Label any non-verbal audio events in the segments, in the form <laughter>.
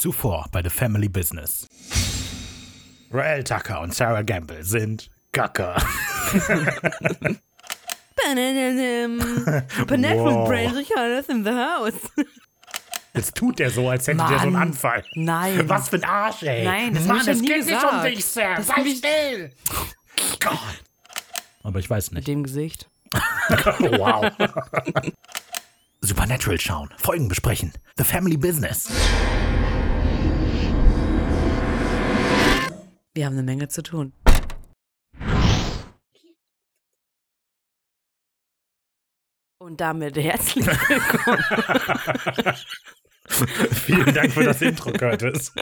Zuvor bei The Family Business. Rael Tucker und Sarah Gamble sind Gacker. Pineapple. Brain Ricardo's in the house. <laughs> Jetzt tut der so, als hätte der so einen Mann. Anfall. Nein. Was für ein Arsch, ey. Nein, das Mann, es geht nicht um dich, Sam. Das Sei still. Gott. Aber ich weiß Mit nicht. dem Gesicht. <laughs> wow. <laughs> Supernatural schauen, Folgen besprechen. The Family Business. Wir haben eine Menge zu tun. Und damit herzlich willkommen. <laughs> Vielen Dank für das Intro, Curtis.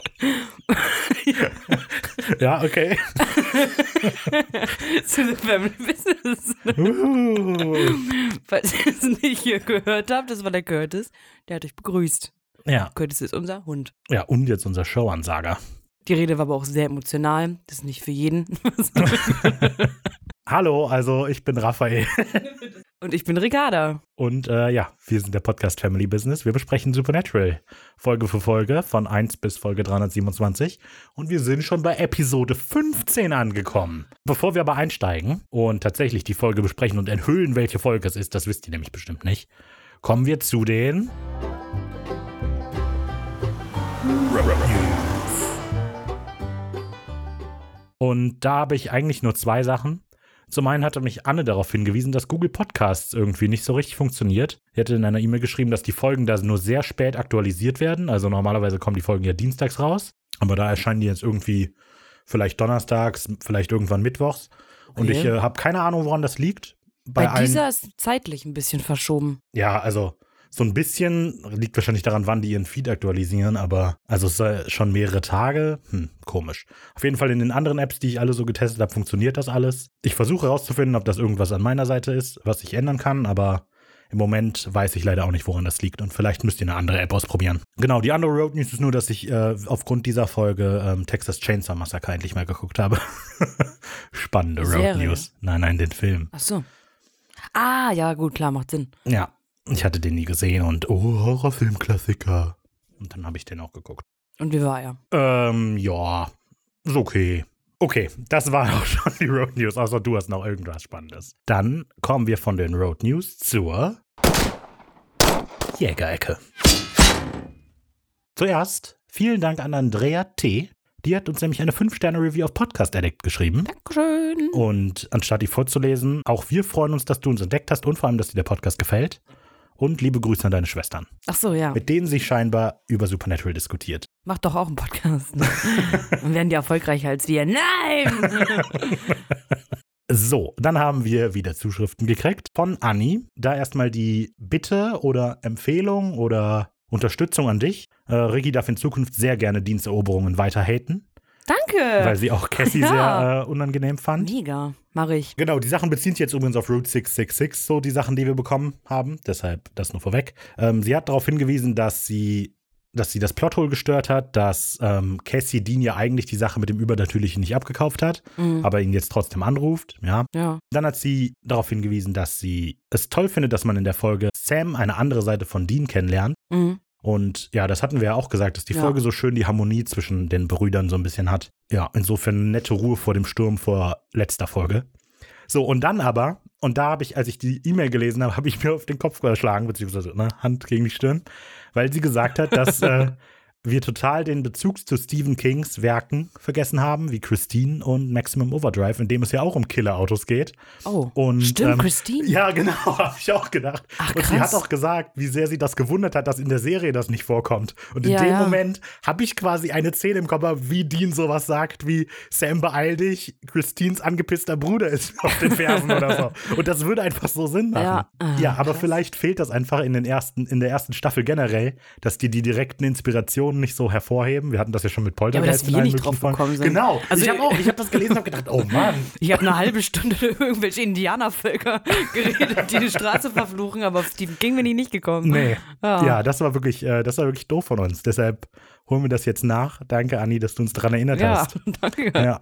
<laughs> ja, okay. <laughs> zu The Family Business. Uh. Falls ihr es nicht hier gehört habt, das war der Curtis. Der hat euch begrüßt. Ja, Curtis ist unser Hund. ja, und jetzt unser Showansager. Die Rede war aber auch sehr emotional. Das ist nicht für jeden. <laughs> Hallo, also ich bin Raphael. <laughs> Und ich bin Ricarda. Und äh, ja, wir sind der Podcast Family Business. Wir besprechen Supernatural Folge für Folge von 1 bis Folge 327. Und wir sind schon bei Episode 15 angekommen. Bevor wir aber einsteigen und tatsächlich die Folge besprechen und enthüllen, welche Folge es ist, das wisst ihr nämlich bestimmt nicht, kommen wir zu den Und da habe ich eigentlich nur zwei Sachen. Zum einen hatte mich Anne darauf hingewiesen, dass Google Podcasts irgendwie nicht so richtig funktioniert. Sie hatte in einer E-Mail geschrieben, dass die Folgen da nur sehr spät aktualisiert werden. Also normalerweise kommen die Folgen ja dienstags raus. Aber da erscheinen die jetzt irgendwie vielleicht donnerstags, vielleicht irgendwann mittwochs. Und Okay. ich äh, habe keine Ahnung, woran das liegt. Bei, Bei, allen, dieser ist zeitlich ein bisschen verschoben. ja, also so ein bisschen liegt wahrscheinlich daran, wann die ihren Feed aktualisieren, aber also es ist schon mehrere Tage. Hm, komisch. Auf jeden Fall in den anderen Apps, die ich alle so getestet habe, funktioniert das alles. Ich versuche herauszufinden, ob das irgendwas an meiner Seite ist, was ich ändern kann, aber im Moment weiß ich leider auch nicht, woran das liegt und vielleicht müsst ihr eine andere App ausprobieren. Genau, die andere Road News ist nur, dass ich äh, aufgrund dieser Folge ähm, Texas Chainsaw Massacre endlich mal geguckt habe. <laughs> Spannende Road Serie? News. Nein, nein, den Film. Ach so. Ah, ja, gut, klar, macht Sinn. Ja, ich hatte den nie gesehen und oh, Horrorfilmklassiker. Und dann habe ich den auch geguckt. Und wie war er? Ähm, ja, ist okay. Okay, das war <laughs> auch schon die Road News, außer du hast noch irgendwas Spannendes. Dann kommen wir von den Road News zur Jägerecke. Zuerst vielen Dank an Andrea T. Die hat uns nämlich eine 5-Sterne-Review auf Podcast Addict geschrieben. Dankeschön. Und anstatt die vorzulesen, auch wir freuen uns, dass du uns entdeckt hast und vor allem, dass dir der Podcast gefällt. Und liebe Grüße an deine Schwestern, Ach so, ja. mit denen sie scheinbar über Supernatural diskutiert. Macht doch auch einen Podcast. Ne? <laughs> Dann werden die erfolgreicher als wir. Nein! <laughs> So, dann haben wir wieder Zuschriften gekriegt von Anni. Da erstmal die Bitte oder Empfehlung oder Unterstützung an dich. Äh, Ricky darf in Zukunft sehr gerne Diensteroberungen weiter haten, weil Danke. sie auch Cassie Ja. sehr äh, unangenehm fand. Mega. Mach ich. Genau, die Sachen beziehen sich jetzt übrigens auf Route 666, so die Sachen, die wir bekommen haben. Deshalb das nur vorweg. Ähm, sie hat darauf hingewiesen, dass sie, dass sie das Plothole gestört hat, dass ähm, Cassie Dean ja eigentlich die Sache mit dem Übernatürlichen nicht abgekauft hat, Mhm. aber ihn jetzt trotzdem anruft. Ja. Ja. Dann hat sie darauf hingewiesen, dass sie es toll findet, dass man in der Folge Sam eine andere Seite von Dean kennenlernt. Mhm. Und ja, das hatten wir ja auch gesagt, dass die Ja. Folge so schön die Harmonie zwischen den Brüdern so ein bisschen hat. Ja, insofern nette Ruhe vor dem Sturm vor letzter Folge. So, und dann aber, und da habe ich, als ich die E-Mail gelesen habe, habe ich mir auf den Kopf geschlagen, beziehungsweise ne, Hand gegen die Stirn, weil sie gesagt hat, dass <laughs> äh, wir total den Bezug zu Stephen Kings Werken vergessen haben, wie Christine und Maximum Overdrive, in dem es ja auch um Killerautos geht. Oh. Und, Stimmt, ähm, Christine. <laughs> Ja, genau, <laughs> habe ich auch gedacht. Ach, und sie hat auch gesagt, wie sehr sie das gewundert hat, dass in der Serie das nicht vorkommt. Und in Ja, dem ja. Moment habe ich quasi eine Szene im Kopf, wie Dean sowas sagt, wie Sam beeil dich, Christines angepisster Bruder ist auf den Fersen oder so. <laughs> Und das würde einfach so Sinn machen. Ja, ah, ja aber krass. vielleicht fehlt das einfach in, den ersten, in der ersten Staffel generell, dass die die direkten Inspirationen nicht so hervorheben. Wir hatten das ja schon mit Ja, aber Poltergeist dass wir nicht drauf Folgen. gekommen sind. Genau. Also- ich habe auch, ich habe das gelesen und habe gedacht, oh Mann. <laughs> Ich habe eine halbe Stunde über <laughs> irgendwelche Indianervölker <laughs> geredet, die die Straße verfluchen, aber auf Stephen King bin ich nicht gekommen. Nee. Ah. Ja, das war wirklich, äh, das war wirklich doof von uns. Deshalb holen wir das jetzt nach. Danke, Anni, dass du uns daran erinnert Ja, hast. danke. Ja.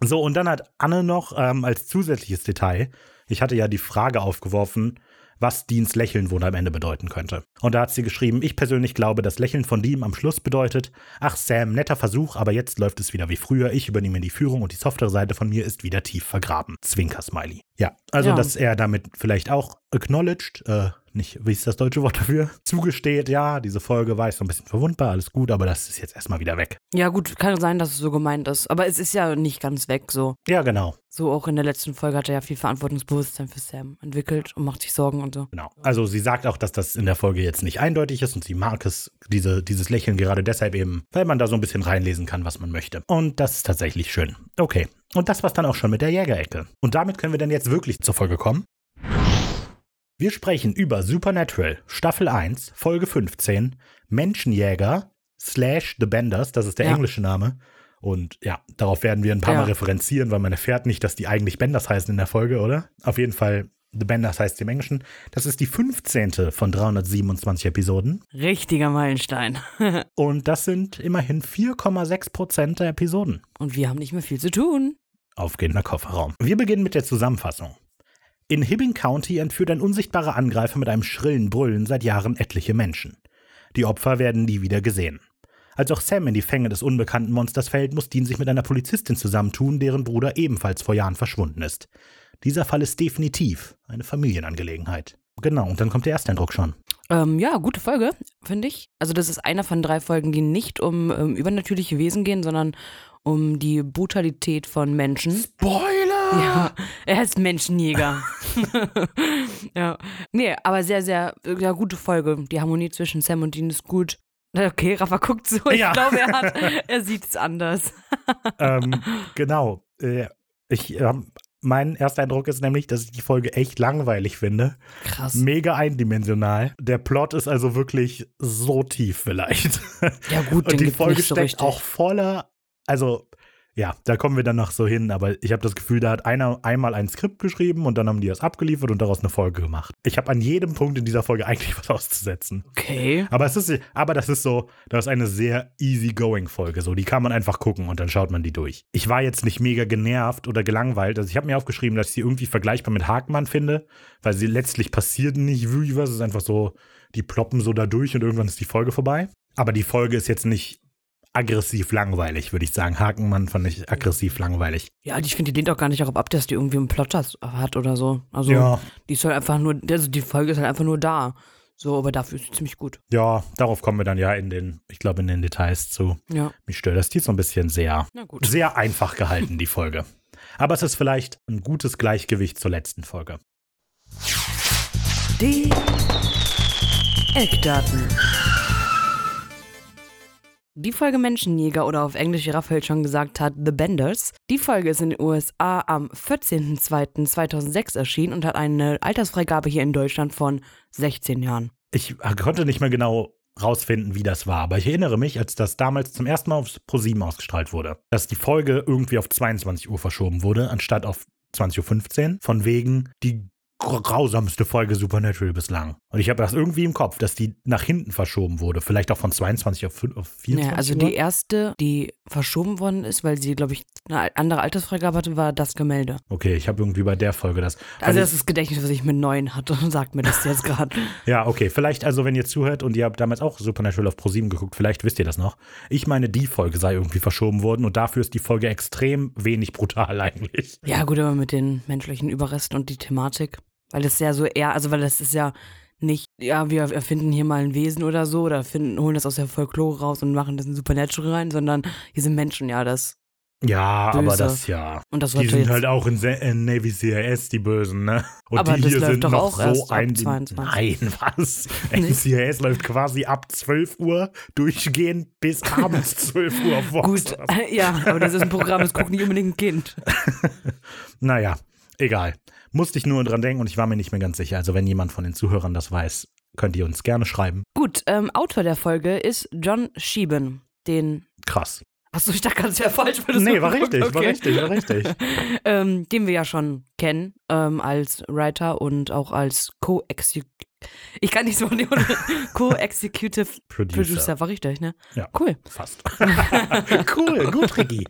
so, und dann hat Anne noch ähm, als zusätzliches Detail, ich hatte ja die Frage aufgeworfen, was Deans Lächeln wohl am Ende bedeuten könnte. Und da hat sie geschrieben, ich persönlich glaube, das Lächeln von Dean am Schluss bedeutet, ach Sam, netter Versuch, aber jetzt läuft es wieder wie früher, ich übernehme die Führung und die softere Seite von mir ist wieder tief vergraben. Zwinker-Smiley. Ja, also Ja. dass er damit vielleicht auch acknowledged, äh, nicht, wie ist das deutsche Wort dafür? <laughs> Zugesteht, ja, diese Folge war ich so ein bisschen verwundbar, alles gut, aber das ist jetzt erstmal wieder weg. Ja, gut, kann sein, dass es so gemeint ist. Aber es ist ja nicht ganz weg so. Ja, genau. So auch in der letzten Folge hat er ja viel Verantwortungsbewusstsein für Sam entwickelt und macht sich Sorgen und so. Genau. Also sie sagt auch, dass das in der Folge jetzt nicht eindeutig ist und sie mag es, diese, dieses Lächeln gerade deshalb eben, weil man da so ein bisschen reinlesen kann, was man möchte. Und das ist tatsächlich schön. Okay. Und das war's dann auch schon mit der Jägerecke. Und damit können wir dann jetzt wirklich zur Folge kommen. Wir sprechen über Supernatural, Staffel 1, Folge 15, Menschenjäger slash The Benders, das ist der Ja. englische Name. Und ja, darauf werden wir ein paar Ja. Mal referenzieren, weil man erfährt nicht, dass die eigentlich Benders heißen in der Folge, oder? Auf jeden Fall, The Benders heißt im Englischen. Das ist die 15. von 327 Episoden. Richtiger Meilenstein. <laughs> Und das sind immerhin 4,6 Prozent der Episoden. Und wir haben nicht mehr viel zu tun. Aufgehender Kofferraum. Wir beginnen mit der Zusammenfassung. In Hibbing County entführt ein unsichtbarer Angreifer mit einem schrillen Brüllen seit Jahren etliche Menschen. Die Opfer werden nie wieder gesehen. Als auch Sam in die Fänge des unbekannten Monsters fällt, muss Dean sich mit einer Polizistin zusammentun, deren Bruder ebenfalls vor Jahren verschwunden ist. Dieser Fall ist definitiv eine Familienangelegenheit. Genau, und dann kommt der Ersteindruck schon. Ähm, ja, gute Folge, finde ich. Also das ist einer von drei Folgen, die nicht um ähm, übernatürliche Wesen gehen, sondern um die Brutalität von Menschen. Spoiler! Ja, er ist Menschenjäger. <laughs> <laughs> ja. Nee, aber sehr, sehr, ja, gute Folge. Die Harmonie zwischen Sam und Dean ist gut. Okay, Rafa guckt so. Ich Ja. glaube, er hat, <laughs> er sieht es anders. ähm, genau. Äh, ich, ähm, mein erster Eindruck ist nämlich, dass ich die Folge echt langweilig finde. Krass. Mega eindimensional. Der Plot ist also wirklich so tief vielleicht. Ja, gut, <laughs> Und die Folge so steckt richtig. auch voller, also ja, da kommen wir dann noch so hin, aber ich habe das Gefühl, da hat einer einmal ein Skript geschrieben und dann haben die das abgeliefert und daraus eine Folge gemacht. Ich habe an jedem Punkt in dieser Folge <laughs> eigentlich was auszusetzen. Okay. Aber es ist, aber das ist so, das ist eine sehr easygoing Folge. So, die kann man einfach gucken und dann schaut man die durch. Ich war jetzt nicht mega genervt oder gelangweilt. Also ich habe mir aufgeschrieben, dass ich sie irgendwie vergleichbar mit Hakenmann finde, weil sie letztlich passiert nicht wirklich was. Es ist einfach so, die ploppen so da durch und irgendwann ist die Folge vorbei. Aber die Folge ist jetzt nicht aggressiv langweilig, würde ich sagen. Hakenmann fand ich aggressiv langweilig. Ja, ich finde, die lehnt auch gar nicht darauf ab, dass die irgendwie einen Plot hat oder so. Also, Ja, die ist halt einfach nur, also die Folge ist halt einfach nur da. So, aber dafür ist sie ziemlich gut. ja, darauf kommen wir dann ja in den, ich glaube, in den Details zu. Ja, Mich stört das. Die ist so ein bisschen sehr na gut. Sehr einfach gehalten, die Folge. Aber es ist vielleicht ein gutes Gleichgewicht zur letzten Folge. Die Eckdaten. Die Folge Menschenjäger oder auf Englisch, wie Raphael schon gesagt hat, The Benders. Die Folge ist in den USA am 14.02.2006 erschienen und hat eine Altersfreigabe hier in Deutschland von 16 Jahren. Ich konnte nicht mehr genau rausfinden, wie das war, aber ich erinnere mich, als das damals zum ersten Mal auf ProSieben ausgestrahlt wurde, dass die Folge irgendwie auf 22 Uhr verschoben wurde, anstatt auf 20.15 Uhr, von wegen die grausamste Folge Supernatural bislang. Und ich habe das irgendwie im Kopf, dass die nach hinten verschoben wurde, vielleicht auch von 22 auf, 5, auf 24 Ja, also Uhr. die erste, die verschoben worden ist, weil sie, glaube ich, eine andere Altersfreigabe hatte, war das Gemälde. Okay, ich habe irgendwie bei der Folge das. Also weil das ist das Gedächtnis, was ich mit neun hatte und <laughs> sagt mir das jetzt gerade. <laughs> Ja, okay. Vielleicht, also, wenn ihr zuhört und ihr habt damals auch Supernatural auf ProSieben geguckt, vielleicht wisst ihr das noch. Ich meine, die Folge sei irgendwie verschoben worden und dafür ist die Folge extrem wenig brutal <laughs> eigentlich. Ja, gut, aber mit den menschlichen Überresten und die Thematik. Weil das ja so eher, also weil das ist ja nicht, ja, wir erfinden hier mal ein Wesen oder so oder finden, holen das aus der Folklore raus und machen das in Supernatural rein, sondern hier sind Menschen, ja, das. Ja, aber Böse. das ja. Und das Die sind halt auch in, in Navy CIS, die Bösen, ne? Und Aber die das hier läuft sind doch noch auch so erst ein. 22. Nein, <laughs> was? NCIS läuft quasi ab 12 Uhr durchgehend bis <laughs> abends 12 Uhr auf Vox. Gut, <laughs> ja, aber das ist ein Programm, das guckt nicht unbedingt ein Kind. Naja, egal. Musste ich nur dran denken und ich war mir nicht mehr ganz sicher. Also, wenn jemand von den Zuhörern das weiß, könnt ihr uns gerne schreiben. Gut, ähm, Autor der Folge ist John Sheehan, den. Krass. Achso, ich dachte es wäre falsch. Nee, war richtig, war okay. richtig, war richtig. <laughs> ähm, den wir ja schon kennen, ähm, als Writer und auch als Co-Executive. Ich kann nicht so <laughs> Co-Executive Producer. Producer, war richtig, ne? Ja. Cool. Fast. <laughs> cool, gut, Ricky.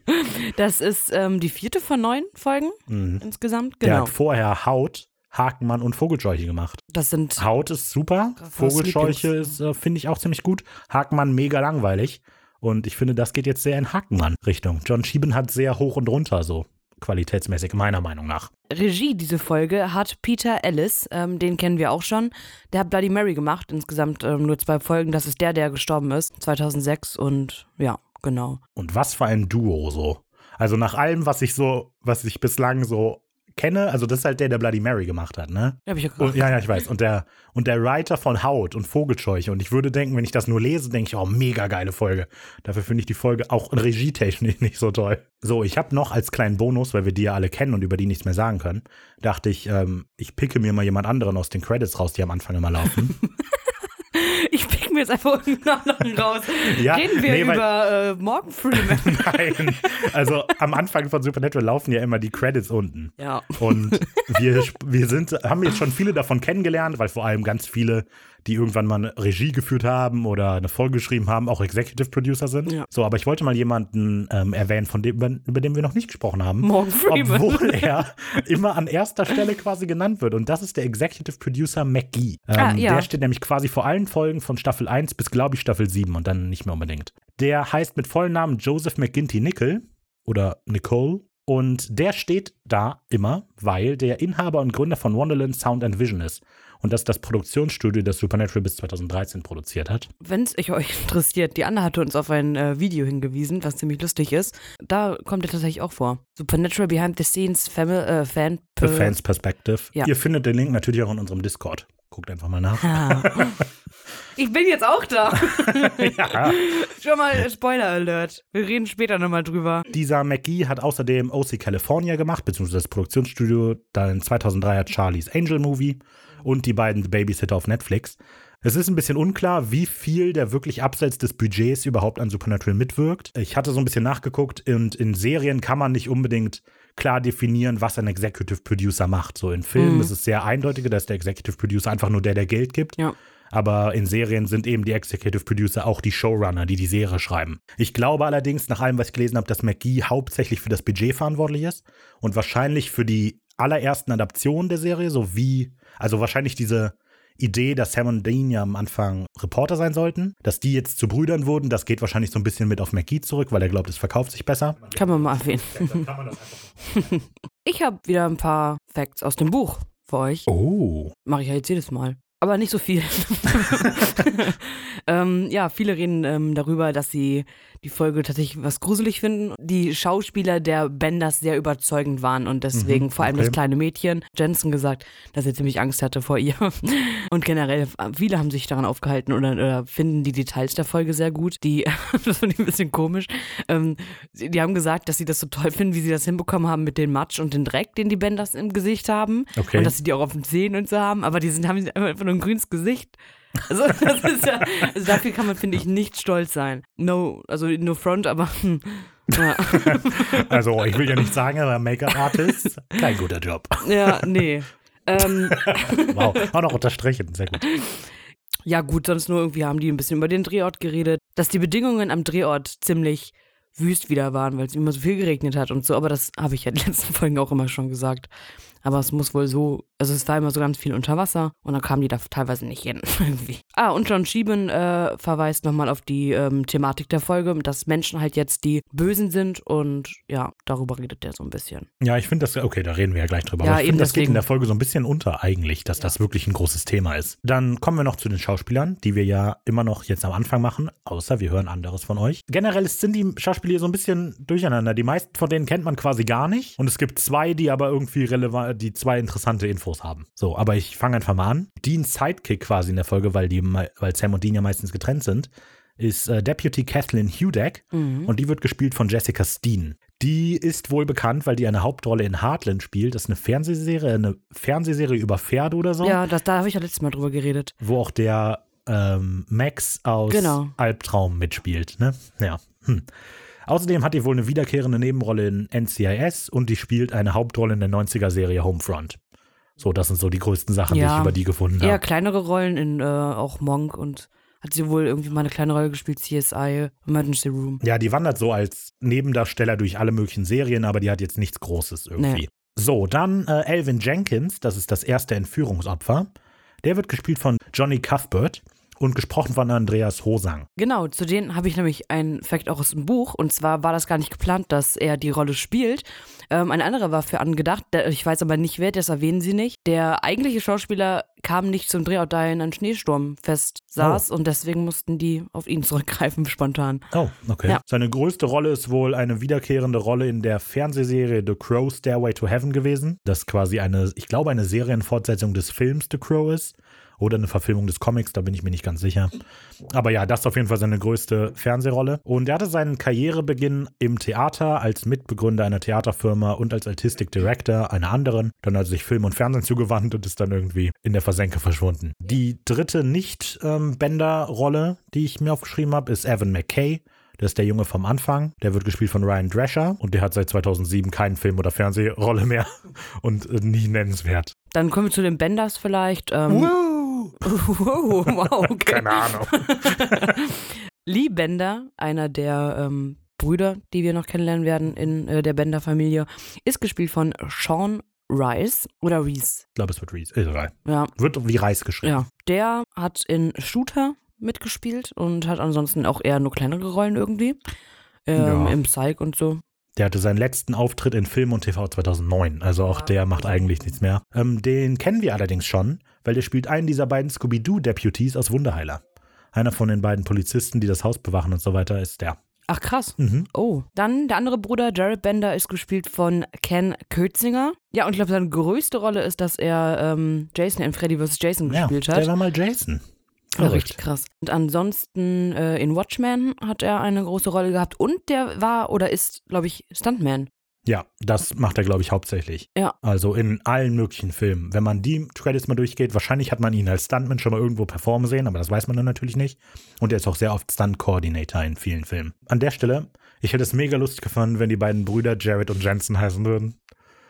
Das ist ähm, die vierte von neun Folgen Mhm. insgesamt. Der Genau. hat vorher Haut, Hakenmann und Vogelscheuche gemacht. Das sind. Haut ist super, Vogelscheuche ist, äh, finde ich, auch ziemlich gut. Hakenmann mega langweilig. Und ich finde, das geht jetzt sehr in Hakenmann-Richtung. John Schieben hat sehr hoch und runter, so qualitätsmäßig, meiner Meinung nach. Regie diese Folge hat Peter Ellis, ähm, den kennen wir auch schon. Der hat Bloody Mary gemacht, insgesamt ähm, nur zwei Folgen. Das ist der, der gestorben ist, 2006 und ja, genau. Und was für ein Duo so. Also nach allem, was ich so, was ich bislang so kenne, also das ist halt der, der Bloody Mary gemacht hat, ne? Hab ich ja Und, ja, ja, ich weiß. Und der, und der Writer von Haut und Vogelscheuche. Und ich würde denken, wenn ich das nur lese, denke ich, oh, mega geile Folge. Dafür finde ich die Folge auch regietechnisch <laughs> nicht so toll. So, ich habe noch als kleinen Bonus, weil wir die ja alle kennen und über die nichts mehr sagen können, dachte ich, ähm, ich picke mir mal jemand anderen aus den Credits raus, die am Anfang immer laufen. <laughs> Pick mir jetzt einfach irgendeinen <laughs> raus. Ja, Reden wir nee, über äh, Morgan <laughs> Freeman. Nein. Also am Anfang von Supernatural laufen ja immer die Credits unten. ja. Und <laughs> wir, wir sind, haben jetzt schon viele davon kennengelernt, weil vor allem ganz viele, die irgendwann mal eine Regie geführt haben oder eine Folge geschrieben haben, auch Executive Producer sind. Ja. So, aber ich wollte mal jemanden ähm, erwähnen, von dem, über, über den wir noch nicht gesprochen haben. Morgan Freeman. Obwohl <laughs> er immer an erster Stelle quasi genannt wird. Und das ist der Executive Producer McGee. Ähm, Ah, ja. Der steht nämlich quasi vor allen Folgen von Staffel 1 bis, glaube ich, Staffel 7 und dann nicht mehr unbedingt. Der heißt mit vollen Namen Joseph McGinty Nickel oder Nicole. Und der steht da immer, weil der Inhaber und Gründer von Wonderland Sound and Vision ist. Und das ist das Produktionsstudio, das Supernatural bis 2013 produziert hat. Wenn es euch interessiert, die Anna hatte uns auf ein äh, Video hingewiesen, was ziemlich lustig ist. Da kommt er tatsächlich auch vor. Supernatural Behind the Scenes Family, äh, Fan. The Fans Perspective. Ja. Ihr findet den Link natürlich auch in unserem Discord. Guckt einfach mal nach. Ah. <laughs> Ich bin jetzt auch da. <laughs> ja. Schon mal Spoiler Alert. Wir reden später nochmal drüber. Dieser McGee hat außerdem OC California gemacht, beziehungsweise das Produktionsstudio, dann 2003er Charlie's Angel Movie und die beiden The Babysitter auf Netflix. Es ist ein bisschen unklar, wie viel der wirklich abseits des Budgets überhaupt an Supernatural mitwirkt. Ich hatte so ein bisschen nachgeguckt und in Serien kann man nicht unbedingt klar definieren, was ein Executive Producer macht. So in Filmen Mhm. ist es sehr eindeutig, dass der Executive Producer einfach nur der, der Geld gibt. Ja. Aber in Serien sind eben die Executive Producer auch die Showrunner, die die Serie schreiben. Ich glaube allerdings, nach allem, was ich gelesen habe, dass McGee hauptsächlich für das Budget verantwortlich ist und wahrscheinlich für die allerersten Adaptionen der Serie, sowie, also wahrscheinlich diese Idee, dass Sam und Dean ja am Anfang Reporter sein sollten, dass die jetzt zu Brüdern wurden, das geht wahrscheinlich so ein bisschen mit auf McGee zurück, weil er glaubt, es verkauft sich besser. Kann man mal erwähnen. <laughs> Ich habe wieder ein paar Facts aus dem Buch für euch. Oh. Mache ich ja jetzt jedes Mal. Aber nicht so viel. <laughs> <laughs> ähm, ja, viele reden ähm, darüber, dass sie die Folge tatsächlich was gruselig finden. Die Schauspieler der Benders sehr überzeugend waren und deswegen Mhm, vor allem okay. das kleine Mädchen, Jensen, gesagt, dass er ziemlich Angst hatte vor ihr. <laughs> Und generell, viele haben sich daran aufgehalten oder, oder finden die Details der Folge sehr gut. Die, <laughs> das finde ich ein bisschen komisch. Ähm, sie- die haben gesagt, dass sie das so toll finden, wie sie das hinbekommen haben mit dem Matsch und dem Dreck, den die Benders im Gesicht haben. Okay. Und dass sie die auch auf den Zähnen und so haben, aber die sind, haben einfach nur ein grünes Gesicht. <laughs> Also, das ist ja, also dafür kann man, finde ich, nicht stolz sein. No, also no front, aber hm, ja. <laughs> Also, ich will ja nicht sagen, aber Make-up-Artist, kein guter Job. ja, nee. Ähm, <laughs> Wow, auch noch unterstrichen, sehr gut. ja, gut, sonst nur irgendwie haben die ein bisschen über den Drehort geredet, dass die Bedingungen am Drehort ziemlich wüst wieder waren, weil es immer so viel geregnet hat und so, aber das habe ich ja in den letzten Folgen auch immer schon gesagt. Aber es muss wohl so, also es war immer so ganz viel unter Wasser und dann kamen die da teilweise nicht hin <laughs> irgendwie. Ah, und John Schieben äh, verweist nochmal auf die ähm, Thematik der Folge, dass Menschen halt jetzt die Bösen sind und ja, darüber redet der so ein bisschen. Ja, ich finde das, okay, da reden wir ja gleich drüber. Ja, aber ich finde, das geht deswegen. in der Folge so ein bisschen unter eigentlich, dass das wirklich ein großes Thema ist. Dann kommen wir noch zu den Schauspielern, die wir ja immer noch jetzt am Anfang machen, außer wir hören anderes von euch. Generell sind die Schauspieler hier so ein bisschen durcheinander. Die meisten von denen kennt man quasi gar nicht. Und es gibt zwei, die aber irgendwie relevant, die zwei interessante Infos haben. So, aber ich fange einfach mal an. Deans Sidekick quasi in der Folge, weil, die, weil Sam und Dean ja meistens getrennt sind, ist äh, Deputy Kathleen Hudak. Mhm. Und die wird gespielt von Jessica Steen. Die ist wohl bekannt, weil die eine Hauptrolle in Heartland spielt. Das ist eine Fernsehserie, eine Fernsehserie über Pferde oder so. Ja, das, da habe ich ja letztes Mal drüber geredet. Wo auch der ähm, Max aus Genau. Albtraum mitspielt. Ne? Ja. Hm. Außerdem hat die wohl eine wiederkehrende Nebenrolle in NCIS und die spielt eine Hauptrolle in der 90er-Serie Homefront. So, das sind so die größten Sachen, die Ja. ich über die gefunden habe. kleinere Rollen in äh, auch Monk und hat sie wohl irgendwie mal eine kleine Rolle gespielt, CSI, Emergency Room. Ja, die wandert so als Nebendarsteller durch alle möglichen Serien, aber die hat jetzt nichts Großes irgendwie. Nee. So, dann äh, Elvin Jenkins, das ist das erste Entführungsopfer. Der wird gespielt von Johnny Cuthbert und gesprochen von Andreas Hosang. Genau, zu denen habe ich nämlich einen Fact auch aus dem Buch. Und zwar war das gar nicht geplant, dass er die Rolle spielt. Ähm, ein anderer war für angedacht. Der, ich weiß aber nicht wer, das erwähnen sie nicht. Der eigentliche Schauspieler kam nicht zum Drehort, da er in einem Schneesturm fest saß. Und deswegen mussten die auf ihn zurückgreifen, <laughs> spontan. Oh, okay. Ja. Seine größte Rolle ist wohl eine wiederkehrende Rolle in der Fernsehserie The Crow Stairway to Heaven gewesen. Das quasi eine, ich glaube, eine Serienfortsetzung des Films The Crow ist. Oder eine Verfilmung des Comics, da bin ich mir nicht ganz sicher. Aber ja, das ist auf jeden Fall seine größte Fernsehrolle. Und er hatte seinen Karrierebeginn im Theater als Mitbegründer einer Theaterfirma und als Artistic Director einer anderen. Dann hat er sich Film und Fernsehen zugewandt und ist dann irgendwie in der Versenke verschwunden. Die dritte Nicht-Bender-Rolle, die ich mir aufgeschrieben habe, ist Evan McKay. Das ist der Junge vom Anfang. Der wird gespielt von Ryan Drescher und der hat seit 2007 keinen Film- oder Fernsehrolle mehr <laughs> und äh, nie nennenswert. Dann kommen wir zu den Benders vielleicht. Ähm, Woo! Wow, wow, <laughs> okay. Keine Ahnung. <laughs> Lee Bender, einer der ähm, Brüder, die wir noch kennenlernen werden in äh, der Bender-Familie, ist gespielt von Sean Rice oder Reese. Ich glaube, es wird Reese. Äh. Ja, Wird wie Reis geschrieben. ja. Der hat in Shooter mitgespielt und hat ansonsten auch eher nur kleinere Rollen irgendwie. Ähm, Ja. Im Psych und so. Der hatte seinen letzten Auftritt in Film und TV 2009. Also auch der macht eigentlich nichts mehr. Ähm, den kennen wir allerdings schon, weil der spielt einen dieser beiden Scooby-Doo-Deputies aus Wunderheiler. Einer von den beiden Polizisten, die das Haus bewachen und so weiter, ist der. Ach krass. Mhm. Oh. Dann der andere Bruder, Jared Bender, ist gespielt von Ken Kötzinger. Ja, und ich glaube, seine größte Rolle ist, dass er ähm, Jason in Freddy vs. Jason Ja, gespielt der hat. war mal Jason. Ja, richtig krass. Und ansonsten äh, in Watchmen hat er eine große Rolle gehabt und der war oder ist, glaube ich, Stuntman. Ja, das macht er, glaube ich, hauptsächlich. Ja. Also in allen möglichen Filmen. Wenn man die Credits mal durchgeht, wahrscheinlich hat man ihn als Stuntman schon mal irgendwo performen sehen, aber das weiß man dann natürlich nicht. Und er ist auch sehr oft Stunt-Coordinator in vielen Filmen. An der Stelle, ich hätte es mega lustig gefunden, wenn die beiden Brüder Jared und Jensen heißen würden.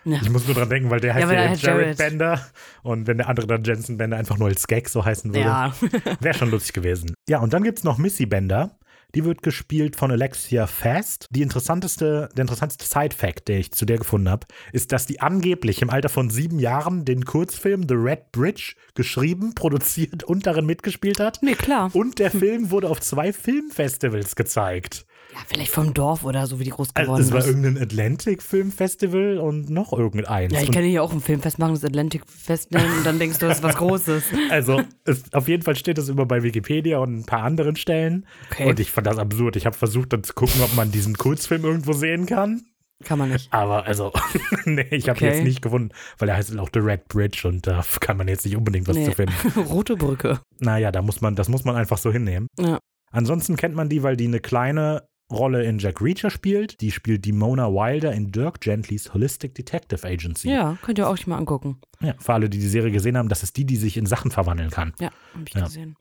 Ja. Ich muss nur dran denken, weil der heißt Ja, ja, Jared, Jared. Bender und wenn der andere dann Jensen Bender einfach nur als Gag so heißen würde, Ja. wäre schon lustig gewesen. Ja, und dann gibt es noch Missy Bender. Die wird gespielt von Alexia Fast. Die interessanteste, der interessanteste Side-Fact, der ich zu der gefunden habe, ist, dass die angeblich im Alter von sieben Jahren den Kurzfilm The Red Bridge geschrieben, <laughs> produziert und darin mitgespielt hat. nee, klar. Und der Film wurde auf zwei Filmfestivals gezeigt. Ja, vielleicht vom Dorf oder so, wie die groß Also, geworden es war ist. irgendein Atlantic-Filmfestival und noch irgendeins. Ja, ich kann hier auch ein Filmfest machen, das Atlantic Fest nennen und dann denkst du, das ist was Großes. <laughs> Also, es, auf jeden Fall steht das immer bei Wikipedia und ein paar anderen Stellen. Okay. Und ich fand das absurd. Ich habe versucht, dann zu gucken, ob man diesen Kurzfilm irgendwo sehen kann. Kann man nicht. Aber also, <laughs> nee, ich habe ihn Okay. jetzt nicht gefunden, weil er heißt auch The Red Bridge und da kann man jetzt nicht unbedingt was Nee. zu finden. <laughs> Rote Brücke. Naja, da muss man, das muss man einfach so hinnehmen. Ja. Ansonsten kennt man die, weil die eine kleine Rolle in Jack Reacher spielt. Die spielt die Mona Wilder in Dirk Gentlys Holistic Detective Agency. Ja, könnt ihr euch mal angucken. Ja, für alle, die die Serie gesehen haben, das ist die, die sich in Sachen verwandeln kann. Ja, hab ich Ja. gesehen.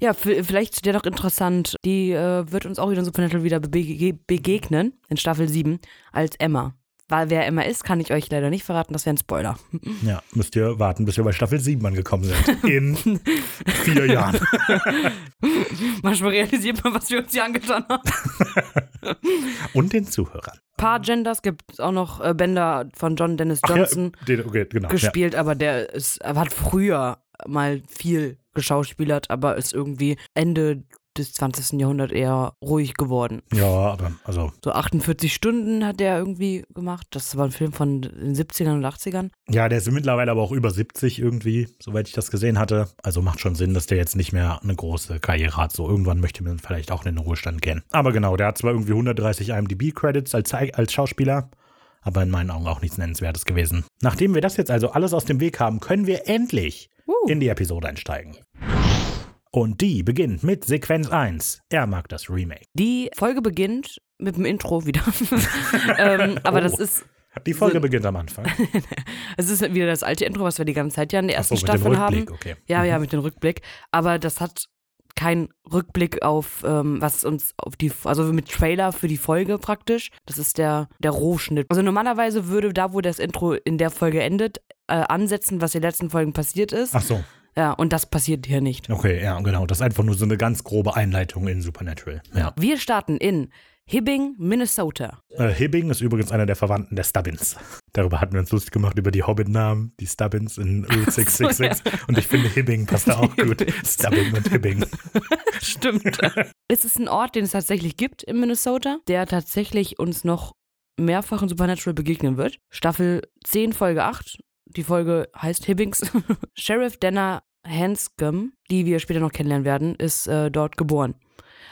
Ja, vielleicht ist der doch interessant. Die äh, wird uns auch wieder in Supernatural wieder bege begegnen, in Staffel 7, als Emma. Weil wer Emma ist, kann ich euch leider nicht verraten, das wäre ein Spoiler. <laughs> Ja, müsst ihr warten, bis wir bei Staffel 7 angekommen sind. In <laughs> vier Jahren. <laughs> Manchmal realisiert man, was wir uns hier angetan haben. Und den Zuhörern. paar Genders gibt es auch noch äh, Bender von John Dennis Ach Johnson ja, den, okay, genau. gespielt, aber der ist, hat früher mal viel geschauspielert, aber ist irgendwie Ende des 20. Jahrhunderts eher ruhig geworden. Ja. aber also, So 48 Stunden hat der irgendwie gemacht. Das war ein Film von den 70ern und 80ern. ja, der ist mittlerweile aber auch über 70 irgendwie, soweit ich das gesehen hatte. Also macht schon Sinn, dass der jetzt nicht mehr eine große Karriere hat. So irgendwann möchte man vielleicht auch in den Ruhestand gehen. Aber genau, der hat zwar irgendwie 130 IMDb-Credits als, als Schauspieler, aber in meinen Augen auch nichts Nennenswertes gewesen. Nachdem wir das jetzt also alles aus dem Weg haben, können wir endlich Uh. in die Episode einsteigen. Und die beginnt mit Sequenz 1. Er mag das Remake. Die Folge beginnt mit dem Intro wieder. <laughs> ähm, aber Oh. das ist, Die Folge So- beginnt am Anfang. <laughs> es ist wieder das alte Intro, was wir die ganze Zeit ja in der ersten mit dem Staffel haben. Rückblick, okay. Ja, Mhm. ja, mit dem Rückblick. Aber das hat keinen Rückblick auf, ähm, was uns auf die, also mit Trailer für die Folge praktisch. Das ist der, der Rohschnitt. Also normalerweise würde da, wo das Intro in der Folge endet, äh, ansetzen, was in den letzten Folgen passiert ist. Ach so, Ja, und das passiert hier nicht. okay, ja, genau. Das ist einfach nur so eine ganz grobe Einleitung in Supernatural. Ja. Wir starten in Hibbing, Minnesota. Äh, Hibbing ist übrigens einer der Verwandten der Stubbins. Darüber hatten wir uns lustig gemacht, über die Hobbit-Namen, die Stubbins in Route 666. So, ja. Und ich finde, Hibbing passt da auch gut. Stubbing und Hibbing. <laughs> Stimmt. es ist ein Ort, den es tatsächlich gibt in Minnesota, der tatsächlich uns noch mehrfach in Supernatural begegnen wird. Staffel 10, Folge 8. Die Folge heißt Hibbings. <laughs> Sheriff Denner Hanscom, die wir später noch kennenlernen werden, ist äh, dort geboren.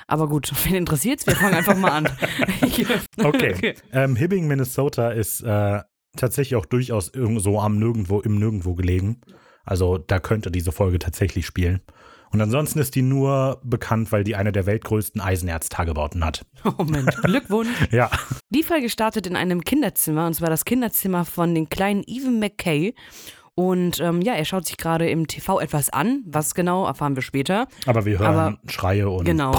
Aber gut, <laughs> wen interessiert's? Wir fangen einfach mal an. <laughs> Okay. Ähm, Hibbing, Minnesota ist äh, tatsächlich auch durchaus so am Nirgendwo, im Nirgendwo gelegen. Also da könnte diese Folge tatsächlich spielen. Und ansonsten ist die nur bekannt, weil die eine der weltgrößten Eisenerztagebauten hat. Oh Mensch, <laughs> Glückwunsch. Ja. Die Folge startet in einem Kinderzimmer, und zwar das Kinderzimmer von den kleinen Evan McKay. Und ähm, ja, er schaut sich gerade im TV etwas an. Was genau, erfahren wir später. Aber wir hören Aber- Schreie und. Genau.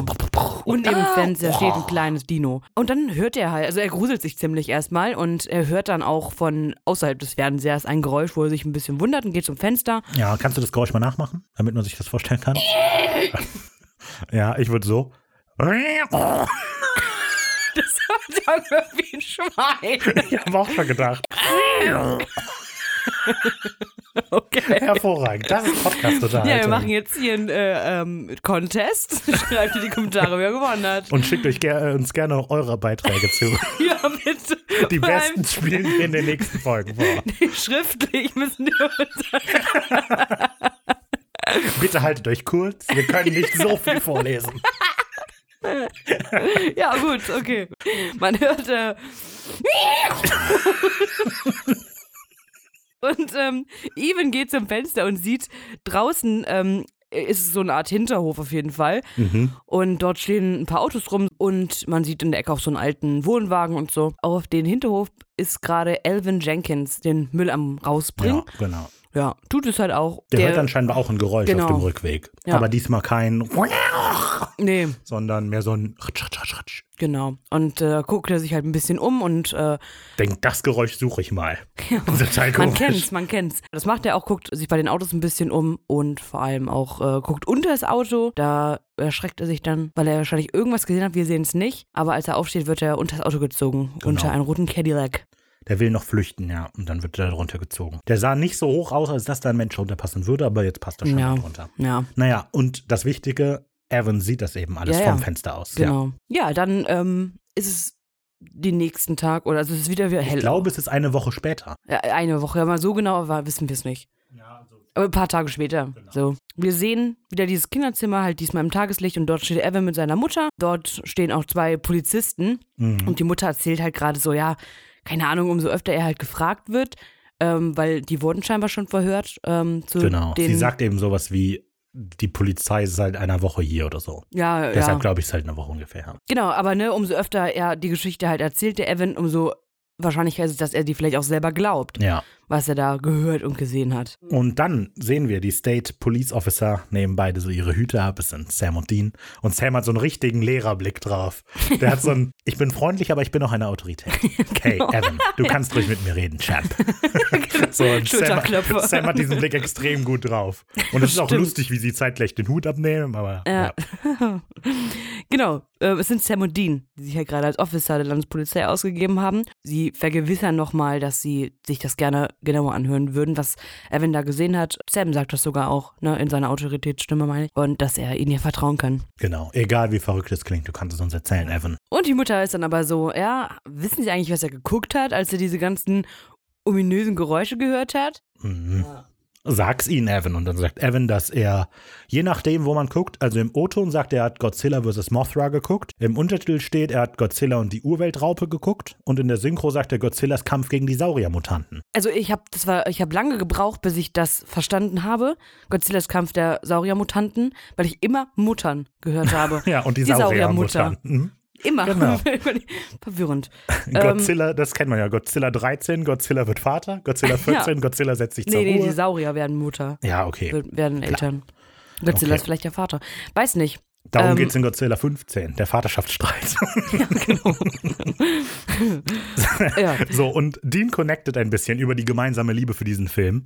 Und neben dem Fenster steht ein kleines Dino. Und dann hört er halt, also er gruselt sich ziemlich erstmal und er hört dann auch von außerhalb des Fernsehers ein Geräusch, wo er sich ein bisschen wundert und geht zum Fenster. Ja, kannst du das Geräusch mal nachmachen, damit man sich das vorstellen kann? <laughs> ja, ich würde so. Das hört sich an wie ein Schwein. Ich habe auch schon gedacht. <laughs> <laughs> Okay. Hervorragend. Das ist Podcast-Unterhaltung. <laughs> Ja, wir machen jetzt hier einen äh, ähm, Contest. <laughs> Schreibt in die Kommentare, wer gewonnen hat. Und schickt euch ger äh, uns gerne noch eure Beiträge zu. Ja, bitte. Die Vor besten spielen wir in den nächsten Folgen vor. Schriftlich müssen wir uns. Bitte haltet euch kurz. Wir können nicht so viel vorlesen. Ja, gut, okay. Man hört. Äh, und ähm, Even geht zum Fenster und sieht draußen. Ähm, ist so eine Art Hinterhof auf jeden Fall. Mhm. Und dort stehen ein paar Autos rum und man sieht in der Ecke auch so einen alten Wohnwagen und so. Auf den Hinterhof ist gerade Elvin Jenkins den Müll am rausbringen. Ja, genau. Ja, tut es halt auch. Der, hört dann scheinbar auch ein Geräusch Genau. auf dem Rückweg. Ja. Aber diesmal kein, <laughs> Nee, sondern mehr so ein genau. Und äh, guckt er sich halt ein bisschen um und äh, Denkt, das Geräusch suche ich mal. <laughs> Total Man kennt's, man kennt's. Das macht er auch, guckt sich bei den Autos ein bisschen um und vor allem auch äh, guckt unter das Auto. Da erschreckt er sich dann, weil er wahrscheinlich irgendwas gesehen hat. Wir sehen es nicht. Aber als er aufsteht, wird er unter das Auto gezogen. Genau. Unter einen roten Cadillac. Der will noch flüchten, ja. Und dann wird er drunter gezogen. Der sah nicht so hoch aus, als dass da ein Mensch runterpassen würde, aber jetzt passt er schon Ja. mal drunter. Ja, Naja, und das Wichtige, Evan sieht das eben alles Ja, ja. vom Fenster aus. Ja. genau. Ja, dann ähm, ist es den nächsten Tag oder also es ist wieder wieder hell. Ich glaube, es ist eine Woche später. Ja, eine Woche, aber so genau war, wissen wir es nicht. Aber ein paar Tage später. Genau. So. Wir sehen wieder dieses Kinderzimmer, halt diesmal im Tageslicht und dort steht Evan mit seiner Mutter. Dort stehen auch zwei Polizisten Mhm. und die Mutter erzählt halt gerade so, ja, keine Ahnung, umso öfter er halt gefragt wird, ähm, weil die wurden scheinbar schon verhört. Ähm, zu Genau. Sie sagt eben sowas wie, die Polizei ist seit einer Woche hier oder so. ja, Deshalb ja. glaube ich, ist halt eine Woche ungefähr. Genau, aber ne, umso öfter er die Geschichte halt erzählt, der Evan, umso wahrscheinlicher ist es, dass er die vielleicht auch selber glaubt, Ja. Was er da gehört und gesehen hat. Und dann sehen wir, die State Police Officer nehmen beide so ihre Hüte ab. Es sind Sam und Dean. Und Sam hat so einen richtigen Lehrerblick drauf. Der hat so ein, <laughs> ich bin freundlich, aber ich bin auch eine Autorität. <laughs> Hey, Evan, du kannst ruhig mit mir reden, Champ. <laughs> so, und Sam. Sam hat diesen Blick extrem gut drauf. Und es ist auch lustig, wie sie zeitgleich den Hut abnehmen, aber Ja. ja. genau, äh, es sind Sam und Dean, die sich ja gerade als Officer der Landespolizei ausgegeben haben. Sie vergewissern nochmal, dass sie sich das gerne genauer anhören würden, was Evan da gesehen hat. Sam sagt das sogar auch, ne, in seiner Autoritätsstimme, meine ich. Und dass er ihnen ja vertrauen kann. Genau. Egal wie verrückt es klingt, du kannst es uns erzählen, Evan. Und die Mutter ist dann aber so, ja, wissen Sie eigentlich, was er geguckt hat, als er diese ganzen ominösen Geräusche gehört hat? Mhm. Sag's ihnen, Evan. Und dann sagt Evan, dass er, je nachdem, wo man guckt, also im O-Ton sagt er, er hat Godzilla vs. Mothra geguckt. Im Untertitel steht, er hat Godzilla und die Urweltraupe geguckt. Und in der Synchro sagt er Godzillas Kampf gegen die Sauriermutanten. Also ich habe das war ich habe lange gebraucht, bis ich das verstanden habe. Godzillas Kampf der Sauriermutanten, weil ich immer Muttern gehört habe. <laughs> Ja, und die, Die Sauriermutter. Sauriermutanten. Mhm. Immer. Genau. <laughs> Verwirrend. <laughs> Godzilla, das kennt man ja. Godzilla 13, Godzilla wird Vater. Godzilla <laughs> 14, Godzilla setzt sich zur Nee, nee, Ruhe. die Saurier werden Mutter, ja, okay. werden Eltern. Godzilla Okay. ist vielleicht der Vater. Weiß nicht. Darum ähm, geht's in Godzilla 15, der Vaterschaftsstreit. Ja. So, und Dean connected ein bisschen über die gemeinsame Liebe für diesen Film.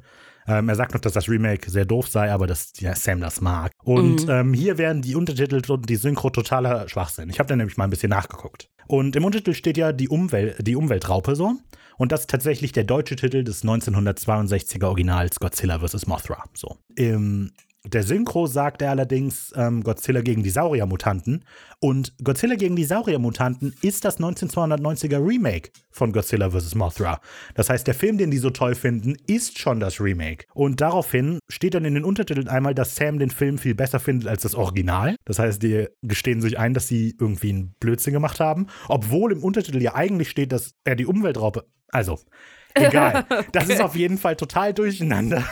Ähm, er sagt noch, dass das Remake sehr doof sei, aber dass ja, Sam das mag. Und Mhm. ähm, hier werden die Untertitel und die Synchro totaler Schwachsinn. Ich habe da nämlich mal ein bisschen nachgeguckt. Und im Untertitel steht ja die, Umwel die Umweltraupe so. Und das ist tatsächlich der deutsche Titel des 1962er Originals Godzilla vs. Mothra. So. Im der Synchro sagt er allerdings ähm, Godzilla gegen die Sauriermutanten. Und Godzilla gegen die Sauriermutanten ist das 1992er Remake von Godzilla vs. Mothra. Das heißt, der Film, den die so toll finden, ist schon das Remake. Und daraufhin steht dann in den Untertiteln einmal, dass Sam den Film viel besser findet als das Original. Das heißt, die gestehen sich ein, dass sie irgendwie einen Blödsinn gemacht haben. Obwohl im Untertitel ja eigentlich steht, dass er die Umweltraupe. Also, <laughs> Egal. Das ist auf jeden Fall total durcheinander.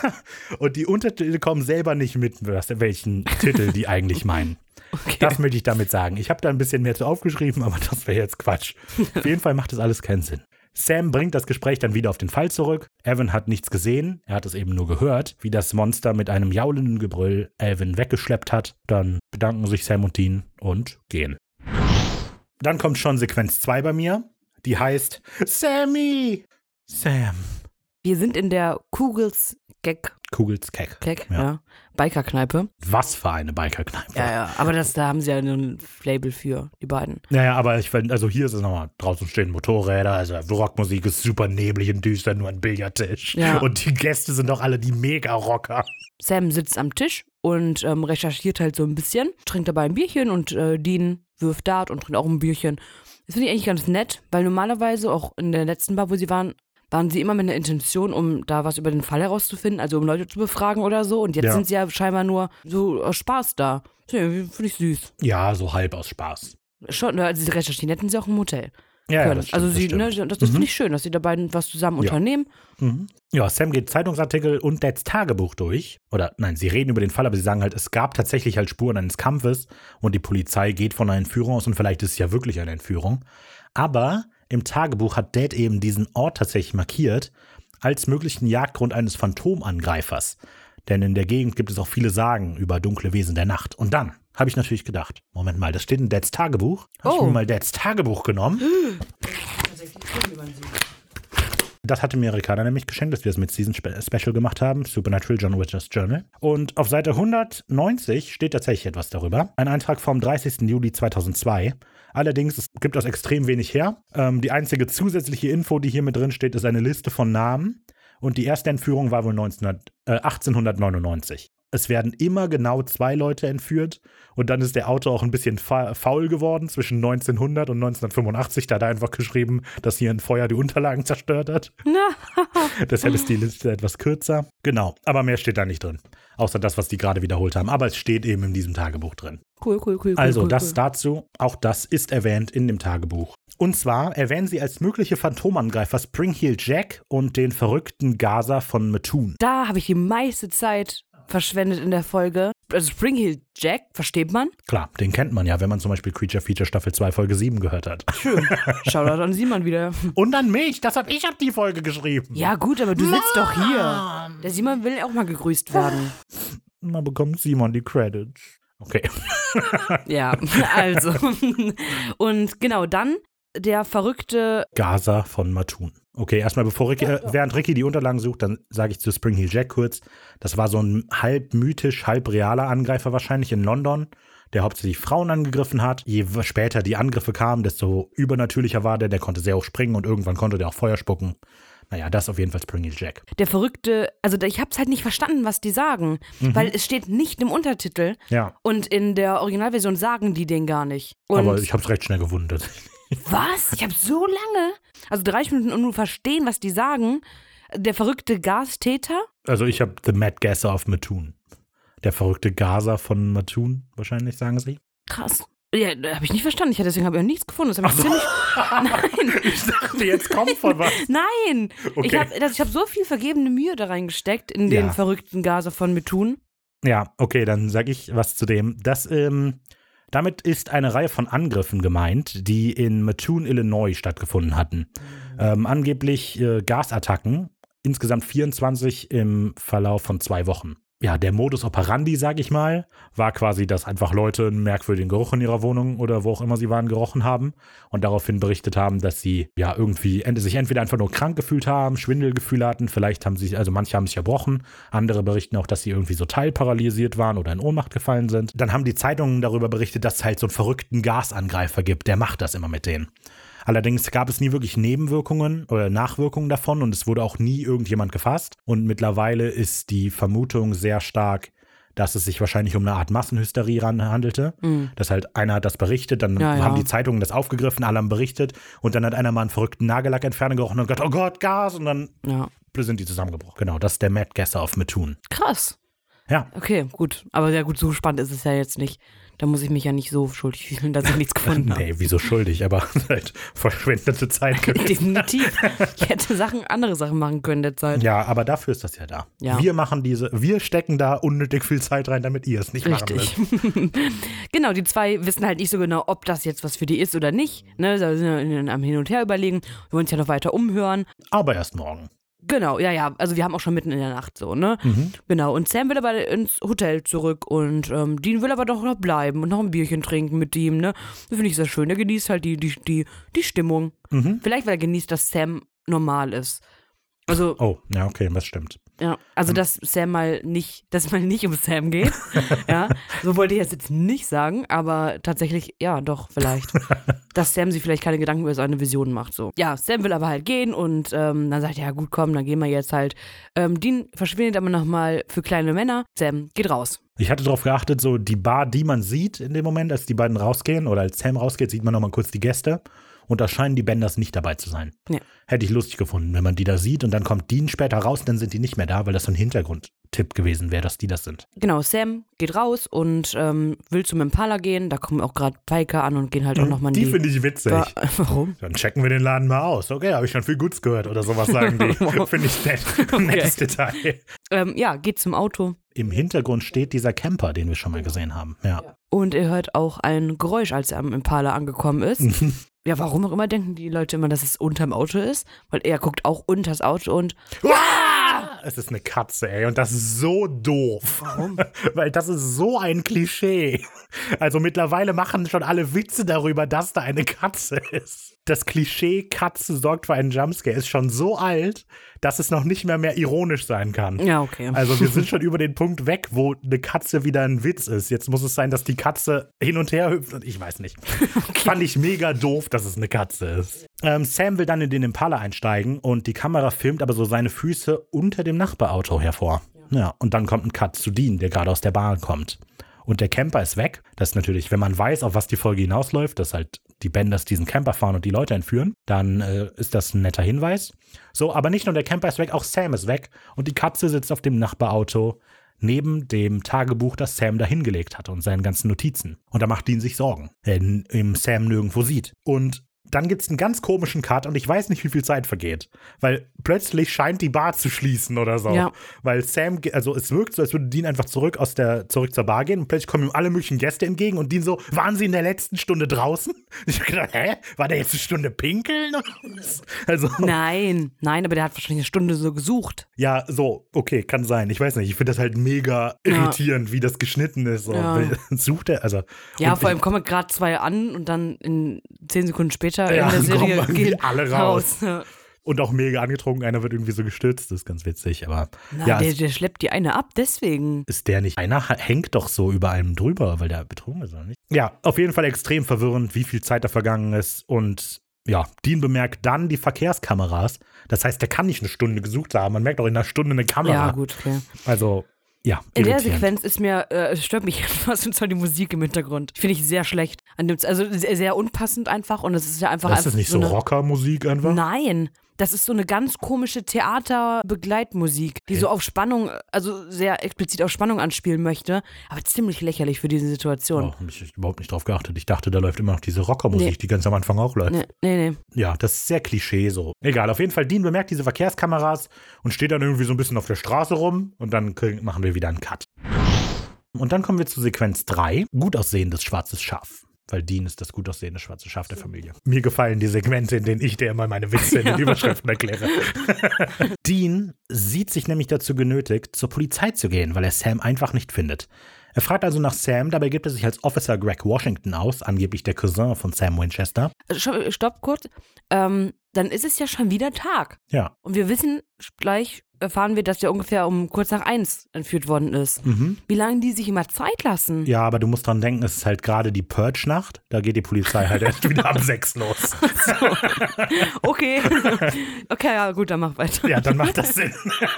Und die Untertitel kommen selber nicht mit, welchen Titel die eigentlich meinen. Okay. Das möchte ich damit sagen. Ich habe da ein bisschen mehr zu aufgeschrieben, aber das wäre jetzt Quatsch. Auf jeden Fall macht das alles keinen Sinn. Sam bringt das Gespräch dann wieder auf den Fall zurück. Evan hat nichts gesehen, er hat es eben nur gehört, wie das Monster mit einem jaulenden Gebrüll Evan weggeschleppt hat. Dann bedanken sich Sam und Dean und gehen. Dann kommt schon Sequenz 2 bei mir. Die heißt Sammy! Sam. Wir sind in der Kugels Gag, Kugels Keck. Ja. ja. Bikerkneipe. Was für eine Bikerkneipe. Ja, ja. Aber das, da haben sie ja ein Label für, die beiden. Naja, aber ich finde, also hier ist es nochmal, draußen stehen Motorräder, also Rockmusik ist super neblig und düster, nur ein Billardtisch. Ja. Und die Gäste sind doch alle die Mega-Rocker. Sam sitzt am Tisch und ähm, recherchiert halt so ein bisschen, trinkt dabei ein Bierchen und äh, Dean wirft Dart und trinkt auch ein Bierchen. Das finde ich eigentlich ganz nett, weil normalerweise auch in der letzten Bar, wo sie waren, waren sie immer mit einer Intention, um da was über den Fall herauszufinden, also um Leute zu befragen oder so. Und jetzt Ja. sind sie ja scheinbar nur so aus Spaß da. Finde ich süß. Ja, so halb aus Spaß. Schon, also sie recherchieren hätten sie auch im Hotel Ja, ja das stimmt, also das sie, stimmt. ne, das, das Mhm. finde ich schön, dass sie da beiden was zusammen Ja. unternehmen. Mhm. Ja, Sam geht Zeitungsartikel und Dads Tagebuch durch. Oder nein, sie reden über den Fall, aber sie sagen halt, es gab tatsächlich halt Spuren eines Kampfes und die Polizei geht von einer Entführung aus und vielleicht ist es ja wirklich eine Entführung. Aber im Tagebuch hat Dad eben diesen Ort tatsächlich markiert als möglichen Jagdgrund eines Phantomangreifers. Denn in der Gegend gibt es auch viele Sagen über dunkle Wesen der Nacht. Und dann habe ich natürlich gedacht, Moment mal, das steht in Dads Tagebuch. Habe ich Oh. mir mal Dads Tagebuch genommen. Das hatte mir Ricarda nämlich geschenkt, dass wir das mit Season Spe Special gemacht haben, Supernatural John Witcher's Journal. Und auf Seite 190 steht tatsächlich etwas darüber. Ein Eintrag vom 30. Juli 2002. Allerdings, es gibt das extrem wenig her. Ähm, die einzige zusätzliche Info, die hier mit drin steht, ist eine Liste von Namen. Und die erste Entführung war wohl 1900, äh, 1899. Es werden immer genau zwei Leute entführt und dann ist der Autor auch ein bisschen fa faul geworden zwischen 1900 und 1985. Da hat er einfach geschrieben, dass hier ein Feuer die Unterlagen zerstört hat. <laughs> Deshalb ist die Liste etwas kürzer. Genau, aber mehr steht da nicht drin. Außer das, was die gerade wiederholt haben. Aber es steht eben in diesem Tagebuch drin. cool, cool, cool. Also cool, das cool. dazu, auch das ist erwähnt in dem Tagebuch. Und zwar erwähnen sie als mögliche Phantomangreifer Springheel Jack und den verrückten Gaza von Mattoon. Da habe ich die meiste Zeit verschwendet in der Folge. Also Springhill Jack, versteht man? Klar, den kennt man ja, wenn man zum Beispiel Creature Feature Staffel 2 Folge 7 gehört hat. Schön. <laughs> Shoutout an Simon wieder. Und an mich, das hab ich hab die Folge geschrieben. Ja gut, aber du sitzt doch hier. Der Simon will auch mal gegrüßt werden. Man bekommt Simon die Credits. Okay. <laughs> Ja, also. <laughs> Und genau, dann der verrückte, Gaza von Mattoon. Okay, erstmal bevor Ricky, äh, während Ricky die Unterlagen sucht, dann sage ich zu Springheel Jack kurz. Das war so ein halb mythisch, halb realer Angreifer wahrscheinlich in London, der hauptsächlich Frauen angegriffen hat. Je später die Angriffe kamen, desto übernatürlicher war der. Der konnte sehr hoch springen und irgendwann konnte der auch Feuer spucken. Naja, das auf jeden Fall Springheel Jack. der verrückte, also ich hab's halt nicht verstanden, was die sagen. Weil es steht nicht im Untertitel. Ja, Und in der Originalversion sagen die den gar nicht. Und aber ich hab's recht schnell gewundert. Was? Ich habe so lange. Also 30 Minuten und nur verstehen, was die sagen. Der verrückte Gastäter? Also ich habe The Mad Gasser of Mattoon. Der verrückte Gaza von Mattoon, wahrscheinlich, sagen sie. Krass. Ja, habe ich nicht verstanden. Ich hab- deswegen habe ich auch nichts gefunden. Das ich ziemlich. <laughs> Nein, Ich dachte, jetzt kommt von was. nein. Ich Okay. habe ich hab so viel vergebene Mühe da reingesteckt in den Ja. verrückten Gaser von Metun. Ja, okay, dann sage ich was zu dem. Das, ähm, damit ist eine Reihe von Angriffen gemeint, die in Mattoon, Illinois stattgefunden hatten. Ähm, angeblich äh, Gasattacken, insgesamt 24 im Verlauf von zwei Wochen. Ja, der Modus operandi, sag ich mal, war quasi, dass einfach Leute einen merkwürdigen Geruch in ihrer Wohnung oder wo auch immer sie waren, gerochen haben und daraufhin berichtet haben, dass sie ja irgendwie sich entweder einfach nur krank gefühlt haben, Schwindelgefühle hatten, vielleicht haben sie, also manche haben sich erbrochen, andere berichten auch, dass sie irgendwie so teilparalysiert waren oder in Ohnmacht gefallen sind. Dann haben die Zeitungen darüber berichtet, dass es halt so einen verrückten Gasangreifer gibt, der macht das immer mit denen. Allerdings gab es nie wirklich Nebenwirkungen oder Nachwirkungen davon und es wurde auch nie irgendjemand gefasst. Und mittlerweile ist die Vermutung sehr stark, dass es sich wahrscheinlich um eine Art Massenhysterie handelte. Mhm. Dass halt einer hat das berichtet, dann ja, haben ja. die Zeitungen das aufgegriffen, alle haben berichtet und dann hat einer mal einen verrückten Nagellackentferner gerochen und gesagt, oh Gott, Gas und dann ja. sind die zusammengebrochen. Genau, das ist der Matt Gesser auf Methuen. Krass. Ja. Okay, gut. Aber ja gut, so spannend ist es ja jetzt nicht. Da muss ich mich ja nicht so schuldig fühlen, dass ich nichts gefunden <laughs> habe. Nee, wieso schuldig? Aber <laughs> halt verschwendete Zeit. <laughs> Definitiv. Ich hätte Sachen, andere Sachen machen können der Zeit. Ja, aber dafür ist das ja da. Ja. Wir machen diese, wir stecken da unnötig viel Zeit rein, damit ihr es nicht Richtig. machen müsst. genau, die zwei wissen halt nicht so genau, ob das jetzt was für die ist oder nicht. Ne, da sind wir am Hin und Her überlegen. Wir wollen uns ja noch weiter umhören. Aber erst morgen. Genau, ja, ja. Also wir haben auch schon mitten in der Nacht so, ne? Mhm. Genau. Und Sam will aber ins Hotel zurück und ähm, Dean will aber doch noch bleiben und noch ein Bierchen trinken mit ihm, ne? Das finde ich sehr schön. Der genießt halt die, die, die, die Stimmung. Mhm. Vielleicht, weil er genießt, dass Sam normal ist. Also, oh, ja, okay, das stimmt. Ja, also dass Sam mal nicht, dass mal nicht um Sam geht. <laughs> ja, so wollte ich es jetzt nicht sagen, aber tatsächlich, ja, doch, vielleicht. <laughs> dass Sam sich vielleicht keine Gedanken über seine Visionen macht. So. Ja, Sam will aber halt gehen und ähm, dann sagt er, ja gut, komm, dann gehen wir jetzt halt. Ähm, Dean verschwindet aber nochmal für kleine Männer. Sam geht raus. Ich hatte darauf geachtet, so die Bar, die man sieht in dem Moment, als die beiden rausgehen oder als Sam rausgeht, sieht man nochmal kurz die Gäste. Und da scheinen die Benders nicht dabei zu sein. Ja. Hätte ich lustig gefunden, wenn man die da sieht und dann kommt Dean später raus, dann sind die nicht mehr da, weil das so ein Hintergrundtipp gewesen wäre, dass die das sind. Genau, Sam geht raus und ähm, will zum Impala gehen. Da kommen auch gerade Piker an und gehen halt auch nochmal in die. Die finde ich witzig. Ba <laughs> Warum? Dann checken wir den Laden mal aus. Okay, habe ich schon viel Gutes gehört oder sowas sagen die. <laughs> <laughs> finde ich nett. Okay. Nettes Detail. Ähm, ja, geht zum Auto. Im Hintergrund steht dieser Camper, den wir schon mal gesehen haben. Ja. Und er hört auch ein Geräusch, als er am Impala angekommen ist. Ja, warum auch immer denken die Leute immer, dass es unterm Auto ist? Weil er guckt auch unters Auto und. Es ist eine Katze, ey. Und das ist so doof. Warum? <laughs> Weil das ist so ein Klischee. Also mittlerweile machen schon alle Witze darüber, dass da eine Katze ist. Das Klischee Katze sorgt für einen Jumpscare ist schon so alt, dass es noch nicht mehr mehr ironisch sein kann. Ja, okay. Also wir sind schon über den Punkt weg, wo eine Katze wieder ein Witz ist. Jetzt muss es sein, dass die Katze hin und her hüpft und ich weiß nicht. <laughs> Okay. Fand ich mega doof, dass es eine Katze ist. Ähm, Sam will dann in den Impala einsteigen und die Kamera filmt aber so seine Füße unter dem Nachbarauto hervor. Ja, ja und dann kommt ein Cut zu Dean, der gerade aus der Bahn kommt und der Camper ist weg. Das ist natürlich, wenn man weiß, auf was die Folge hinausläuft, dass halt die Benders diesen Camper fahren und die Leute entführen, dann äh, ist das ein netter Hinweis. So, aber nicht nur der Camper ist weg, auch Sam ist weg und die Katze sitzt auf dem Nachbarauto neben dem Tagebuch, das Sam da hingelegt hatte und seinen ganzen Notizen. Und da macht Dean sich Sorgen, wenn ihm Sam nirgendwo sieht. Und dann gibt es einen ganz komischen Cut und ich weiß nicht, wie viel Zeit vergeht. Weil plötzlich scheint die Bar zu schließen oder so. Ja. Weil Sam, also es wirkt so, als würde Dean einfach zurück aus der, zurück zur Bar gehen und plötzlich kommen ihm alle möglichen Gäste entgegen und Dean so, waren sie in der letzten Stunde draußen? <laughs> Ich hab gedacht, hä? War der jetzt eine Stunde pinkeln? Also. <laughs> Nein, nein, aber der hat wahrscheinlich eine Stunde so gesucht. Ja, so, okay, kann sein. Ich weiß nicht. Ich finde das halt mega irritierend, ja. wie das geschnitten ist. So. Ja. <laughs> Sucht er, also. Ja, vor allem kommen gerade zwei an und dann in zehn Sekunden später später ja, in der Serie gehen alle raus. raus. Und auch mega angetrunken, einer wird irgendwie so gestürzt, das ist ganz witzig, aber. Na, ja, der, der, schleppt die eine ab, deswegen. Ist der nicht? Einer hängt doch so über einem drüber, weil der betrunken ist, oder nicht? Ja, auf jeden Fall extrem verwirrend, wie viel Zeit da vergangen ist und ja, Dean bemerkt dann die Verkehrskameras. Das heißt, der kann nicht eine Stunde gesucht haben. Man merkt auch in einer Stunde eine Kamera. Ja, gut, okay. Also, ja. In der Sequenz ist mir, äh, stört mich etwas, und zwar die Musik im Hintergrund. Finde ich sehr schlecht. Also sehr, sehr unpassend einfach und es ist ja einfach. Ist das nicht so, so Rockermusik einfach? Nein. Das ist so eine ganz komische Theaterbegleitmusik, die okay. so auf Spannung, also sehr explizit auf Spannung anspielen möchte, aber ziemlich lächerlich für diese Situation. Oh, habe ich überhaupt nicht drauf geachtet. Ich dachte, da läuft immer noch diese Rockermusik, nee. die ganz am Anfang auch läuft. Nee, nee, nee. Ja, das ist sehr Klischee so. Egal, auf jeden Fall, Dean bemerkt diese Verkehrskameras und steht dann irgendwie so ein bisschen auf der Straße rum und dann machen wir wieder einen Cut. Und dann kommen wir zu Sequenz 3. Gut aussehendes schwarzes Schaf. Weil Dean ist das gut aussehende schwarze Schaf der Familie. Mir gefallen die Segmente, in denen ich dir mal meine Witze in <laughs> den Überschriften erkläre. <laughs> Dean sieht sich nämlich dazu genötigt, zur Polizei zu gehen, weil er Sam einfach nicht findet. Er fragt also nach Sam, dabei gibt er sich als Officer Greg Washington aus, angeblich der Cousin von Sam Winchester. Stopp kurz. Ähm, dann ist es ja schon wieder Tag. Ja. Und wir wissen gleich, erfahren wir, dass der ungefähr um kurz nach eins entführt worden ist. Mhm. Wie lange die sich immer Zeit lassen. Ja, aber du musst dran denken, es ist halt gerade die Purge-Nacht. Da geht die Polizei halt erst wieder ab sechs los. <laughs> Okay. <laughs> okay, ja, gut, dann mach weiter. Ja, dann macht das Sinn.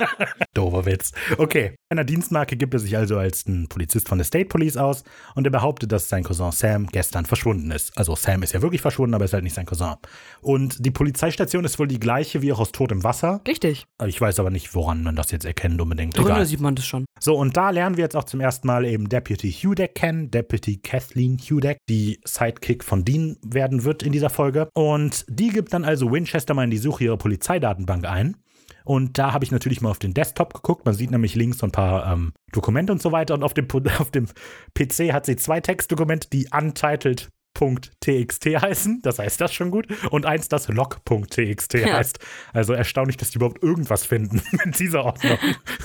<laughs> Dober Witz. Okay. In einer Dienstmarke gibt er sich also als ein Polizist von der State Police aus und er behauptet, dass sein Cousin Sam gestern verschwunden ist. Also Sam ist ja wirklich verschwunden, aber ist halt nicht sein Cousin. Und die Polizeistation ist wohl die gleiche wie auch aus Tod im Wasser. Richtig. Ich weiß aber nicht, woran man das jetzt erkennt unbedingt. Drunter Egal. sieht man das schon. So, und da lernen wir jetzt auch zum ersten Mal eben Deputy Hudeck kennen, Deputy Kathleen Hudeck, die Sidekick von Dean werden wird in dieser Folge. Und die gibt dann also Winchester mal in die Suche ihrer Polizeidatenbank ein. Und da habe ich natürlich mal auf den Desktop geguckt. Man sieht nämlich links so ein paar ähm, Dokumente und so weiter. Und auf dem, <laughs> auf dem PC hat sie zwei Textdokumente, die untitled.txt heißen. Das heißt das schon gut. Und eins, das log.txt Ja. heißt. Also erstaunlich, dass die überhaupt irgendwas finden <laughs> mit dieser Ordnung.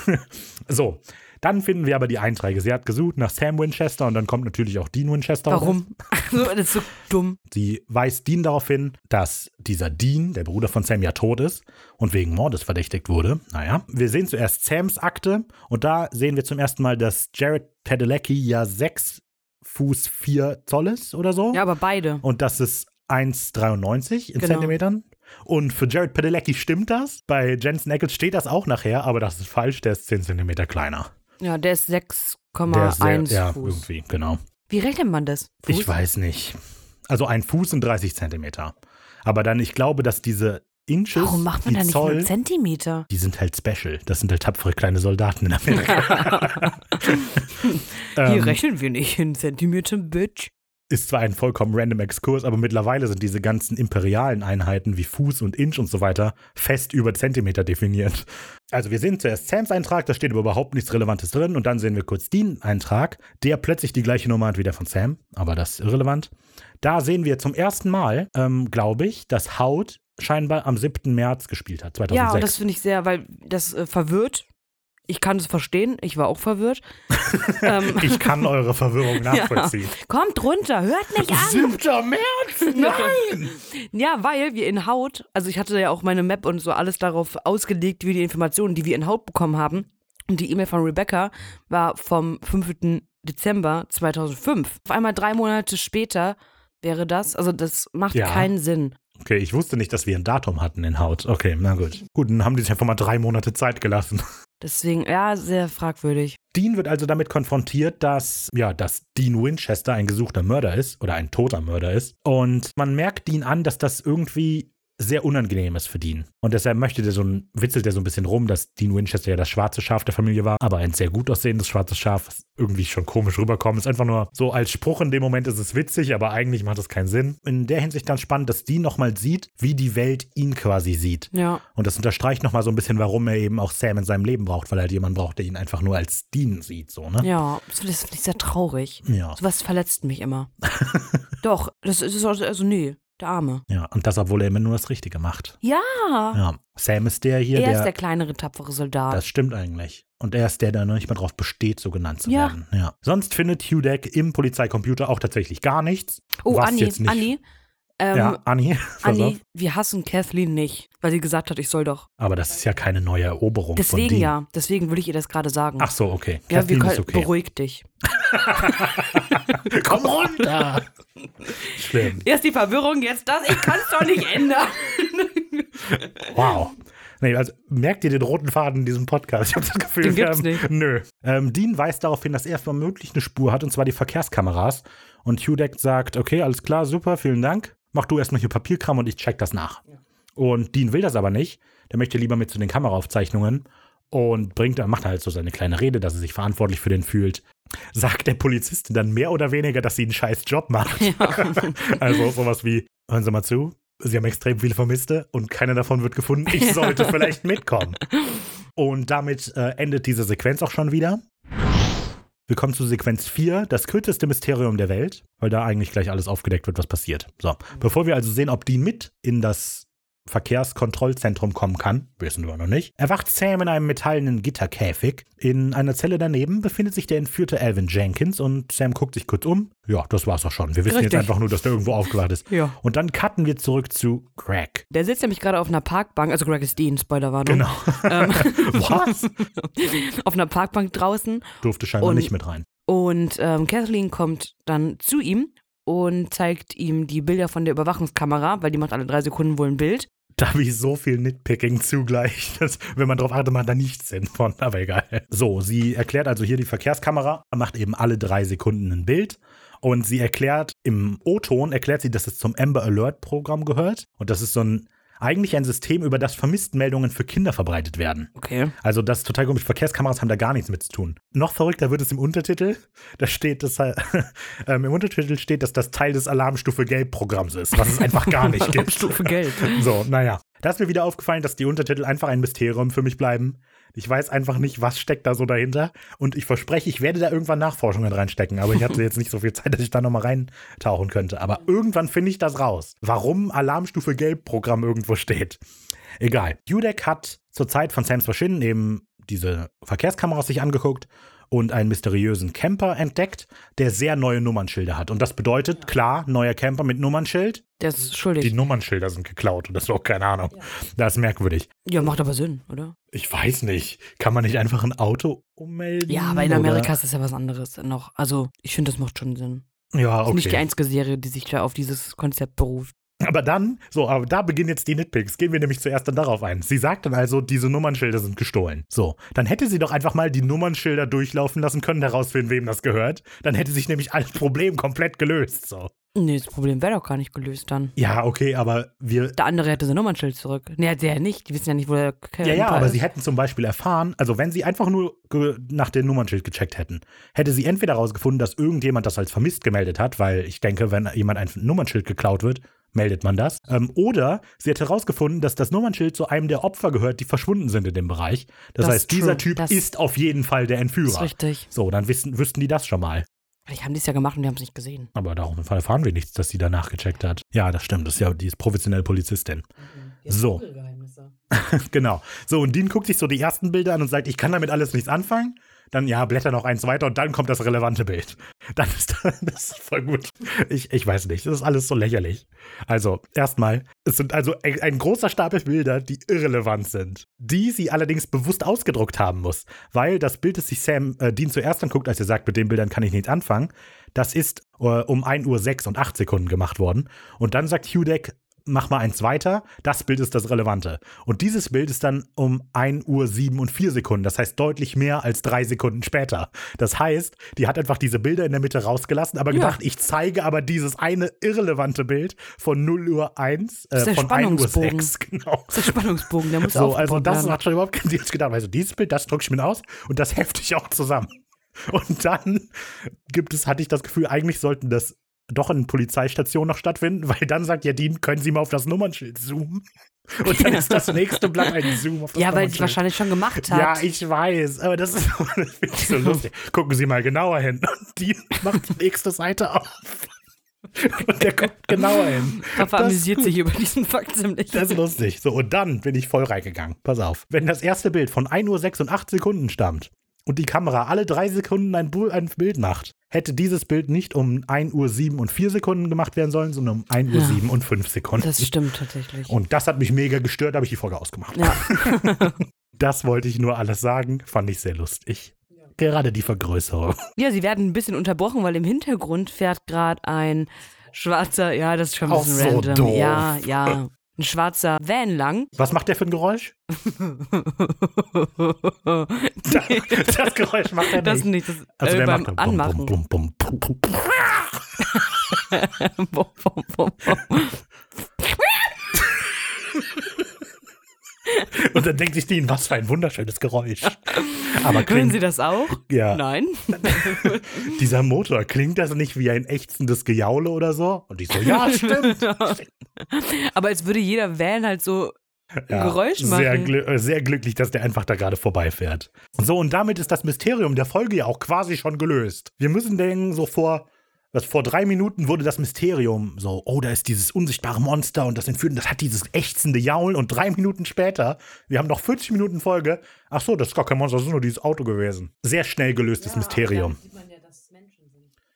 <laughs> so. Dann finden wir aber die Einträge. Sie hat gesucht nach Sam Winchester und dann kommt natürlich auch Dean Winchester. raus. Warum? <laughs> Also, das ist so dumm. Sie weist Dean darauf hin, dass dieser Dean, der Bruder von Sam, ja tot ist und wegen Mordes verdächtigt wurde. Naja, wir sehen zuerst Sams Akte und da sehen wir zum ersten Mal, dass Jared Padalecki ja 6 Fuß 4 Zoll ist oder so. Ja, aber beide. Und das ist 1,93 in Genau. Zentimetern. Und für Jared Padalecki stimmt das. Bei Jensen Ackles steht das auch nachher, aber das ist falsch. Der ist 10 Zentimeter kleiner. Ja, der ist Der ist sehr, 6,1 ja, Fuß. irgendwie, genau. Wie rechnet man das? Fuß? Ich weiß nicht. Also ein Fuß und 30 Zentimeter. Aber dann, ich glaube, dass diese Inches, Warum macht man da nicht Zoll, nur Zentimeter? die sind halt special. Das sind halt tapfere kleine Soldaten in Amerika. <laughs> <laughs> Hier ähm, rechnen wir nicht in Zentimeter, Bitch. Ist zwar ein vollkommen random Exkurs, aber mittlerweile sind diese ganzen imperialen Einheiten wie Fuß und Inch und so weiter fest über Zentimeter definiert. Also wir sehen zuerst Sams Eintrag, da steht aber überhaupt nichts Relevantes drin und dann sehen wir kurz Dean Eintrag, der plötzlich die gleiche Nummer hat wie der von Sam, aber das ist irrelevant. Da sehen wir zum ersten Mal, ähm, glaube ich, dass Haut scheinbar am 7. März gespielt hat, 2006. Ja, und das finde ich sehr, weil das äh, verwirrt. Ich kann es verstehen, ich war auch verwirrt. <laughs> ähm, ich kann eure Verwirrung <laughs> nachvollziehen. kommt runter, hört mich an. 7. März? <laughs> Nein! Ja, weil wir in Haut, also ich hatte ja auch meine Map und so alles darauf ausgelegt, wie die Informationen, die wir in Haut bekommen haben. Und die E-Mail von Rebecca war vom 5. Dezember 2005. Auf einmal drei Monate später wäre das, also das macht Ja. keinen Sinn. Okay, ich wusste nicht, dass wir ein Datum hatten in Haut. Okay, na gut. Gut, dann haben die sich einfach mal drei Monate Zeit gelassen. Deswegen, ja, sehr fragwürdig. Dean wird also damit konfrontiert, dass, ja, dass Dean Winchester ein gesuchter Mörder ist oder ein toter Mörder ist. Und man merkt Dean an, dass das irgendwie sehr unangenehm ist für Dean. Und deshalb möchte der so ein, witzelt er so ein bisschen rum, dass Dean Winchester ja das schwarze Schaf der Familie war, aber ein sehr gut aussehendes schwarzes Schaf, was irgendwie schon komisch rüberkommt. Ist einfach nur so als Spruch in dem Moment ist es witzig, aber eigentlich macht es keinen Sinn. In der Hinsicht ganz spannend, dass Dean nochmal sieht, wie die Welt ihn quasi sieht. Ja. Und das unterstreicht nochmal so ein bisschen, warum er eben auch Sam in seinem Leben braucht, weil er halt jemanden braucht, der ihn einfach nur als Dean sieht, so, ne? Ja, das finde ich sehr traurig. Ja. Sowas verletzt mich immer. <laughs> Doch, das ist also, also nee, der Arme. Ja, und das, obwohl er immer nur das Richtige macht. Ja, Ja. Sam ist der hier, er der, ist der kleinere, tapfere Soldat. Das stimmt eigentlich. Und er ist der, der noch nicht mal drauf besteht, so genannt zu Ja. werden. Ja. Sonst findet Hudeck im Polizeicomputer auch tatsächlich gar nichts. oh, Anni, Anni. Ähm, ja, Anni. <laughs> Anni, wir hassen Kathleen nicht, weil sie gesagt hat, ich soll doch. Aber das ist ja keine neue Eroberung Deswegen ja, deswegen will ich ihr das gerade sagen. Ach so, okay. ja, wir Kathleen können, ist okay. beruhig dich. <laughs> Komm runter! Schlimm. Erst die Verwirrung, jetzt das. Ich kann es doch nicht ändern. <laughs> Wow. Nee, also merkt ihr den roten Faden in diesem Podcast? Ich habe das Gefühl, Den wir gibt's haben- nicht. Nö. Ähm, Dean weist darauf hin, dass er womöglich eine Spur hat, und zwar die Verkehrskameras. Und Hudeck sagt, okay, alles klar, super, vielen Dank. Mach du erstmal hier Papierkram und ich check das nach. Und Dean will das aber nicht. Der möchte lieber mit zu den Kameraaufzeichnungen und bringt, macht halt so seine kleine Rede, dass er sich verantwortlich für den fühlt. Sagt der Polizistin dann mehr oder weniger, dass sie einen scheiß Job macht. <laughs> Also sowas wie, hören Sie mal zu, Sie haben extrem viele Vermisste und keiner davon wird gefunden. Ich sollte vielleicht mitkommen. Und damit äh, endet diese Sequenz auch schon wieder. Wir kommen zu Sequenz 4, das kürzeste Mysterium der Welt, weil da eigentlich gleich alles aufgedeckt wird, was passiert. So, bevor wir also sehen, ob Dean mit in das Verkehrskontrollzentrum kommen kann, wissen wir noch nicht, erwacht Sam in einem metallenen Gitterkäfig. In einer Zelle daneben befindet sich der entführte Alvin Jenkins und Sam guckt sich kurz um. Ja, das war's auch schon. Wir wissen Richtig. jetzt einfach nur, dass der irgendwo aufgewacht ist. Ja. Und dann cutten wir zurück zu Greg. Der sitzt nämlich gerade auf einer Parkbank, also Greg ist Dean, Spoilerwarnung. Genau. Ähm, <laughs> Was? <laughs> auf einer Parkbank draußen Durfte scheinbar Und- nicht mit rein. und ähm, Kathleen kommt dann zu ihm und zeigt ihm die Bilder von der Überwachungskamera, weil die macht alle drei Sekunden wohl ein Bild. Da habe ich so viel Nitpicking zugleich, <laughs> dass, wenn man drauf achtet, macht da nichts Sinn von, <laughs> aber egal. So, sie erklärt also hier die Verkehrskamera, macht eben alle drei Sekunden ein Bild und sie erklärt im O-Ton, erklärt sie, dass es zum Amber Alert Programm gehört und das ist so ein, eigentlich ein System, über das Vermisstenmeldungen für Kinder verbreitet werden. Okay. Also das ist total komisch. Verkehrskameras haben da gar nichts mit zu tun. Noch verrückter wird es im Untertitel. Da steht, dass <laughs> ähm, im Untertitel steht, dass das Teil des Alarmstufe Gelb Programms ist, was es einfach gar nicht <laughs> gibt. Stufe Geld. So, naja. Da ist mir wieder aufgefallen, dass die Untertitel einfach ein Mysterium für mich bleiben. Ich weiß einfach nicht, was steckt da so dahinter. Und ich verspreche, ich werde da irgendwann Nachforschungen reinstecken. Aber ich hatte jetzt nicht so viel Zeit, dass ich da nochmal reintauchen könnte. Aber irgendwann finde ich das raus. Warum Alarmstufe Gelb-Programm irgendwo steht. Egal. Judek hat zur Zeit von Sams Verschwinden eben diese Verkehrskameras sich angeguckt und einen mysteriösen Camper entdeckt, der sehr neue Nummernschilder hat. Und das bedeutet, klar, neuer Camper mit Nummernschild. Der ist schuldig. Die Nummernschilder sind geklaut und das ist auch keine Ahnung. Das ist merkwürdig. ja, macht aber Sinn, oder? Ich weiß nicht. Kann man nicht einfach ein Auto ummelden? Ja, aber in Amerika Oder? ist das ja was anderes noch. Also, ich finde, das macht schon Sinn. Ja, Ist nicht die okay. einzige Serie, die sich da auf dieses Konzept beruft. Aber dann, so, aber da beginnen jetzt die Nitpicks. Gehen wir nämlich zuerst dann darauf ein. Sie sagt dann also, diese Nummernschilder sind gestohlen. So, dann hätte sie doch einfach mal die Nummernschilder durchlaufen lassen können, herausfinden, wem das gehört. Dann hätte sich nämlich alles Problem komplett gelöst. So. Nee, das Problem wäre doch gar nicht gelöst dann. Ja, okay, aber wir Der andere hätte sein Nummernschild zurück. Nee, der ja nicht. Die wissen ja nicht, wo der Ja, ja, Camper aber ist. sie hätten zum Beispiel erfahren, also wenn sie einfach nur nach dem Nummernschild gecheckt hätten, hätte sie entweder herausgefunden, dass irgendjemand das als vermisst gemeldet hat, weil ich denke, wenn jemand ein Nummernschild geklaut wird, meldet man das. Ähm, oder sie hätte herausgefunden, dass das Nummernschild zu einem der Opfer gehört, die verschwunden sind in dem Bereich. Das, Das heißt, dieser. Typ Das- ist auf jeden Fall der Das ist Entführer. richtig. So, dann wissen, wüssten die das schon mal. Vielleicht haben die es ja gemacht und die haben es nicht gesehen. Aber darauf erfahren wir nichts, dass sie danach gecheckt hat. Ja, das stimmt. Das ist ja, die ist professionelle Polizistin. So. <laughs> Genau. So, und Dean guckt sich so die ersten Bilder an und sagt, ich kann damit alles nichts anfangen. Dann, ja, blätter noch eins weiter und dann kommt das relevante Bild. <laughs> Dann ist <laughs> das ist voll gut. Ich, ich weiß nicht, das ist alles so lächerlich. Also, erstmal, es sind also ein, großer Stapel Bilder, die irrelevant sind. Die sie allerdings bewusst ausgedruckt haben muss. Weil das Bild, das sich Sam äh, Dean zuerst anguckt, als er sagt, mit den Bildern kann ich nichts anfangen, das ist äh, um 1 Uhr 6 und 8 Sekunden gemacht worden. Und dann sagt Hudek, mach mal eins weiter, das Bild ist das Relevante. Und dieses Bild ist dann um 1 Uhr 7 und 4 Sekunden, das heißt deutlich mehr als drei Sekunden später. Das heißt, die hat einfach diese Bilder in der Mitte rausgelassen, aber Ja. gedacht, ich zeige aber dieses eine irrelevante Bild von 0 Uhr 1, äh, ist der von 1 Uhr Spannungsbogen. 6, <laughs> genau. Das ist der Spannungsbogen, der muss So, also das werden. hat schon überhaupt keinen Sinn gedacht. Also dieses Bild, das drücke ich mir aus und das hefte ich auch zusammen. Und dann gibt es, hatte ich das Gefühl, eigentlich sollten das doch in Polizeistationen noch stattfinden, weil dann sagt ja Dean, können Sie mal auf das Nummernschild zoomen? Und dann ist das nächste Blatt ein Zoom auf das Ja, weil die wahrscheinlich schon gemacht hat. Ja, ich weiß, aber das ist so <laughs> <laughs> lustig. Gucken Sie mal genauer hin. Und Dean macht die nächste Seite auf. Und der guckt genauer hin. Papa Das amüsiert sich <laughs> über diesen Fakt ziemlich. Das ist lustig. So, und dann bin ich voll reingegangen. Pass auf. Wenn das erste Bild von 1 Uhr 6 und 8 Sekunden stammt und die Kamera alle drei Sekunden ein, Bild macht, hätte dieses Bild nicht um 1 Uhr 7 und 4 Sekunden gemacht werden sollen, sondern um 1 Uhr Ja. 7 und 5 Sekunden. Das stimmt tatsächlich. und das hat mich mega gestört, habe ich die Folge ausgemacht. ja. <laughs> Das wollte ich nur alles sagen, fand ich sehr lustig. Gerade die Vergrößerung. ja, sie werden ein bisschen unterbrochen, weil im Hintergrund fährt gerade ein schwarzer, ja, das ist schon ein Auch bisschen so random. doof. Ja, ja. Ein schwarzer Van lang. <laughs> Was macht der für ein Geräusch? Das, <laughs> das Geräusch macht er Das nicht. nicht, das Also äh, beim macht bum, Anmachen. Bum, bum, bum, bum, bum. Bum, bum, <laughs> bum, bum. <laughs> Und dann denkt sich Dean, was für ein wunderschönes Geräusch. Aber Hören klingt, Sie das auch? ja, Nein. <laughs> dieser Motor, klingt das nicht wie ein ächzendes Gejaule oder so? Und ich so, ja, <laughs> stimmt. Aber als würde jeder Van halt so ja, Geräusch machen. Sehr, glü äh, sehr glücklich, dass der einfach da gerade vorbeifährt. So, und damit ist das Mysterium der Folge ja auch quasi schon gelöst. Wir müssen denken, so vor was vor drei Minuten wurde das Mysterium so, oh, da ist dieses unsichtbare Monster und das entführt, das hat dieses ächzende Jaul und drei Minuten später, wir haben noch 40 Minuten Folge, ach so, das ist gar kein Monster, das ist nur dieses Auto gewesen. Sehr schnell gelöstes ja, Mysterium.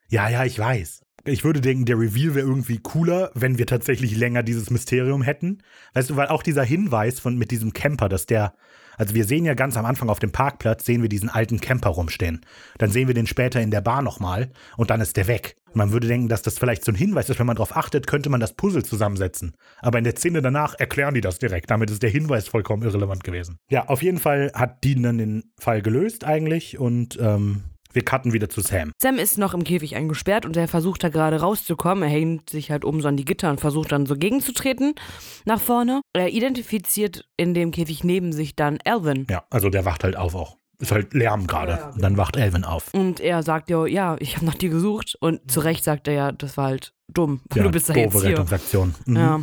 Ja, ja, ich weiß. Ich würde denken, der Reveal wäre irgendwie cooler, wenn wir tatsächlich länger dieses Mysterium hätten. Weißt du, weil auch dieser Hinweis von mit diesem Camper, dass der also wir sehen ja ganz am Anfang auf dem Parkplatz, sehen wir diesen alten Camper rumstehen. Dann sehen wir den später in der Bar nochmal und dann ist der weg. Man würde denken, dass das vielleicht so ein Hinweis ist, wenn man darauf achtet, könnte man das Puzzle zusammensetzen. Aber in der Szene danach erklären die das direkt. Damit ist der Hinweis vollkommen irrelevant gewesen. Ja, auf jeden Fall hat Dean dann den Fall gelöst eigentlich und ähm, wir cutten wieder zu Sam. Sam ist noch im Käfig eingesperrt und er versucht da gerade rauszukommen. Er hängt sich halt oben so an die Gitter und versucht dann so gegenzutreten nach vorne. Er identifiziert in dem Käfig neben sich dann Alvin. Ja, also der wacht halt auf auch. Ist halt Lärm gerade. Ja, ja. Dann wacht Alvin auf. Und er sagt ja, ja, ich habe nach dir gesucht. Und zu Recht sagt er ja, das war halt dumm. <laughs> Ja, du bist da jetzt hier. Rettungsaktion. Mhm. Ja.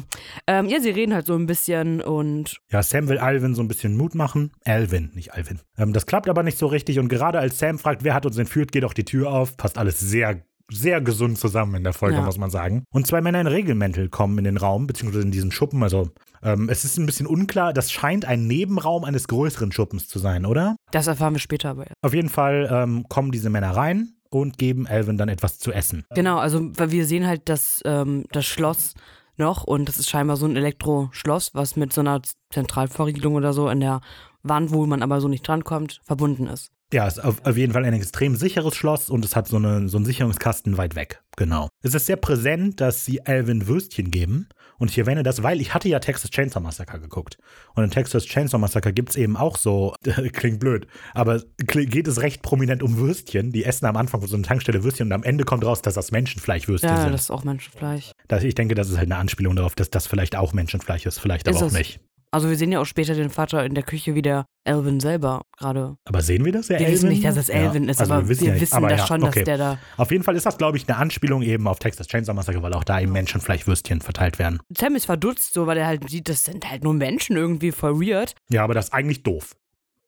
Ähm, ja, sie reden halt so ein bisschen und. Ja, Sam will Alvin so ein bisschen Mut machen. Alvin, nicht Alvin. Ähm, das klappt aber nicht so richtig. Und gerade als Sam fragt, wer hat uns entführt, geht auch die Tür auf. Passt alles sehr sehr gesund zusammen in der Folge, ja. muss man sagen. Und zwei Männer in Regelmäntel kommen in den Raum, beziehungsweise in diesen Schuppen. Also ähm, es ist ein bisschen unklar. Das scheint ein Nebenraum eines größeren Schuppens zu sein, oder? Das erfahren wir später aber. Ja. Auf jeden Fall ähm, kommen diese Männer rein und geben Alvin dann etwas zu essen. Genau, also weil wir sehen halt das, ähm, das Schloss noch und das ist scheinbar so ein Elektroschloss, was mit so einer Zentralverriegelung oder so in der Wand, wo man aber so nicht drankommt, verbunden ist. Ja, es ist auf, auf, jeden Fall ein extrem sicheres Schloss und es hat so, eine, so einen Sicherungskasten weit weg. Genau. Es ist sehr präsent, dass sie Alvin Würstchen geben. Und ich erwähne das, weil ich hatte ja Texas Chainsaw Massacre geguckt. Und in Texas Chainsaw Massacre gibt es eben auch so, <laughs> klingt blöd, aber geht es recht prominent um Würstchen. Die essen am Anfang von so einer Tankstelle Würstchen und am Ende kommt raus, dass das Menschenfleischwürstchen ja, sind. Ja, das ist auch Menschenfleisch. Das, ich denke, das ist halt eine Anspielung darauf, dass das vielleicht auch Menschenfleisch ist, vielleicht aber ist auch es. nicht. Also wir sehen ja auch später den Vater in der Küche, wie der Elvin selber gerade. Aber sehen wir das, ja, Wir Elvin? wissen nicht, dass es Elvin ja. ist, also aber wir wissen, wir wissen aber das ja, schon, okay. dass der da. Auf jeden Fall ist das, glaube ich, eine Anspielung eben auf Texas Chainsaw Massacre, weil auch da eben Menschenfleischwürstchen verteilt werden. Sam ist verdutzt so, weil er halt sieht, das sind halt nur Menschen irgendwie voll weird. Ja, aber das ist eigentlich doof.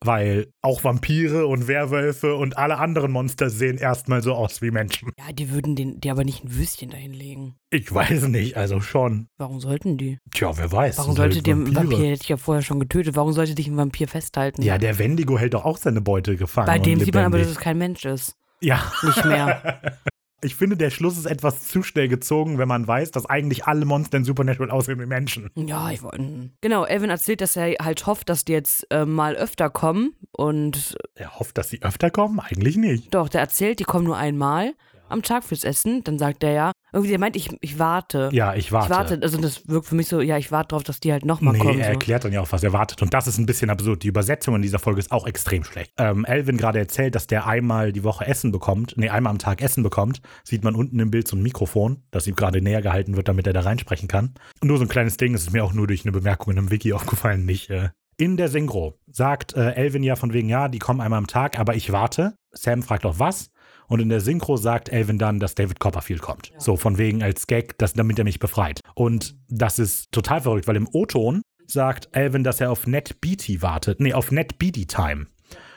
Weil auch Vampire und Werwölfe und alle anderen Monster sehen erstmal so aus wie Menschen. Ja, die würden den, die aber nicht ein Würstchen dahinlegen. Ich weiß nicht, also schon. Warum sollten die? Tja, wer weiß. Warum sollte dir ein Vampir, hätte ich ja vorher schon getötet, warum sollte dich ein Vampir festhalten? Ja, der Wendigo hält doch auch seine Beute gefangen. Bei dem sieht man aber, dass es kein Mensch ist. Ja. Nicht mehr. <laughs> Ich finde, der Schluss ist etwas zu schnell gezogen, wenn man weiß, dass eigentlich alle Monster in Supernatural aussehen wie Menschen. Ja, ich wollte. Genau, Elvin erzählt, dass er halt hofft, dass die jetzt äh, mal öfter kommen und. Er hofft, dass sie öfter kommen? Eigentlich nicht. Doch, der erzählt, die kommen nur einmal am Tag fürs Essen. Dann sagt er ja, irgendwie, der meint, ich, ich warte. Ja, ich warte. Ich warte. Also das wirkt für mich so, ja, ich warte darauf, dass die halt nochmal nee, kommen. er erklärt dann ja auch, was er wartet. Und das ist ein bisschen absurd. Die Übersetzung in dieser Folge ist auch extrem schlecht. Ähm, Elvin gerade erzählt, dass der einmal die Woche Essen bekommt, nee, einmal am Tag Essen bekommt. Sieht man unten im Bild so ein Mikrofon, das ihm gerade näher gehalten wird, damit er da reinsprechen kann. Und nur so ein kleines Ding, das ist mir auch nur durch eine Bemerkung in einem Wiki aufgefallen, nicht äh, in der Synchro sagt äh, Elvin ja von wegen, ja, die kommen einmal am Tag, aber ich warte. Sam fragt auch was. Und in der Synchro sagt Elvin dann, dass David Copperfield kommt. Ja. So von wegen als Gag, dass, damit er mich befreit. Und das ist total verrückt, weil im O-Ton sagt Elvin, dass er auf Net Beatty wartet. Nee, auf Net Beatty Time.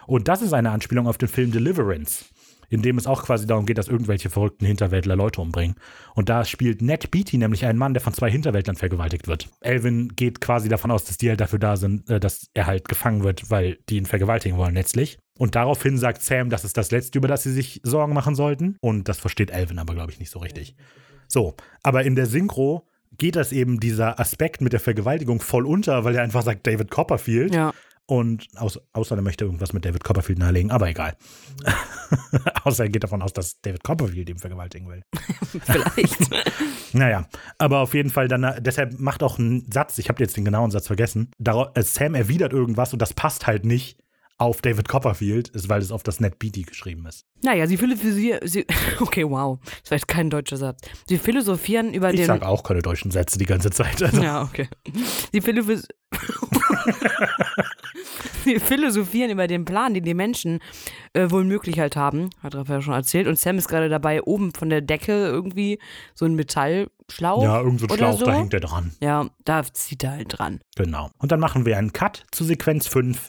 Und das ist eine Anspielung auf den Film Deliverance in dem es auch quasi darum geht, dass irgendwelche verrückten Hinterwäldler Leute umbringen. Und da spielt Ned Beatty nämlich einen Mann, der von zwei Hinterwäldlern vergewaltigt wird. Elvin geht quasi davon aus, dass die halt dafür da sind, äh, dass er halt gefangen wird, weil die ihn vergewaltigen wollen letztlich. Und daraufhin sagt Sam, das ist das Letzte, über das sie sich Sorgen machen sollten. Und das versteht Elvin aber, glaube ich, nicht so richtig. So, aber in der Synchro geht das eben dieser Aspekt mit der Vergewaltigung voll unter, weil er einfach sagt David Copperfield. Ja. Und außer, außer er möchte irgendwas mit David Copperfield nahelegen, aber egal. <laughs> außer er geht davon aus, dass David Copperfield ihm vergewaltigen will. <laughs> Vielleicht. <laughs> naja, aber auf jeden Fall dann, deshalb macht auch einen Satz, ich habe jetzt den genauen Satz vergessen, Darauf, äh, Sam erwidert irgendwas und das passt halt nicht auf David Copperfield, ist, weil es auf das Net Beatty geschrieben ist. Naja, sie philosophieren, sie, <laughs> okay, wow, das war jetzt kein deutscher Satz. Sie philosophieren über ich den... Ich sage auch keine deutschen Sätze die ganze Zeit. Also. Ja, okay. Sie Wir <laughs> philosophieren über den Plan, den die Menschen äh, wohl möglich halt haben, hat Raphael schon erzählt. Und Sam ist gerade dabei, oben von der Decke irgendwie so ein Metallschlauch. Ja, irgend so ein Schlauch, so. da hängt er dran. Ja, da zieht er halt dran. Genau. Und dann machen wir einen Cut zu Sequenz 5.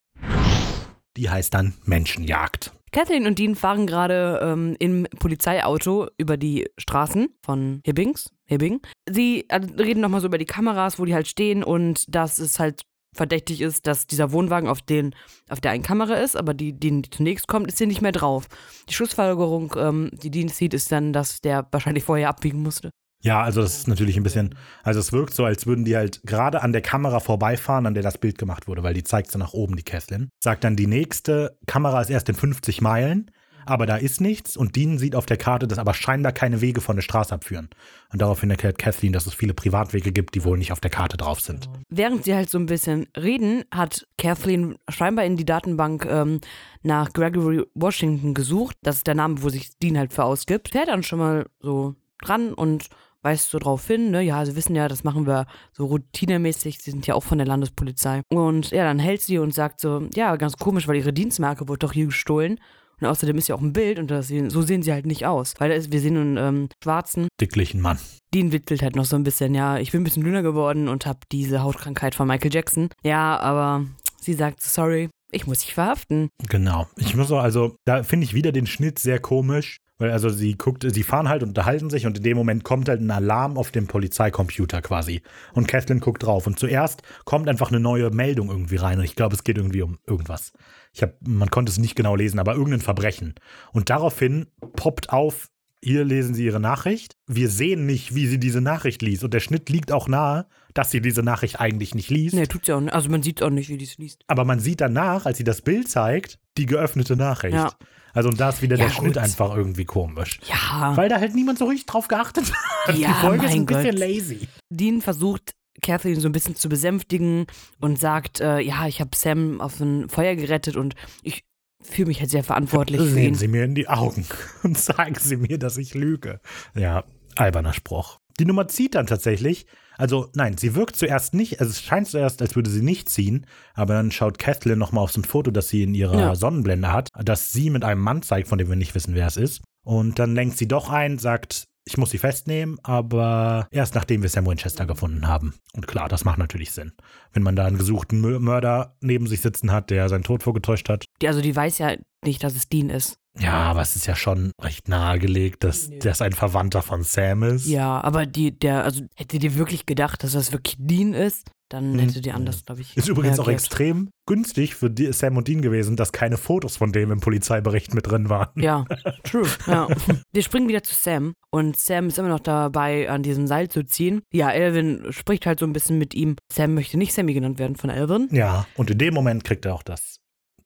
Die heißt dann Menschenjagd. Kathleen und Dean fahren gerade ähm, im Polizeiauto über die Straßen von Hibbings. Hibbing. Sie äh, reden nochmal so über die Kameras, wo die halt stehen und dass es halt verdächtig ist, dass dieser Wohnwagen auf, den, auf der einen Kamera ist, aber die, die zunächst kommt, ist hier nicht mehr drauf. Die Schlussfolgerung, ähm, die Dean sieht, ist dann, dass der wahrscheinlich vorher abbiegen musste. Ja, also das ist natürlich ein bisschen, also es wirkt so, als würden die halt gerade an der Kamera vorbeifahren, an der das Bild gemacht wurde, weil die zeigt so nach oben, die Kesslin. Sagt dann, die nächste Kamera ist erst in 50 Meilen, aber da ist nichts und Dean sieht auf der Karte, dass aber scheinbar keine Wege von der Straße abführen. Und daraufhin erklärt Kathleen, dass es viele Privatwege gibt, die wohl nicht auf der Karte drauf sind. Während sie halt so ein bisschen reden, hat Kathleen scheinbar in die Datenbank ähm, nach Gregory Washington gesucht. Das ist der Name, wo sich Dean halt für ausgibt. Fährt dann schon mal so dran und weist so drauf hin, ne? Ja, sie wissen ja, das machen wir so routinemäßig. Sie sind ja auch von der Landespolizei. Und ja, dann hält sie und sagt so, ja, ganz komisch, weil ihre Dienstmarke wurde doch hier gestohlen. Und außerdem ist ja auch ein Bild und das so sehen sie halt nicht aus. Weil ist, wir sehen einen ähm, schwarzen. Dicklichen Mann. Dean wittelt halt noch so ein bisschen, ja, ich bin ein bisschen dünner geworden und habe diese Hautkrankheit von Michael Jackson. Ja, aber sie sagt, sorry, ich muss dich verhaften. Genau. Ich muss auch, also, da finde ich wieder den Schnitt sehr komisch. Weil also sie guckt, sie fahren halt und unterhalten sich und in dem Moment kommt halt ein Alarm auf dem Polizeicomputer quasi. Und Kathleen guckt drauf. Und zuerst kommt einfach eine neue Meldung irgendwie rein. Und ich glaube, es geht irgendwie um irgendwas. Ich hab, man konnte es nicht genau lesen, aber irgendein Verbrechen. Und daraufhin poppt auf, hier lesen Sie Ihre Nachricht. Wir sehen nicht, wie sie diese Nachricht liest. Und der Schnitt liegt auch nahe, dass sie diese Nachricht eigentlich nicht liest. Nee, tut's ja auch nicht. Also man sieht auch nicht, wie die es liest. Aber man sieht danach, als sie das Bild zeigt, die geöffnete Nachricht. Ja. Also und da ist wieder Ja, der Schnitt gut. einfach irgendwie komisch. Ja. Weil da halt niemand so richtig drauf geachtet hat. Ja, die Folge ist ein bisschen Gott. lazy. Dean versucht, Kathleen so ein bisschen zu besänftigen und sagt, äh, ja, ich habe Sam aus dem Feuer gerettet und ich fühle mich halt sehr verantwortlich für Sehen ihn. Sie mir in die Augen <laughs> und sagen Sie mir, dass ich lüge. Ja, alberner Spruch. Die Nummer zieht dann tatsächlich. Also nein, sie wirkt zuerst nicht, also es scheint zuerst, als würde sie nicht ziehen, aber dann schaut Kathleen nochmal auf so ein Foto, das sie in ihrer Ja. Sonnenblende hat, das sie mit einem Mann zeigt, von dem wir nicht wissen, wer es ist. Und dann lenkt sie doch ein, sagt, ich muss sie festnehmen, aber erst nachdem wir Sam Winchester gefunden haben. Und klar, das macht natürlich Sinn. Wenn man da einen gesuchten Mö- Mörder neben sich sitzen hat, der seinen Tod vorgetäuscht hat. Also die weiß ja nicht, dass es Dean ist. Ja, aber es ist ja schon recht nahegelegt, dass das ein Verwandter von Sam ist. Ja, aber die, der, also hätte dir wirklich gedacht, dass das wirklich Dean ist, dann Hm. hätte die anders, glaube ich. Ist übrigens auch reagiert. extrem günstig für die- Sam und Dean gewesen, dass keine Fotos von dem im Polizeibericht mit drin waren. Ja, <laughs> true. Ja. Wir springen wieder zu Sam und Sam ist immer noch dabei, an diesem Seil zu ziehen. Ja, Elvin spricht halt so ein bisschen mit ihm. Sam möchte nicht Sammy genannt werden von Elvin. Ja, und in dem Moment kriegt er auch das.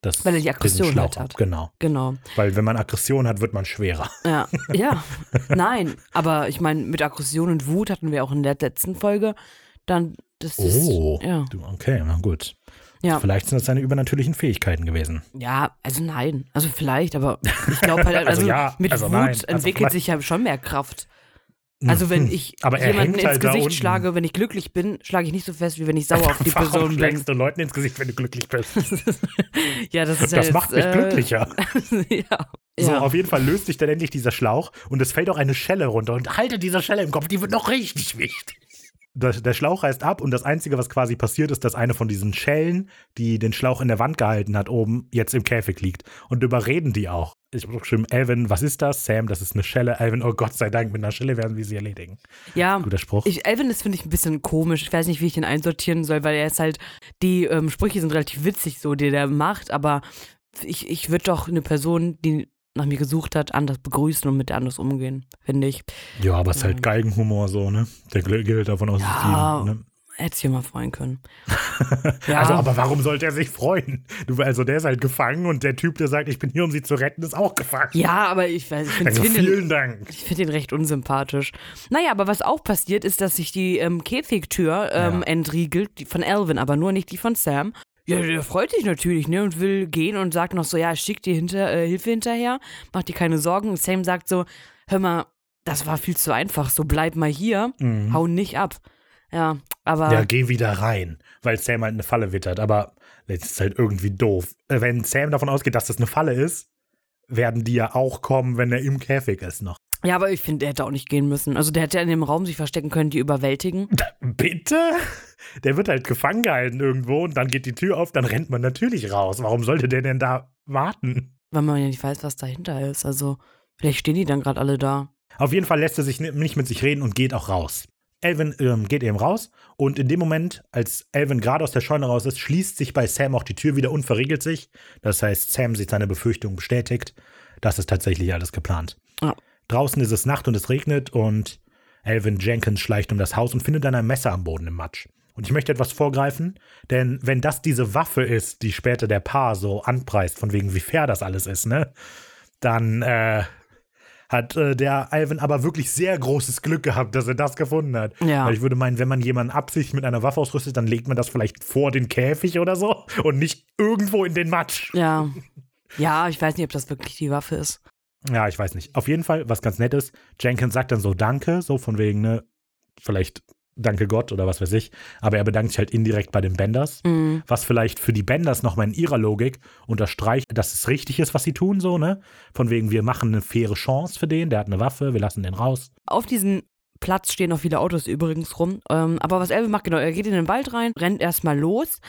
Das Weil er die Aggression halt hat. Genau. Genau. Weil wenn man Aggression hat, wird man schwerer. Ja, <laughs> ja. Nein, aber ich meine, mit Aggression und Wut hatten wir auch in der letzten Folge. Dann, das ist. Oh. Ja. Du, okay, na gut. Ja. Vielleicht sind das seine übernatürlichen Fähigkeiten gewesen. Ja, also nein. Also vielleicht, aber ich glaube halt, <laughs> also, Also ja, mit also Wut nein, also entwickelt vielleicht- sich ja schon mehr Kraft. Also wenn ich Aber er jemanden ins halt da Gesicht schlage, wenn ich glücklich bin, schlage ich nicht so fest, wie wenn ich sauer auf die <laughs> Warum Person bin. schlägst du Leuten ins Gesicht, wenn du glücklich bist? <laughs> ja, das ist ja Das jetzt, macht mich äh, glücklicher. <laughs> ja. So, ja. auf jeden Fall löst sich dann endlich dieser Schlauch und es fällt auch eine Schelle runter. Und halte diese Schelle im Kopf, die wird noch richtig wichtig. Der, der Schlauch reißt ab und das Einzige, was quasi passiert, ist, dass eine von diesen Schellen, die den Schlauch in der Wand gehalten hat, oben jetzt im Käfig liegt. Und überreden die auch. Ich habe geschrieben, Alvin, was ist das? Sam, das ist eine Schelle. Alvin, oh Gott sei Dank, mit einer Schelle werden wir sie erledigen. ja. Guter Spruch. Ich, Elvin ist, finde ich, ein bisschen komisch. Ich weiß nicht, wie ich ihn einsortieren soll, weil er ist halt, die ähm, Sprüche sind relativ witzig, so, die der macht, aber ich, ich würde doch eine Person, die nach mir gesucht hat, anders begrüßen und mit der anders umgehen, finde ich. ja, aber es ist halt Geigenhumor so, ne? Der gilt davon aus, Ja. die, ne? Hätte sich ja mal freuen können. <laughs> ja, Also, aber warum sollte er sich freuen? Du, also, der ist halt gefangen und der Typ, der sagt, ich bin hier, um sie zu retten, ist auch gefangen. ja, aber ich weiß, ich finde Also, find vielen ihn, Dank. ich find ihn recht unsympathisch. Naja, aber was auch passiert, ist, dass sich die ähm, Käfigtür ähm, Ja. entriegelt, die von Alvin, aber nur nicht die von Sam. Ja, der freut sich natürlich, ne, und will gehen und sagt noch so, ja, ich schick dir hinter, äh, Hilfe hinterher, mach dir keine Sorgen. Und Sam sagt so, hör mal, das war viel zu einfach, so bleib mal hier, Mhm. hau nicht ab. Ja, aber. Ja, geh wieder rein, weil Sam halt eine Falle wittert. Aber das ist halt irgendwie doof. Äh, Wenn Sam davon ausgeht, dass das eine Falle ist, werden die ja auch kommen, wenn er im Käfig ist noch. Ja, aber ich finde, der hätte auch nicht gehen müssen. Also der hätte ja in dem Raum sich verstecken können, die überwältigen. Bitte? Der wird halt gefangen gehalten irgendwo und dann geht die Tür auf, dann rennt man natürlich raus. Warum sollte der denn da warten? Weil man ja nicht weiß, was dahinter ist. Also vielleicht stehen die dann gerade alle da. Auf jeden Fall lässt er sich ni- nicht mit sich reden und geht auch raus. Elvin ähm, geht eben raus und in dem Moment, als Elvin gerade aus der Scheune raus ist, schließt sich bei Sam auch die Tür wieder und verriegelt sich. Das heißt, Sam sieht seine Befürchtung bestätigt. Das ist tatsächlich alles geplant. Ja. Draußen ist es Nacht und es regnet und Elvin Jenkins schleicht um das Haus und findet dann ein Messer am Boden im Matsch. Und ich möchte etwas vorgreifen, denn wenn das diese Waffe ist, die später der Paar so anpreist, von wegen wie fair das alles ist, ne, dann äh, hat äh, der Alvin aber wirklich sehr großes Glück gehabt, dass er das gefunden hat. Ja. Weil ich würde meinen, wenn man jemanden absichtlich mit einer Waffe ausrüstet, dann legt man das vielleicht vor den Käfig oder so und nicht irgendwo in den Matsch. Ja. Ja, ich weiß nicht, ob das wirklich die Waffe ist. Ja, ich weiß nicht. Auf jeden Fall, was ganz nett ist, Jenkins sagt dann so Danke, so von wegen, ne, vielleicht Danke Gott oder was weiß ich. Aber er bedankt sich halt indirekt bei den Benders. Mhm. Was vielleicht für die Benders nochmal in ihrer Logik unterstreicht, dass es richtig ist, was sie tun, so, ne? Von wegen, wir machen eine faire Chance für den, der hat eine Waffe, wir lassen den raus. Auf diesem Platz stehen noch viele Autos übrigens rum. Ähm, aber was Elvin macht, genau, er geht in den Wald rein, rennt erstmal los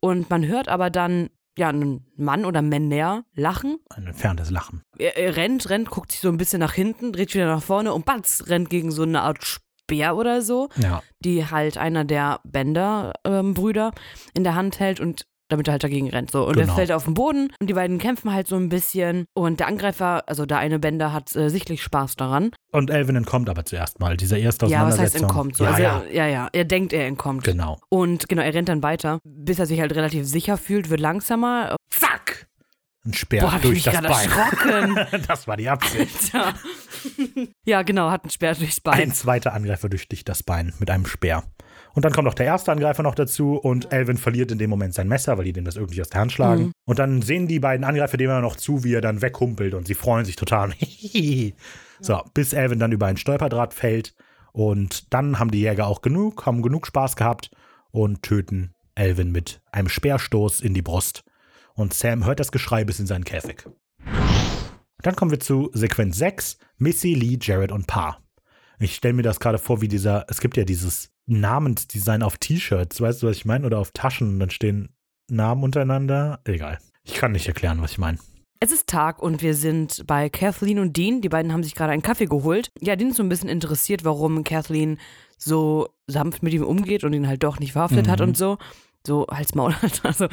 und man hört aber dann, ja, einen Mann oder Männer lachen. Ein entferntes Lachen. Er, er rennt, rennt, guckt sich so ein bisschen nach hinten, dreht wieder nach vorne und batz, rennt gegen so eine Art Speer oder so, Ja. die halt einer der Bender-Brüder in der Hand hält und damit er halt dagegen rennt. So. Und Genau. er fällt auf den Boden und die beiden kämpfen halt so ein bisschen. Und der Angreifer, also der eine Bender, hat äh, sichtlich Spaß daran. Und Elvin entkommt aber zuerst mal. Diese erste Ja, was heißt Auseinandersetzung. entkommt? So. Ja, also ja, Er, ja, ja. Er denkt, er entkommt. genau. Und genau, er rennt dann weiter, bis er sich halt relativ sicher fühlt, wird langsamer. Zack! Ein Speer Boah, durch das Bein. erschrocken. <laughs> das war die Absicht. Alter. ja, genau, hat einen Speer durchs Bein. Ein zweiter Angreifer durchsticht das Bein mit einem Speer. Und dann kommt noch der erste Angreifer noch dazu und Elvin verliert in dem Moment sein Messer, weil die dem das irgendwie aus der Hand schlagen. Mhm. Und dann sehen die beiden Angreifer dem immer noch zu, wie er dann weghumpelt und sie freuen sich total. <laughs> so, bis Elvin dann über ein Stolperdraht fällt. Und dann haben die Jäger auch genug, haben genug Spaß gehabt und töten Elvin mit einem Speerstoß in die Brust. Und Sam hört das Geschrei bis in seinen Käfig. Dann kommen wir zu Sequenz 6, Missy, Lee, Jared und Pa. Ich stelle mir das gerade vor, wie dieser, es gibt ja dieses Namensdesign auf T-Shirts, weißt du, was ich meine? Oder auf Taschen, und dann stehen Namen untereinander. Egal. Ich kann nicht erklären, was ich meine. Es ist Tag und wir sind bei Kathleen und Dean. Die beiden haben sich gerade einen Kaffee geholt. Ja, Dean ist so ein bisschen interessiert, warum Kathleen so sanft mit ihm umgeht und ihn halt doch nicht verhaftet hat Mhm. und so. So, halt's Maul, <laughs> also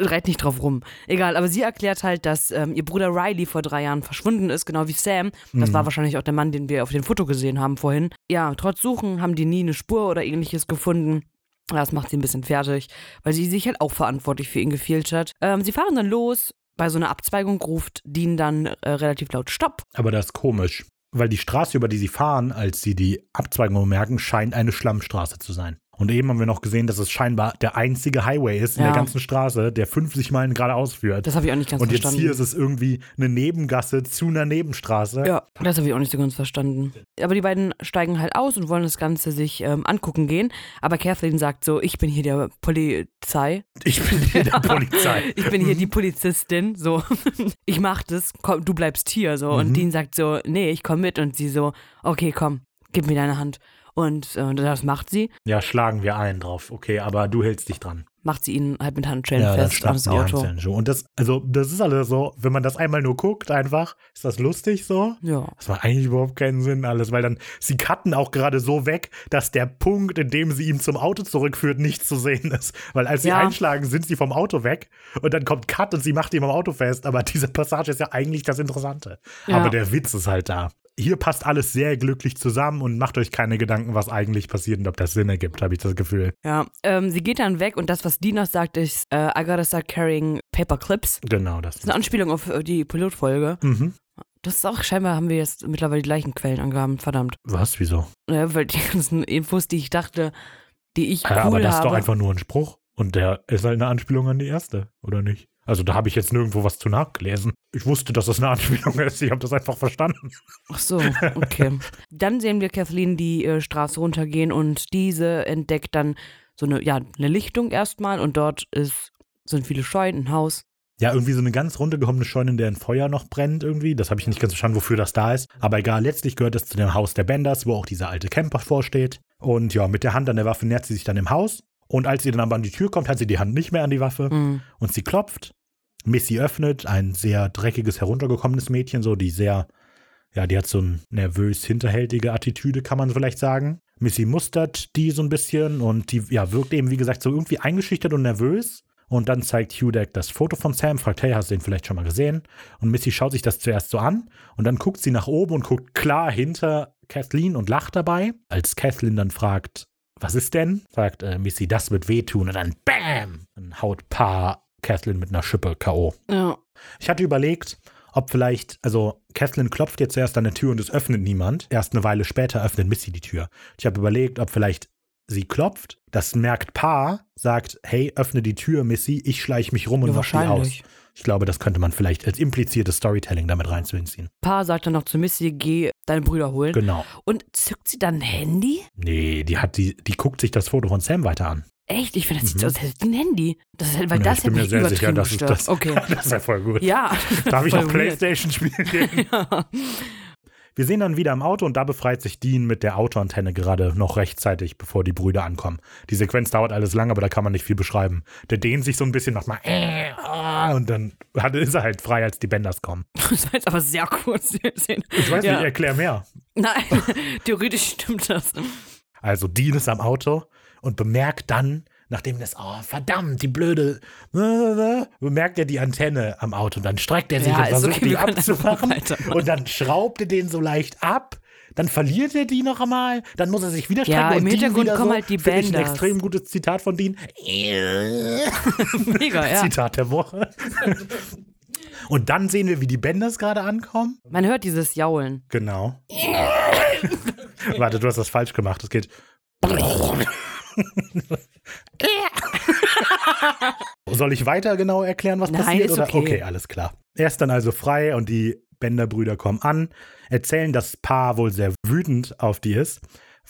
reit nicht drauf rum. Egal, aber sie erklärt halt, dass ähm, ihr Bruder Riley vor drei Jahren verschwunden ist, genau wie Sam. Das Mhm. war wahrscheinlich auch der Mann, den wir auf dem Foto gesehen haben vorhin. Ja, trotz Suchen haben die nie eine Spur oder ähnliches gefunden. Das macht sie ein bisschen fertig, weil sie sich halt auch verantwortlich für ihn gefehlt hat. Ähm, sie fahren dann los. Bei so einer Abzweigung ruft Dean dann äh, relativ laut Stopp. Aber das ist komisch, weil die Straße, über die sie fahren, als sie die Abzweigung bemerken, scheint eine Schlammstraße zu sein. Und eben haben wir noch gesehen, dass es scheinbar der einzige Highway ist in Ja. der ganzen Straße, der 50 Meilen geradeaus führt. Das habe ich auch nicht ganz Und jetzt verstanden. hier ist es irgendwie eine Nebengasse zu einer Nebenstraße. ja, das habe ich auch nicht so ganz verstanden. Aber die beiden steigen halt aus und wollen das Ganze sich ähm, angucken gehen. Aber Kathleen sagt so, ich bin hier der Polizei. Ich bin hier der <laughs> Polizei. Ich bin hier die Polizistin. So, <laughs> ich mach das, komm, du bleibst hier. So. Mhm. Und Dean sagt so, nee, ich komm mit. Und sie so, okay, komm, gib mir deine Hand. Und äh, das macht sie. Ja, schlagen wir ein drauf. Okay, aber du hältst dich dran. Macht sie ihn halt mit Handschellen Ja, fest schnappen ans Auto. Handschellen. Und das, also, das ist alles so, wenn man das einmal nur guckt, einfach, ist das lustig so. Ja. Das macht eigentlich überhaupt keinen Sinn alles, weil dann, sie cutten auch gerade so weg, dass der Punkt, in dem sie ihn zum Auto zurückführt, nicht zu sehen ist. Weil als sie Ja. einschlagen, sind sie vom Auto weg und dann kommt Cut und sie macht ihn am Auto fest. Aber diese Passage ist ja eigentlich das Interessante. Ja. Aber der Witz ist halt da. Hier passt alles sehr glücklich zusammen und macht euch keine Gedanken, was eigentlich passiert und ob das Sinn ergibt, habe ich das Gefühl. Ja, ähm, sie geht dann weg und das, was Dean noch sagt, ist, äh, I gotta start carrying paper clips. Genau, das. Das ist eine Anspielung auf äh, die Pilotfolge. Mhm. Das ist auch, scheinbar haben wir jetzt mittlerweile die gleichen Quellenangaben, verdammt. Was? Wieso? Ja, weil die <laughs> ganzen Infos, die ich dachte, die ich cool ja, aber das ist habe. doch einfach nur ein Spruch. Und der ist halt eine Anspielung an die erste, oder nicht? Also da habe ich jetzt nirgendwo was zu nachgelesen. Ich wusste, dass das eine <laughs> Anspielung ist. Ich habe das einfach verstanden. Ach so, okay. <laughs> dann sehen wir Kathleen die äh, Straße runtergehen und diese entdeckt dann so eine, ja, eine Lichtung erstmal und dort ist, sind viele Scheunen, ein Haus. Ja, irgendwie so eine ganz runtergehobene Scheune, in der ein Feuer noch brennt irgendwie. Das habe ich nicht ganz verstanden, wofür das da ist. Aber egal, letztlich gehört es zu dem Haus der Benders, wo auch dieser alte Camper vorsteht. Und ja, mit der Hand an der Waffe nähert sie sich dann im Haus. Und als sie dann aber an die Tür kommt, hat sie die Hand nicht mehr an die Waffe. Mhm. Und sie klopft. Missy öffnet, ein sehr dreckiges, heruntergekommenes Mädchen, so die sehr, ja, die hat so eine nervös hinterhältige Attitüde, kann man vielleicht sagen. Missy mustert die so ein bisschen und die, ja, wirkt eben, wie gesagt, so irgendwie eingeschüchtert und nervös. Und dann zeigt Hudak das Foto von Sam, fragt, hey, hast du den vielleicht schon mal gesehen? Und Missy schaut sich das zuerst so an und dann guckt sie nach oben und guckt klar hinter Kathleen und lacht dabei. Als Kathleen dann fragt, was ist denn? Sagt äh, Missy, das wird wehtun und dann BAM! Dann haut Paar Kathleen mit einer Schippe K.O. Ja. Ich hatte überlegt, ob vielleicht, also Kathleen klopft jetzt zuerst an der Tür und es öffnet niemand. Erst eine Weile später öffnet Missy die Tür. Ich habe überlegt, ob vielleicht sie klopft, das merkt Pa, sagt, hey, öffne die Tür, Missy, ich schleiche mich rum und Ja, mach die aus. Ich glaube, das könnte man vielleicht als impliziertes Storytelling damit reinziehen. Pa sagt dann noch zu Missy, geh deine Brüder holen. Genau. Und zückt sie dann ein Handy? Nee, die hat die, die guckt sich das Foto von Sam weiter an. Echt? Ich finde, das sieht Mhm. aus, als hätte sie ein Handy. Das, ist- weil Ja, das ich bin mir sehr sicher, dass es gestört. das- Okay. <laughs> Das ist ja voll gut. Ja. <laughs> Darf ich noch. Playstation spielen gehen? <laughs> Ja. Wir sehen dann wieder im Auto und da befreit sich Dean mit der Autoantenne gerade noch rechtzeitig, bevor die Brüder ankommen. Die Sequenz dauert alles lang, aber da kann man nicht viel beschreiben. Der dehnt sich so ein bisschen nochmal äh, ah, und dann hat, ist er halt frei, als die Benders kommen. Das war jetzt aber sehr kurz. Ich weiß Ja. nicht, erklär mehr. Nein, theoretisch stimmt das. Also Dean ist am Auto und bemerkt dann, nachdem das, oh verdammt, die blöde, bemerkt er die Antenne am Auto und dann streckt er sich Ja, und versucht okay, die abzumachen und dann schraubt er den so leicht ab. Dann verliert er die noch einmal, dann muss er sich wieder strecken Ja, im Hintergrund kommen so, halt die finde ich ein extrem gutes Zitat von Dean. <laughs> Mega, ja. Zitat der Woche. <laughs> Und dann sehen wir, wie die Benders gerade ankommen. Man hört dieses Jaulen. Genau. <laughs> Warte, du hast das falsch gemacht. Es geht. Soll ich weiter genau erklären, was Nein, passiert? ist okay. okay, alles klar. Er ist dann also frei und die Bender-Brüder kommen an, erzählen, dass Paar wohl sehr wütend auf die ist,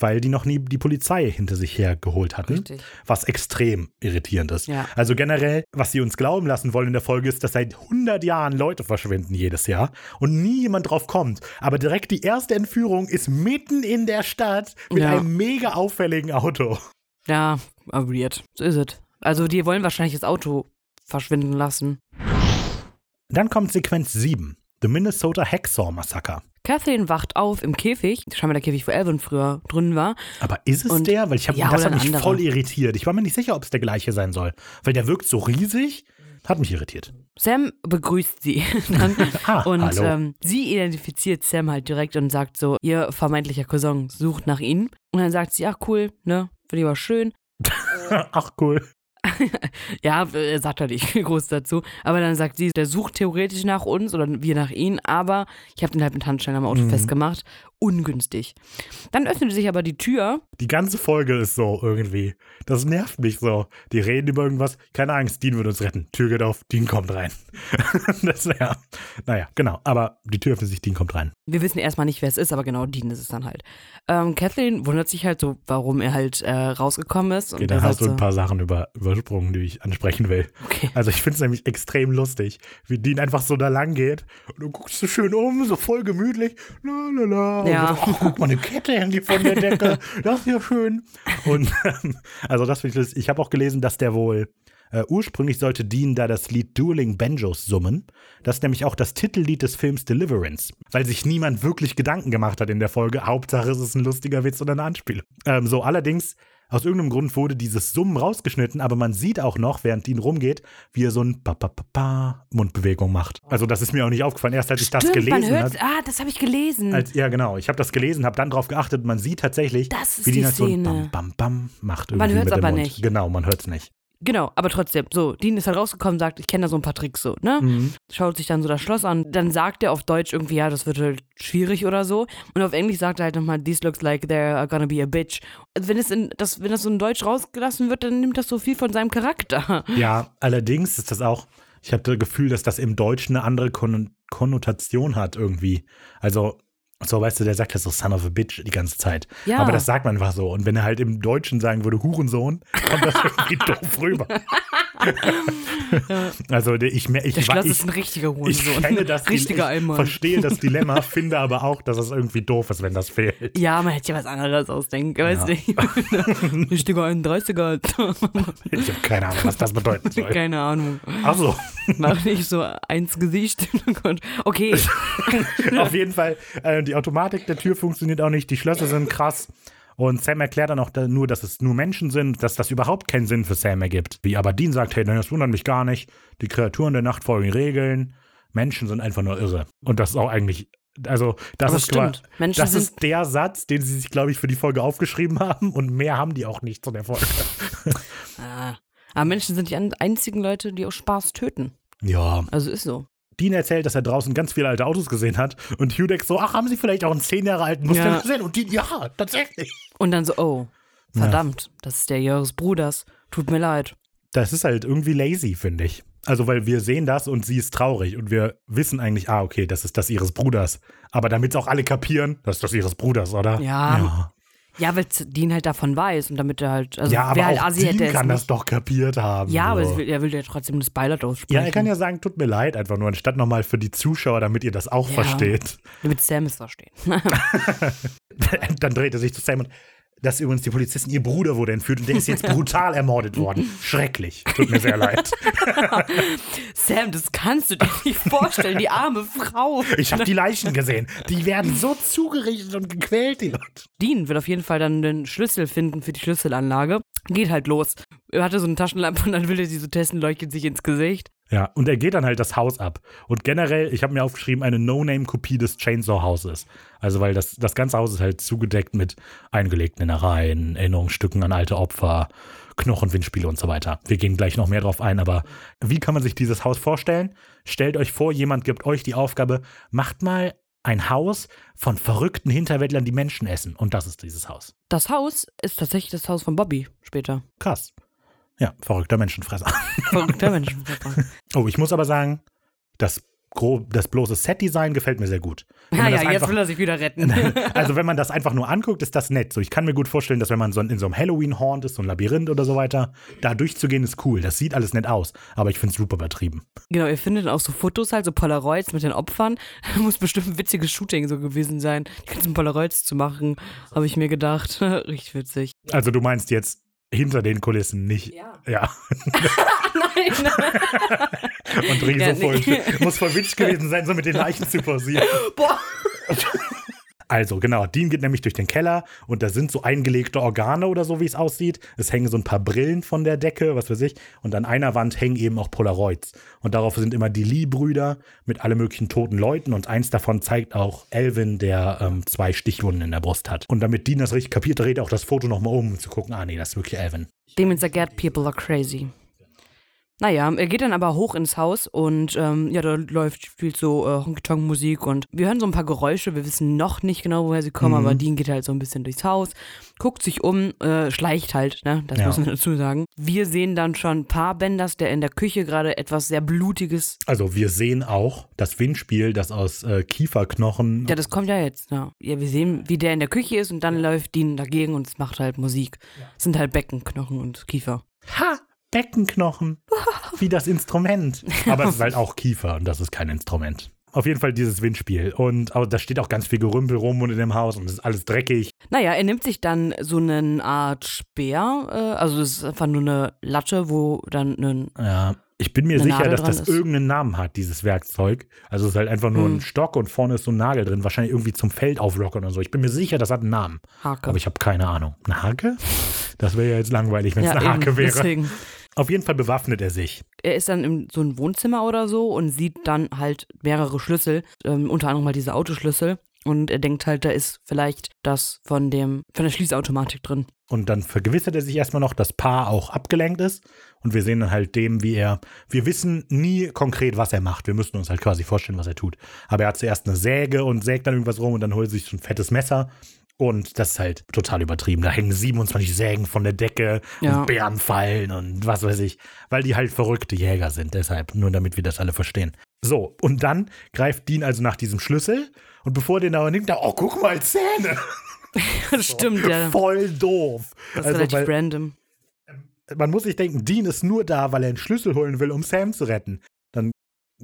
weil die noch nie die Polizei hinter sich hergeholt hatten. Richtig. Was extrem irritierend ist. Ja. Also generell, was sie uns glauben lassen wollen in der Folge, ist, dass seit 100 Jahren Leute verschwinden jedes Jahr und nie jemand drauf kommt. Aber direkt die erste Entführung ist mitten in der Stadt mit Ja. einem mega auffälligen Auto. Ja, aber weird. So ist es. Also, die wollen wahrscheinlich das Auto verschwinden lassen. Dann kommt Sequenz 7. The Minnesota Hacksaw Massaker. Kathleen wacht auf im Käfig. Scheinbar der Käfig, wo Elvin früher drin war. Aber ist es Und- der? Weil ich habe ja, das hat mich anderer. voll irritiert. Ich war mir nicht sicher, ob es der gleiche sein soll. Weil der wirkt so riesig. Hat mich irritiert. Sam begrüßt sie <laughs> dann. Ah, und ähm, sie identifiziert Sam halt direkt und sagt so, ihr vermeintlicher Cousin sucht nach ihnen. Und dann sagt sie, ach cool, ne, finde ich aber schön. <laughs> Ach cool. <laughs> Ja, er sagt halt nicht groß dazu. Aber dann sagt sie, der sucht theoretisch nach uns oder wir nach ihm, aber ich habe den halt mit Handschellen am Auto Mhm. festgemacht. Ungünstig. Dann öffnete sich aber die Tür. Die ganze Folge ist so irgendwie. Das nervt mich so. Die reden über irgendwas. Keine Angst, Dean wird uns retten. Tür geht auf, Dean kommt rein. <laughs> das, ja. Naja, genau. Aber die Tür öffnet sich, Dean kommt rein. Wir wissen erstmal nicht, wer es ist, aber genau Dean ist es dann halt. Ähm, Kathleen wundert sich halt so, warum er halt äh, rausgekommen ist. Und Okay, dann hast du ein paar Sachen über, übersprungen, die ich ansprechen will. Okay. Also ich finde es nämlich extrem lustig, wie Dean einfach so da lang geht und du guckst so schön um, so voll gemütlich. La, la, la. Ja. Und oh, guck mal, eine Kette hängt von der Decke. Das ist ja schön. Und ähm, also das finde ich lustig. Ich habe auch gelesen, dass der wohl äh, ursprünglich sollte Dean da das Lied Dueling Banjos summen. Das ist nämlich auch das Titellied des Films Deliverance, weil sich niemand wirklich Gedanken gemacht hat in der Folge. Hauptsache es ist ein lustiger Witz oder eine Anspielung. Ähm, so, allerdings aus irgendeinem Grund wurde dieses Summen rausgeschnitten, aber man sieht auch noch, während Dean rumgeht, wie er so ein pa pa pa pa Mundbewegung macht. Also das ist mir auch nicht aufgefallen. Erst als ich das Stimmt, gelesen man hört, habe. ah, das habe ich gelesen. Als, ja, genau. Ich habe das gelesen, habe dann drauf geachtet. Man sieht tatsächlich, wie die Dean halt so ein. Bam, Bam, Bam macht. Man mit dem aber Mund. nicht. Genau, man hört es nicht. Genau, aber trotzdem, so, Dean ist halt rausgekommen, sagt, ich kenne da so ein paar Tricks so, ne? Mhm. Schaut sich dann so das Schloss an. Dann sagt er auf Deutsch irgendwie, ja, das wird halt schwierig oder so. Und auf Englisch sagt er halt nochmal, this looks like they're gonna be a bitch. Also wenn es in das, wenn das so in Deutsch rausgelassen wird, dann nimmt das so viel von seinem Charakter. <laughs> Ja, allerdings ist das auch, Ich hatte das Gefühl, dass das im Deutschen eine andere Kon Konnotation hat irgendwie. Also, so weißt du, der sagt ja so Son of a Bitch die ganze Zeit. Ja. Aber das sagt man einfach so. Und wenn er halt im Deutschen sagen würde Hurensohn, kommt das <laughs> irgendwie doof rüber. <laughs> Also ich, ich, Der ich, ist ein richtiger ich Hurensohn. kenne das, <laughs> Richtiger ich verstehe das Dilemma, finde aber auch, dass es irgendwie doof ist, wenn das fehlt. Ja, man hätte ja was anderes ausdenken, weißt du? <laughs> Richtiger 31er. Ich habe keine Ahnung, was das bedeuten soll. Keine Ahnung. Ach so, Mach nicht so eins Gesicht. Oh. Okay. auf jeden Fall, äh, die Automatik der Tür funktioniert auch nicht, die Schlösser sind krass. Und Sam erklärt dann auch nur, dass es nur Menschen sind, dass das überhaupt keinen Sinn für Sam ergibt. Wie aber Dean sagt, hey, das wundert mich gar nicht. Die Kreaturen der Nacht folgen Regeln. Menschen sind einfach nur irre. Und das ist auch eigentlich, also das ist stimmt. Menschen das ist der Satz, den sie sich, glaube ich, für die Folge aufgeschrieben <laughs> haben. Und mehr haben die auch nicht zu der Folge. Ah. Aber Menschen sind die einzigen Leute, die aus Spaß töten. ja. Also ist so. Dean erzählt, dass er draußen ganz viele alte Autos gesehen hat. Und denkt so, ach, haben sie vielleicht auch einen zehn Jahre alten Mustang Ja. gesehen? Und Dean, ja, tatsächlich. Und dann so, oh, verdammt, das ist der ihres Bruders. Tut mir leid. Das ist halt irgendwie lazy, finde ich. Also, weil wir sehen das und sie ist traurig und wir wissen eigentlich, ah, okay, das ist das ihres Bruders. Aber damit auch alle kapieren, das ist das ihres Bruders, oder? Ja. Ja, Ja, weil Dean halt davon weiß und damit er halt, also ja aber halt auch Asi Dean hätte kann das nicht. doch kapiert haben. Ja, aber so. will, er will ja trotzdem das Beileid aussprechen. ja, er kann ja sagen, tut mir leid, einfach nur, anstatt nochmal für die Zuschauer, damit ihr das auch Ja. versteht. Damit Sam es versteht. <laughs> <laughs> Dann dreht er sich zu Sam und das ist übrigens die Polizisten, ihr Bruder wurde entführt und der ist jetzt brutal ermordet worden. Schrecklich. Tut mir sehr leid. <laughs> Sam, das kannst du dir nicht vorstellen, die arme Frau. Ich habe die Leichen gesehen. Die werden so zugerichtet und gequält, die Leute. Dean wird auf jeden Fall dann den Schlüssel finden für die Schlüsselanlage. Geht halt los. Er hatte so eine Taschenlampe und dann will er sie so testen, leuchtet sich ins Gesicht. Ja, und er geht dann halt das Haus ab. Und generell, ich habe mir aufgeschrieben, eine No-Name-Kopie des Chainsaw-Hauses. Also, weil das, das ganze Haus ist halt zugedeckt mit eingelegten Innereien, Erinnerungsstücken an alte Opfer, Knochen, Windspiele und so weiter. Wir gehen gleich noch mehr drauf ein, aber wie kann man sich dieses Haus vorstellen? Stellt euch vor, jemand gibt euch die Aufgabe, macht mal ein Haus von verrückten Hinterwäldlern, die Menschen essen. Und das ist dieses Haus. Das Haus ist tatsächlich das Haus von Bobby später. Krass. Ja, verrückter Menschenfresser. <laughs> Verrückter Menschenfresser. Oh, ich muss aber sagen, das, grob, das bloße Set-Design gefällt mir sehr gut. Wenn Ja, man ja, das jetzt einfach- will er sich wieder retten. <laughs> Also wenn man das einfach nur anguckt, ist das nett. So, ich kann mir gut vorstellen, dass wenn man so in so einem Halloween-Horn ist, so ein Labyrinth oder so weiter, da durchzugehen ist cool. Das sieht alles nett aus. Aber ich finde es super übertrieben. genau, ihr findet auch so Fotos, halt so Polaroids mit den Opfern. <laughs> Muss bestimmt ein witziges Shooting so gewesen sein, die ganzen Polaroids zu machen, habe ich mir gedacht. Richtig witzig. Also du meinst jetzt hinter den Kulissen nicht. Ja. Ja. <laughs> Nein. Und Rie Ja, so voll, nee. muss voll witzig gewesen sein, so mit den Leichen zu <laughs> pausieren. Boah. <laughs> Also, genau, Dean geht nämlich durch den Keller und da sind so eingelegte Organe oder so, wie es aussieht. Es hängen so ein paar Brillen von der Decke, was weiß ich. Und an einer Wand hängen eben auch Polaroids. Und darauf sind immer die Lee-Brüder mit alle möglichen toten Leuten. Und eins davon zeigt auch Elvin, der ähm, zwei Stichwunden in der Brust hat. Und damit Dean das richtig kapiert, dreht er auch das Foto nochmal um, um zu gucken, ah nee, das ist wirklich Elvin. Demons are get people are crazy. Naja, er geht dann aber hoch ins Haus und ähm, ja, da läuft viel so äh, Honky-Tonk-Musik und wir hören so ein paar Geräusche. Wir wissen noch nicht genau, woher sie kommen, Mhm. aber Dean geht halt so ein bisschen durchs Haus, guckt sich um, äh, schleicht halt, ne? Das Ja. müssen wir dazu sagen. Wir sehen dann schon Paar Benders, der in der Küche gerade etwas sehr Blutiges. Also wir sehen auch das Windspiel, das aus äh, Kieferknochen Ja, das kommt ja jetzt, ja. Ja, wir sehen, wie der in der Küche ist und dann läuft Dean dagegen und es macht halt Musik. Es sind halt Beckenknochen und Kiefer. Ha! Beckenknochen. <laughs> Wie das Instrument. Aber es ist halt auch Kiefer und das ist kein Instrument. Auf jeden Fall dieses Windspiel. Und auch, da steht auch ganz viel Gerümpel rum und in dem Haus und es ist alles dreckig. Naja, er nimmt sich dann so eine Art Speer, äh, also es ist einfach nur eine Latte, wo dann ein. Ja. Ich bin mir Eine sicher, Nadel dass das ist. irgendeinen Namen hat, dieses Werkzeug. Also es ist halt einfach nur Hm. ein Stock und vorne ist so ein Nagel drin. Wahrscheinlich irgendwie zum Feld auflockern oder so. Ich bin mir sicher, das hat einen Namen. Hake. Aber ich habe keine Ahnung. Eine Hake? Das wäre ja jetzt langweilig, wenn es ja, eine Hake eben, wäre. Deswegen. Auf jeden Fall bewaffnet er sich. Er ist dann in so ein Wohnzimmer oder so und sieht dann halt mehrere Schlüssel, ähm, unter anderem mal diese Autoschlüssel. Und er denkt halt, da ist vielleicht das von dem, von der Schließautomatik drin. Und dann vergewissert er sich erstmal noch, dass Paar auch abgelenkt ist. Und wir sehen dann halt dem, wie er. Wir wissen nie konkret, was er macht. Wir müssen uns halt quasi vorstellen, was er tut. Aber er hat zuerst eine Säge und sägt dann irgendwas rum und dann holt er sich so ein fettes Messer Und das ist halt total übertrieben. Da hängen 27 Sägen von der Decke Ja. und Bären fallen und was weiß ich. Weil die halt verrückte Jäger sind. Deshalb, nur damit wir das alle verstehen. So, und dann greift Dean also nach diesem Schlüssel. Und bevor den aber nimmt, da, oh, guck mal, Zähne. <laughs> Stimmt, ja. Voll doof. Das ist Also, relativ weil, random. man muss sich denken, Dean ist nur da, weil er einen Schlüssel holen will, um Sam zu retten. Dann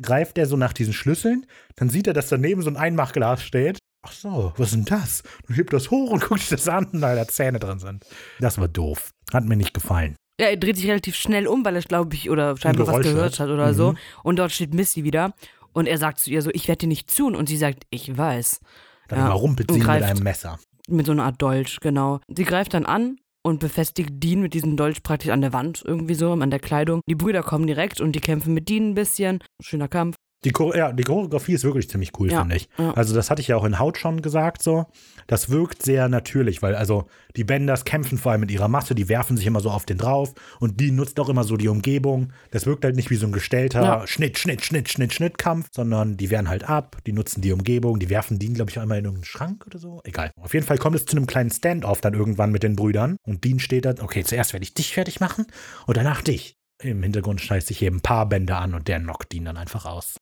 greift er so nach diesen Schlüsseln, dann sieht er, dass daneben so ein Einmachglas steht. Ach so, was ist denn das? Und hebt das hoch und <laughs> guckt sich das an, weil da Zähne drin sind. Das war doof. Hat mir nicht gefallen. Ja, er dreht sich relativ schnell um, weil er, glaube ich, oder scheinbar was gehört hört. hat oder Mhm. so. Und dort steht Misty wieder. Und er sagt zu ihr so, ich werde dir nicht tun. Und sie sagt, ich weiß. Dann Ja, überrumpelt und sie mit einem Messer. Mit so einer Art Dolch, genau. Sie greift dann an und befestigt Dean mit diesem Dolch praktisch an der Wand, irgendwie so, an der Kleidung. Die Brüder kommen direkt und die kämpfen mit Dean ein bisschen. Schöner Kampf. Die, Chore- ja, die Choreografie ist wirklich ziemlich cool, Ja, finde ich. ja. Also, das hatte ich ja auch in Haut schon gesagt, so. Das wirkt sehr natürlich, weil also die Benders kämpfen vor allem mit ihrer Masse, die werfen sich immer so auf den drauf und die nutzt auch immer so die Umgebung. Das wirkt halt nicht wie so ein gestellter Ja. Schnitt, Schnitt, Schnitt, Schnitt, Schnitt Kampf, sondern die wehren halt ab, die nutzen die Umgebung, die werfen Dean, glaube ich, einmal in irgendeinen Schrank oder so. Egal. Auf jeden Fall kommt es zu einem kleinen Stand-off dann irgendwann mit den Brüdern und Dean steht da, okay, zuerst werde ich dich fertig machen und danach dich. Im Hintergrund scheißt sich eben ein paar Bänder an und der knockt Dean dann einfach aus.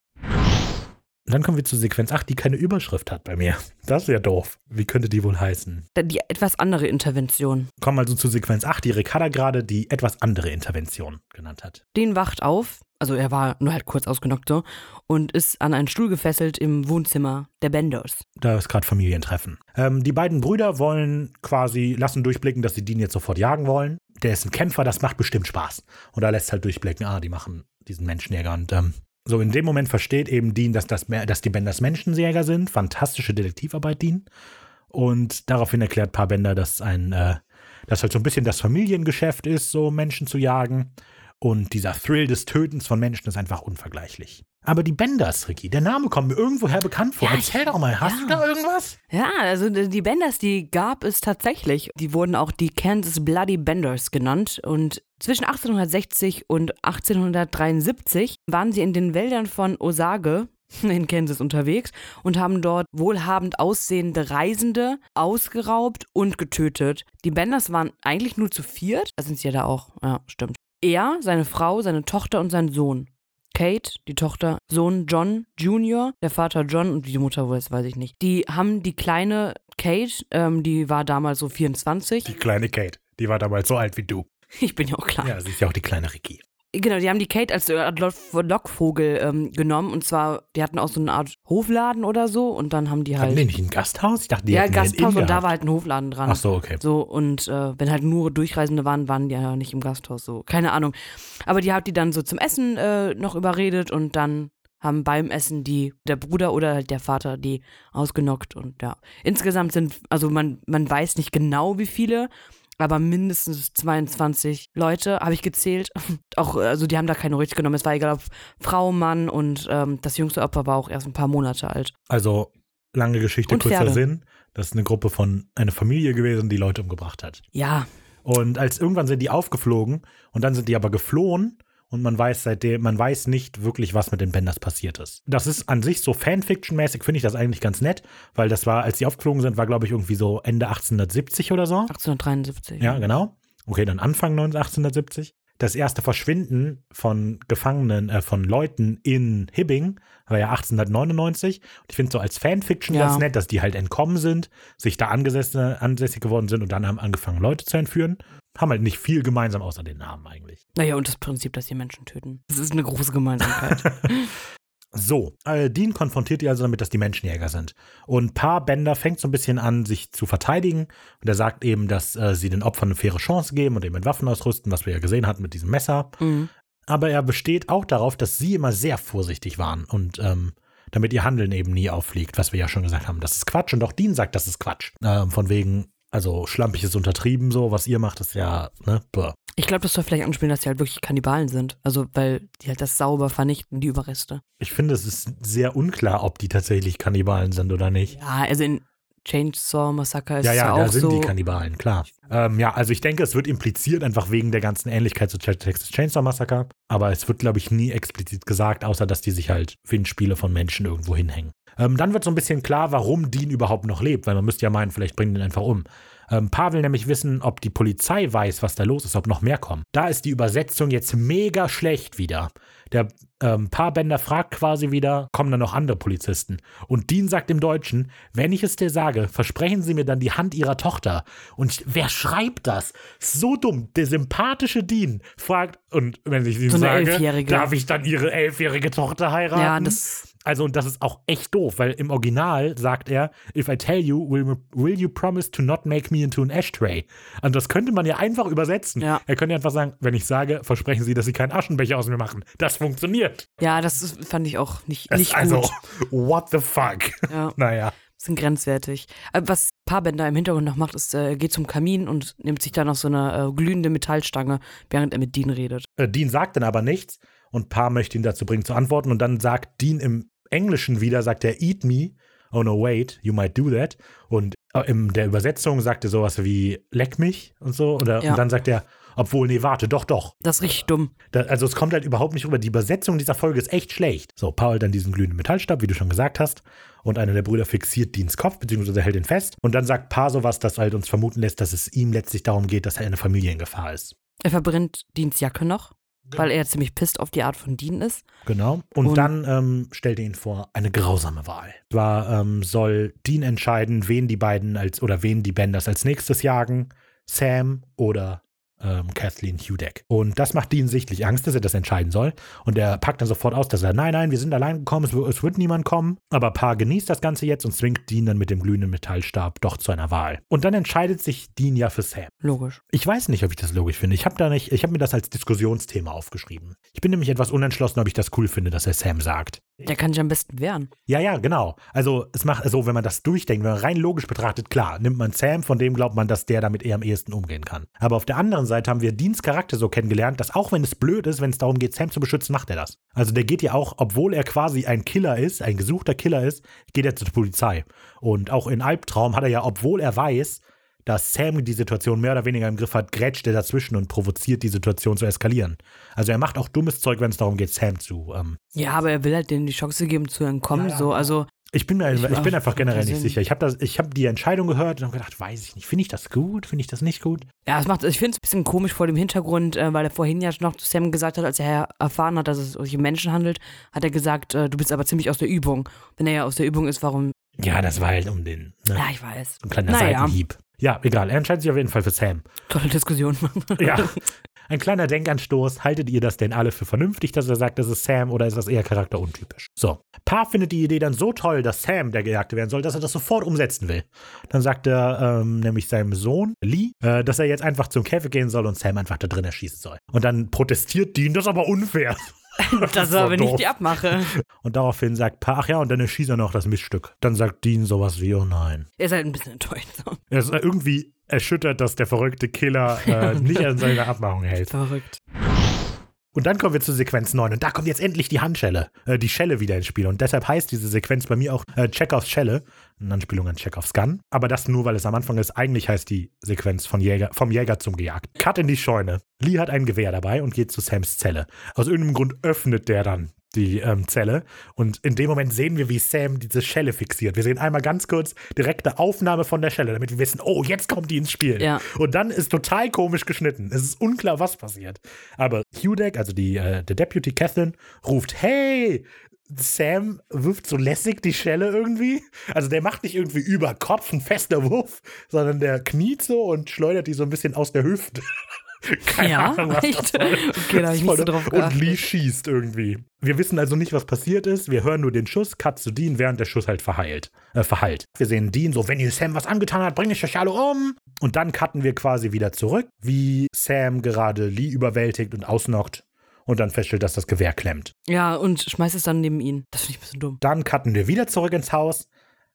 Und dann kommen wir zu Sequenz 8, die keine Überschrift hat bei mir. Das ist ja doof. Wie könnte die wohl heißen? Die etwas andere Intervention. Kommen also zu Sequenz 8, die Ricarda gerade die etwas andere Intervention genannt hat. Dean wacht auf, also er war nur halt kurz ausgenockt so, und ist an einen Stuhl gefesselt im Wohnzimmer der Benders. Da ist gerade Familientreffen. Ähm, die beiden Brüder wollen quasi, lassen durchblicken, dass sie Dean jetzt sofort jagen wollen. Der ist ein Kämpfer, das macht bestimmt Spaß. Und da lässt halt durchblicken, ah, die machen diesen Menschenjäger. Und ähm, so in dem Moment versteht eben Dean, dass, das, dass die Benders Menschenjäger sind. Fantastische Detektivarbeit, Dean. Und daraufhin erklärt Paar Bender, dass ein, äh, dass halt so ein bisschen das Familiengeschäft ist, so Menschen zu jagen. Und dieser Thrill des Tötens von Menschen ist einfach unvergleichlich. Aber die Benders, Ricky, der Name kommt mir irgendwoher bekannt vor. Ja, Erzähl doch mal, hast ja. du da irgendwas? Ja, also die Benders, die gab es tatsächlich. Die wurden auch die Kansas Bloody Benders genannt. Und zwischen 1860 und 1873 waren sie in den Wäldern von Osage <laughs> in Kansas unterwegs und haben dort wohlhabend aussehende Reisende ausgeraubt und getötet. Die Benders waren eigentlich nur zu viert. Da sind sie ja da auch. Ja, stimmt. Er, seine Frau, seine Tochter und sein Sohn. Kate, die Tochter, Sohn John Jr., der Vater John und die Mutter, wo ist, weiß ich nicht. Die haben die kleine Kate, ähm, die war damals so 24. Die kleine Kate. Die war damals so alt wie du. <laughs> Ich bin ja auch klar. Ja, sie ist ja auch die kleine Ricky. Genau, die haben die Kate als Lock- Lockvogel ähm, genommen und zwar, die hatten auch so eine Art Hofladen oder so und dann haben die Hatten halt. die nicht ein Gasthaus? Ich dachte, die ja, Gasthaus und da war halt ein Hofladen dran. Ach so, okay. So, und äh, wenn halt nur Durchreisende waren, waren die ja nicht im Gasthaus, so. Keine Ahnung. Aber die hat die dann so zum Essen äh, noch überredet und dann haben beim Essen die, der Bruder oder halt der Vater die ausgenockt und ja. Insgesamt sind, also man, man weiß nicht genau wie viele, aber mindestens 22 Leute habe ich gezählt. <laughs> Auch, also die haben da keine Rücksicht genommen. Es war egal ob Frau, Mann und ähm, das jüngste Opfer war auch erst ein paar Monate alt. Also, lange Geschichte, Und kurzer Pferde. Sinn. Das ist eine Gruppe von, eine Familie gewesen, die Leute umgebracht hat. Ja, Und als irgendwann sind die aufgeflogen und dann sind die aber geflohen und man weiß seitdem, man weiß nicht wirklich, was mit den Benders passiert ist. Das ist an sich so Fanfiction-mäßig, finde ich das eigentlich ganz nett, weil das war, als die aufgeflogen sind, war glaube ich irgendwie so Ende 1870 oder so. 1873. Ja, genau. Okay, dann Anfang 1870. Das erste Verschwinden von Gefangenen, äh, von Leuten in Hibbing war ja 1899. Und ich finde so als Fanfiction Ja. ganz nett, dass die halt entkommen sind, sich da ansässig geworden sind und dann haben angefangen, Leute zu entführen. Haben halt nicht viel gemeinsam außer den Namen eigentlich. Naja, und das Prinzip, dass die Menschen töten. Das ist eine große Gemeinsamkeit. <laughs> So, äh, Dean konfrontiert die also damit, dass die Menschenjäger sind. Und Paar Bender fängt so ein bisschen an, sich zu verteidigen. Und er sagt eben, dass äh, sie den Opfern eine faire Chance geben und eben mit Waffen ausrüsten, was wir ja gesehen hatten mit diesem Messer. mhm. Aber er besteht auch darauf, dass sie immer sehr vorsichtig waren und ähm, damit ihr Handeln eben nie auffliegt, was wir ja schon gesagt haben. Das ist Quatsch und auch Dean sagt, das ist Quatsch. Ähm, von wegen, also schlampig ist untertrieben, so, was ihr macht, ist ja, ne, bäh. Ich glaube, das soll vielleicht anspielen, dass sie halt wirklich Kannibalen sind. Also, weil die halt das sauber vernichten, die Überreste. Ich finde, es ist sehr unklar, ob die tatsächlich Kannibalen sind oder nicht. Ja, also in Chainsaw Massacre ist Ja, ja, ja da auch sind so. die Kannibalen, klar. Ähm, ja, also ich denke, es wird impliziert, einfach wegen der ganzen Ähnlichkeit zu Texas Chainsaw Massacre. Aber es wird, glaube ich, nie explizit gesagt, außer dass die sich halt Windspiele von Menschen irgendwo hinhängen. Ähm, dann wird so ein bisschen klar, warum Dean überhaupt noch lebt, weil man müsste ja meinen, vielleicht bringen den einfach um. Ähm, Paar will nämlich wissen, ob die Polizei weiß, was da los ist, ob noch mehr kommen. Da ist die Übersetzung jetzt mega schlecht wieder. Der ähm, Paarbänder fragt quasi wieder, kommen da noch andere Polizisten? Und Dean sagt im Deutschen, wenn ich es dir sage, versprechen Sie mir dann die Hand Ihrer Tochter. Und ich, wer schreibt das? So dumm. Der sympathische Dean fragt, und wenn ich ihm So sage, darf ich dann Ihre elfjährige Tochter heiraten? Ja, das. Also, und das ist auch echt doof, weil im Original sagt er, if I tell you, will, will you promise to not make me into an ashtray? Und das könnte man ja einfach übersetzen. Ja. Er könnte einfach sagen, wenn ich sage, versprechen Sie, dass Sie keinen Aschenbecher aus mir machen. Das funktioniert. Ja, das ist, fand ich auch nicht, Das nicht also, gut. <laughs> what the fuck? Ja, <laughs> naja. sind grenzwertig. Aber was Paarbänder im Hintergrund noch macht, ist, äh, er geht zum Kamin und nimmt sich dann noch so eine äh, glühende Metallstange, während er mit Dean redet. Äh, Dean sagt dann aber nichts und Pa möchte ihn dazu bringen zu antworten und dann sagt Dean im Englischen wieder, sagt er, eat me. Oh no, wait, you might do that. Und äh, in der Übersetzung sagt er sowas wie, leck mich und so. Oder, Ja. Und dann sagt er, obwohl, nee, warte, doch, doch. Das ist richtig dumm. Da, also es kommt halt überhaupt nicht rüber. Die Übersetzung dieser Folge ist echt schlecht. So, Paul dann diesen glühenden Metallstab, wie du schon gesagt hast. Und einer der Brüder fixiert Deans Kopf, beziehungsweise hält ihn fest. Und dann sagt Pa sowas, das halt uns vermuten lässt, dass es ihm letztlich darum geht, dass er eine Familie in Gefahr ist. Er verbrennt Deans Jacke noch, weil er ziemlich pisst auf die Art von Dean ist. Genau. Und, Und- dann ähm, stellt er ihn vor eine grausame Wahl. Zwar ähm, soll Dean entscheiden, wen die beiden als oder wen die Benders als nächstes jagen. Sam oder ähm, Kathleen Hudak. Und das macht Dean sichtlich Angst, dass er das entscheiden soll. Und er packt dann sofort aus, dass er, nein, nein, wir sind allein gekommen, es, es wird niemand kommen. Aber Pa genießt das Ganze jetzt und zwingt Dean dann mit dem glühenden Metallstab doch zu einer Wahl. Und dann entscheidet sich Dean ja für Sam. Logisch. Ich weiß nicht, ob ich das logisch finde. Ich habe da nicht, ich habe mir das als Diskussionsthema aufgeschrieben. Ich bin nämlich etwas unentschlossen, ob ich das cool finde, dass er Sam sagt. Der kann sich am besten wehren. Ja, ja, genau. Also es macht, also wenn man das durchdenkt, wenn man rein logisch betrachtet, klar, nimmt man Sam, von dem glaubt man, dass der damit eher am ehesten umgehen kann. Aber auf der anderen Seite haben wir Deans Charakter so kennengelernt, dass auch wenn es blöd ist, wenn es darum geht, Sam zu beschützen, macht er das. Also der geht ja auch, obwohl er quasi ein Killer ist, ein gesuchter Killer ist, geht er zur Polizei. Und auch in Albtraum hat er ja, obwohl er weiß, dass Sam die Situation mehr oder weniger im Griff hat, grätscht er dazwischen und provoziert die Situation zu eskalieren. Also er macht auch dummes Zeug, wenn es darum geht, Sam zu ähm, Ja, aber er will halt denen die Chance geben zu entkommen. Ja, ja. So, also Ich bin, mir, Ich- ich, bin ach, einfach generell nicht sicher. Ich habe hab die Entscheidung gehört und habe gedacht, weiß ich nicht, finde ich das gut, finde ich das nicht gut? Ja, es macht, ich finde es ein bisschen komisch vor dem Hintergrund, äh, weil er vorhin ja noch zu Sam gesagt hat, als er erfahren hat, dass es sich um Menschen handelt, hat er gesagt, äh, du bist aber ziemlich aus der Übung. Wenn er ja aus der Übung ist, warum? Ja, das war halt um den, ne, Ja, ich weiß. ein kleiner Naja. Seitenhieb. Ja, egal, er entscheidet sich auf jeden Fall für Sam. Tolle Diskussion. <laughs> Ja, ein kleiner Denkanstoß. Haltet ihr das denn alle für vernünftig, dass er sagt, das ist Sam oder ist das eher charakteruntypisch? So, Pa findet die Idee dann so toll, dass Sam der Gejagte werden soll, dass er das sofort umsetzen will. Dann sagt er ähm, nämlich seinem Sohn, Lee, äh, dass er jetzt einfach zum Käfig gehen soll und Sam einfach da drin erschießen soll. Und dann protestiert Dean, das ist aber unfair. Das ist war aber nicht die Abmache. Und daraufhin sagt Pa, ach ja, und dann erschießt er noch das Miststück. Dann sagt Dean sowas wie, oh nein. Er ist halt ein bisschen enttäuscht. Er ist irgendwie erschüttert, dass der verrückte Killer äh, <laughs> nicht an seine Abmachung hält. Verrückt. Und dann kommen wir zu Sequenz 9 und da kommt jetzt endlich die Handschelle, äh, die Schelle wieder ins Spiel. Und deshalb heißt diese Sequenz bei mir auch äh, Chekhovs Schelle, eine Anspielung an Chekhovs Gun. Aber das nur, weil es am Anfang ist. Eigentlich heißt die Sequenz von Jäger, vom Jäger zum Gejagt. Cut in die Scheune. Lee hat ein Gewehr dabei und geht zu Sams Zelle. Aus irgendeinem Grund öffnet der dann die ähm, Zelle. Und in dem Moment sehen wir, wie Sam diese Schelle fixiert. Wir sehen einmal ganz kurz direkte Aufnahme von der Schelle, damit wir wissen, oh, jetzt kommt die ins Spiel. Ja. Und dann ist total komisch geschnitten. Es ist unklar, was passiert. Aber Hudek, also die, äh, der Deputy Catherine, ruft, hey, Sam wirft so lässig die Schelle irgendwie. Also der macht nicht irgendwie über Kopf ein fester Wurf, sondern der kniet so und schleudert die so ein bisschen aus der Hüfte. <laughs> Keine Ja, Ahnung, was das echt? soll. Okay, da hab ich nicht so drauf Und geachtet. Lee schießt irgendwie. Wir wissen also nicht, was passiert ist. Wir hören nur den Schuss, Cut zu Dean, während der Schuss halt verheilt, äh, verheilt. Wir sehen Dean so, wenn ihr Sam was angetan hat, bringe ich euch alle um. Und dann cutten wir quasi wieder zurück, wie Sam gerade Lee überwältigt und ausnockt und dann feststellt, dass das Gewehr klemmt. Ja, und schmeißt es dann neben ihn. Das finde ich ein bisschen dumm. Dann cutten wir wieder zurück ins Haus,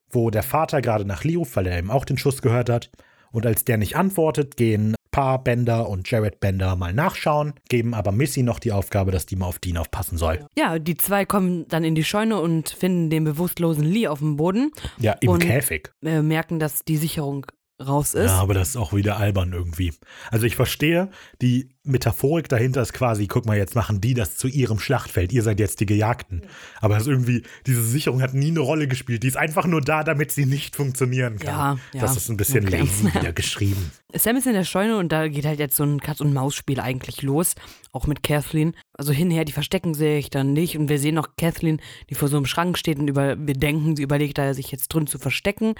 wo der Vater gerade nach Lee ruft, weil er eben auch den Schuss gehört hat. Und als der nicht antwortet, gehen Pa Bender und Jared Bender mal nachschauen, geben aber Missy noch die Aufgabe, dass die mal auf Dean aufpassen soll. Ja, die zwei kommen dann in die Scheune und finden den bewusstlosen Lee auf dem Boden. Ja, im Und- Käfig. Äh, merken, dass die Sicherung raus ist. Ja, aber das ist auch wieder albern irgendwie. Also ich verstehe, die Metaphorik dahinter ist quasi, guck mal, jetzt machen die das zu ihrem Schlachtfeld. Ihr seid jetzt die Gejagten. Aber das ist irgendwie, diese Sicherung hat nie eine Rolle gespielt. Die ist einfach nur da, damit sie nicht funktionieren kann. Ja, ja. Das ist ein bisschen Okay. lazy wieder geschrieben. <laughs> Sam ist in der Scheune und da geht halt jetzt so ein Katz-und-Maus-Spiel eigentlich los. Auch mit Kathleen. Also hinher, die verstecken sich dann nicht. Und wir sehen noch Kathleen, die vor so einem Schrank steht und über, wir denken, sie überlegt da, sich jetzt drin zu verstecken.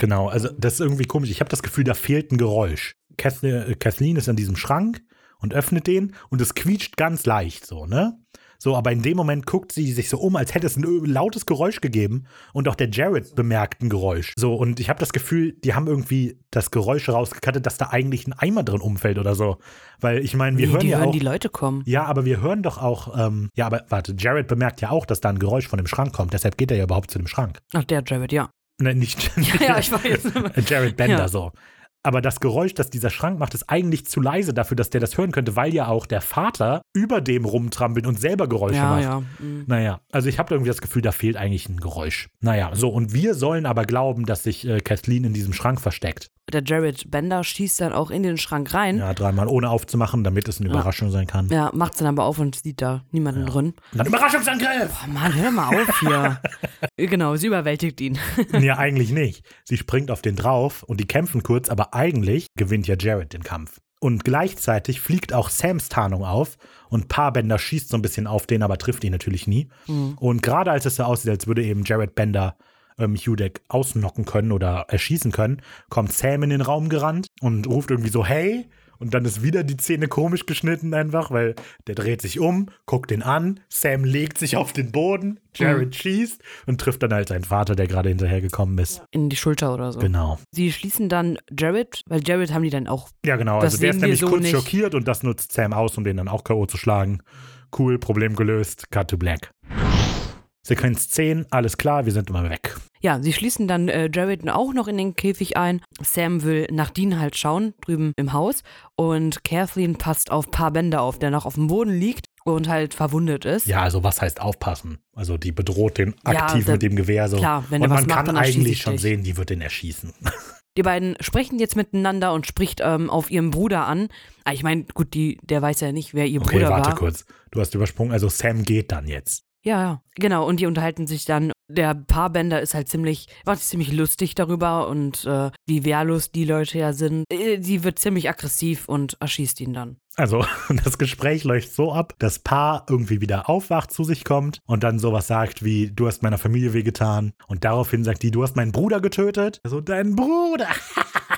Genau, also das ist irgendwie komisch. Ich habe das Gefühl, da fehlt ein Geräusch. Kathleen, äh, Kathleen ist an diesem Schrank und öffnet den und es quietscht ganz leicht so, ne? So, aber in dem Moment guckt sie sich so um, als hätte es ein lautes Geräusch gegeben und auch der Jared bemerkt ein Geräusch. So, und ich habe das Gefühl, die haben irgendwie das Geräusch rausgekattet, dass da eigentlich ein Eimer drin umfällt oder so. Weil ich meine, wir Nee, hören die ja hören auch. die Leute kommen. ja, aber wir hören doch auch, ähm, ja, aber warte, Jared bemerkt ja auch, dass da ein Geräusch von dem Schrank kommt. Deshalb geht er ja überhaupt zu dem Schrank. Ach, der Jared, ja. Ne, nicht, <laughs> Ja, <laughs> ich weiß. Jared Bender Ja. so. Aber das Geräusch, das dieser Schrank macht, ist eigentlich zu leise dafür, dass der das hören könnte, weil ja auch der Vater über dem rumtrampelt und selber Geräusche Ja, macht. ja. mhm. Naja, also ich habe irgendwie das Gefühl, da fehlt eigentlich ein Geräusch. Naja, so, und wir sollen aber glauben, dass sich äh, Kathleen in diesem Schrank versteckt. Der Jared Bender schießt dann auch in den Schrank rein. Ja, dreimal ohne aufzumachen, damit es eine Ja. Überraschung sein kann. Ja, macht's dann aber auf und sieht da niemanden drin. Und dann Überraschungsangriff! Oh Mann, hör mal auf hier. <laughs> genau, sie überwältigt ihn. ja, eigentlich nicht. Sie springt auf den drauf und die kämpfen kurz, aber eigentlich gewinnt ja Jared den Kampf. Und gleichzeitig fliegt auch Sams Tarnung auf und Paar Bender schießt so ein bisschen auf den, aber trifft ihn natürlich nie. Und gerade als es so aussieht, als würde eben Jared Bender ähm, Hudek ausnocken können oder erschießen können, kommt Sam in den Raum gerannt und ruft irgendwie so, hey. Und dann ist wieder die Szene komisch geschnitten einfach, weil der dreht sich um, guckt ihn an, Sam legt sich auf den Boden, Jared schießt und trifft dann halt seinen Vater, der gerade hinterhergekommen ist. In die Schulter oder so. Genau. Sie schließen dann Jared, weil Jared haben die dann auch. Ja, genau. Das also der ist nämlich so kurz nicht. schockiert und das nutzt Sam aus, um den dann auch K.O. zu schlagen. Cool, Problem gelöst, cut to black. Sequenz 10, alles klar, wir sind immer weg. Ja, sie schließen dann äh, Jared auch noch in den Käfig ein. Sam will nach Dean halt schauen, drüben im Haus. Und Kathleen passt auf Paar Bender auf, der noch auf dem Boden liegt und halt verwundet ist. Ja, also was heißt aufpassen? Also die bedroht den Ja, aktiv da- mit dem Gewehr so. klar, wenn und was man macht, kann eigentlich ich schon dich. sehen, die wird den erschießen. <laughs> Die beiden sprechen jetzt miteinander und spricht ähm, auf ihren Bruder an. Ah, ich meine, gut, die, der weiß ja nicht, wer ihr Okay, Bruder warte war. kurz. Du hast übersprungen, also Sam geht dann jetzt. Ja, ja, genau. Und die unterhalten sich dann. Der Paarbänder ist halt ziemlich, war ziemlich lustig darüber und äh, wie wehrlos die Leute ja sind. Äh, wird ziemlich aggressiv und erschießt ihn dann. Also, <laughs> das Gespräch läuft so ab, das Paar irgendwie wieder aufwacht, zu sich kommt und dann sowas sagt wie, du hast meiner Familie wehgetan. Und daraufhin sagt die, du hast meinen Bruder getötet. Also, dein Bruder. <laughs>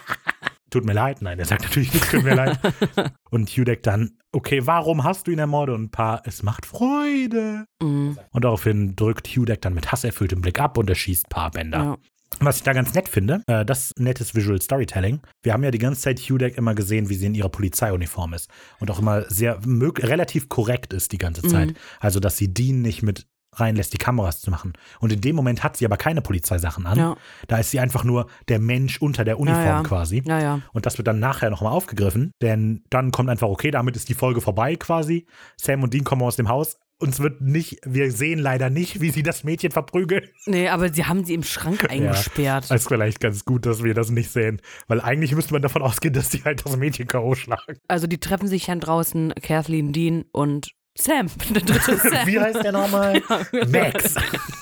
Tut mir leid. Nein, er sagt natürlich nicht, tut mir leid. <laughs> Und Hudek dann, okay, warum hast du ihn ermordet? Und Paar, es macht Freude. Mhm. Und daraufhin drückt Hudek dann mit hasserfülltem Blick ab und erschießt Paarbänder. Ja. Was ich da ganz nett finde, äh, das nettes Visual Storytelling. Wir haben ja die ganze Zeit Hudek immer gesehen, wie sie in ihrer Polizeiuniform ist. Und auch immer sehr relativ korrekt ist die ganze Zeit. Also, dass sie Dean nicht mit reinlässt, die Kameras zu machen. Und in dem Moment hat sie aber keine Polizeisachen an. Ja. Da ist sie einfach nur der Mensch unter der Uniform ja. quasi. Ja, ja. Und das wird dann nachher nochmal aufgegriffen, denn dann kommt einfach, okay, damit ist die Folge vorbei quasi. Sam und Dean kommen aus dem Haus. Uns wird nicht, wir sehen leider nicht, wie sie das Mädchen verprügeln. Nee, aber sie haben sie im Schrank <laughs> eingesperrt. Das ist vielleicht ganz gut, dass wir das nicht sehen. Weil eigentlich müsste man davon ausgehen, dass die halt das Mädchen K.O. schlagen. Also die treffen sich dann draußen, Kathleen, Dean und Sam. <laughs> <laughs> Sam. Wie heißt der nochmal? Max.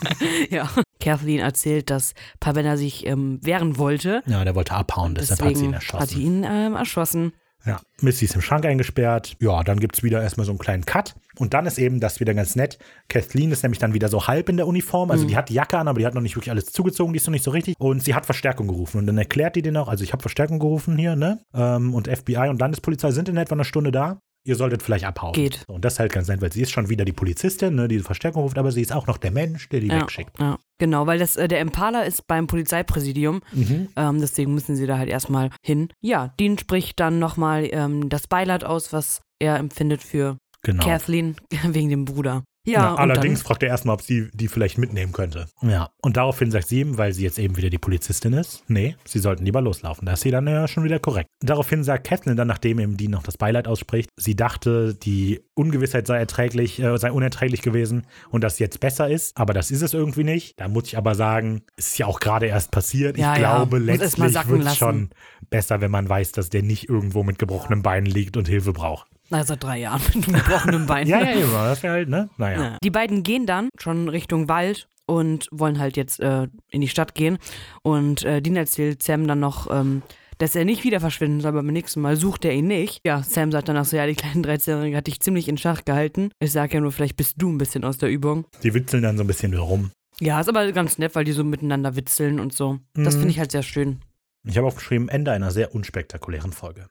<laughs> ja. Kathleen erzählt, dass Pavena sich ähm, wehren wollte. Ja, der wollte abhauen, deshalb hat sie ihn Deswegen hat erschossen. ihn ähm, erschossen. Ja, Missy ist im Schrank eingesperrt. Ja, dann gibt es wieder erstmal so einen kleinen Cut. Und dann ist eben das wieder ganz nett. Kathleen ist nämlich dann wieder so halb in der Uniform. Also die hat die Jacke an, aber die hat noch nicht wirklich alles zugezogen. Die ist noch nicht so richtig. Und sie hat Verstärkung gerufen. Und dann erklärt die den auch. Also ich habe Verstärkung gerufen hier, ne? Ähm, und FBI und Landespolizei sind in etwa eine Stunde da. Ihr solltet vielleicht abhauen. Geht. Und das ist halt ganz nett, weil sie ist schon wieder die Polizistin, ne, die Verstärkung ruft, aber sie ist auch noch der Mensch, der die Ja, wegschickt. ja. Genau, weil das, äh, der Impala ist beim Polizeipräsidium. Mhm. Ähm, deswegen müssen sie da halt erstmal hin. Ja, Dean spricht dann nochmal ähm, das Beileid aus, was er empfindet für Genau. Kathleen <laughs> wegen dem Bruder. Ja, Ja, und allerdings dann, fragt er erstmal, ob sie die vielleicht mitnehmen könnte. Ja. Und daraufhin sagt sie ihm, weil sie jetzt eben wieder die Polizistin ist, nee, sie sollten lieber loslaufen. Da ist sie dann ja schon wieder korrekt. Daraufhin sagt Kathleen dann, nachdem eben die noch das Beileid ausspricht, sie dachte, die Ungewissheit sei erträglich, äh, sei unerträglich gewesen und das jetzt besser ist, aber das ist es irgendwie nicht. Da muss ich aber sagen, es ist ja auch gerade erst passiert. Ich Ja, ja, glaube, letztlich wird es schon besser, wenn man weiß, dass der nicht irgendwo mit gebrochenen Beinen liegt und Hilfe braucht. Na, seit drei Jahren <laughs> mit einem gebrochenen Bein. Ja, ja, ja, das wäre halt, ne? Naja. Ja. Die beiden gehen dann schon Richtung Wald und wollen halt jetzt äh, in die Stadt gehen. Und äh, Dean erzählt Sam dann noch, ähm, dass er nicht wieder verschwinden soll, aber beim nächsten Mal sucht er ihn nicht. Ja, Sam sagt danach so, ja, die kleine 13-Jährige hat dich ziemlich in Schach gehalten. Ich sag ja nur, vielleicht bist du ein bisschen aus der Übung. Die witzeln dann so ein bisschen rum. Ja, ist aber ganz nett, weil die so miteinander witzeln und so. Das Mhm. finde ich halt sehr schön. Ich habe aufgeschrieben, Ende einer sehr unspektakulären Folge.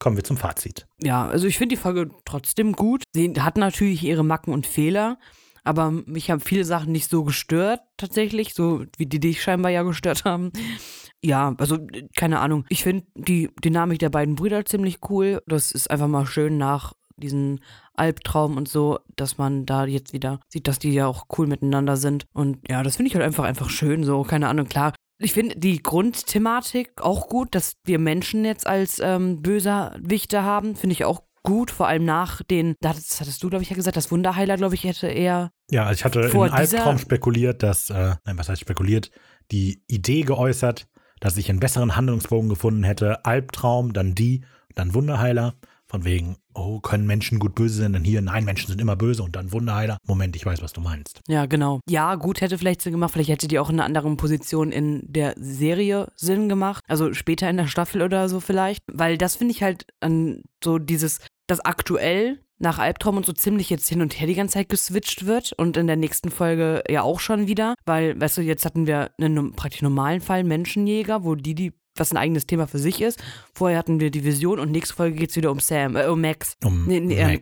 Kommen wir zum Fazit. Ja, also ich finde die Folge trotzdem gut. Sie hat natürlich ihre Macken und Fehler, aber mich haben viele Sachen nicht so gestört, tatsächlich, so wie die dich scheinbar ja gestört haben. Ja, also keine Ahnung. Ich finde die Dynamik der beiden Brüder ziemlich cool. Das ist einfach mal schön nach diesen Albtraum und so, dass man da jetzt wieder sieht, dass die ja auch cool miteinander sind. Und ja, das finde ich halt einfach einfach schön so. Keine Ahnung, klar. Ich finde die Grundthematik auch gut, dass wir Menschen jetzt als ähm, Bösewichte haben, finde ich auch gut, vor allem nach den, das hattest du, glaube ich, ja gesagt, das Wunderheiler, glaube ich, hätte eher, Ja, also ich hatte Vor im Albtraum spekuliert, dass, äh, nein, was heißt spekuliert, die Idee geäußert, dass ich einen besseren Handlungsbogen gefunden hätte. Albtraum, dann die, dann Wunderheiler. Von wegen, oh, können Menschen gut böse sein? Dann hier, nein, Menschen sind immer böse und dann Wunderheiler. Moment, ich weiß, was du meinst. ja, genau. Ja, gut hätte vielleicht Sinn gemacht, vielleicht hätte die auch in einer anderen Position in der Serie Sinn gemacht, also später in der Staffel oder so vielleicht, weil das finde ich halt an so dieses, das aktuell nach Albtraum und so ziemlich jetzt hin und her die ganze Zeit geswitcht wird und in der nächsten Folge ja auch schon wieder, weil, weißt du, jetzt hatten wir einen praktisch normalen Fall Menschenjäger, wo die, die was ein eigenes Thema für sich ist. Vorher hatten wir die Vision und nächste Folge geht es wieder um Sam, äh, um Max. Um Nee, nee, ähm,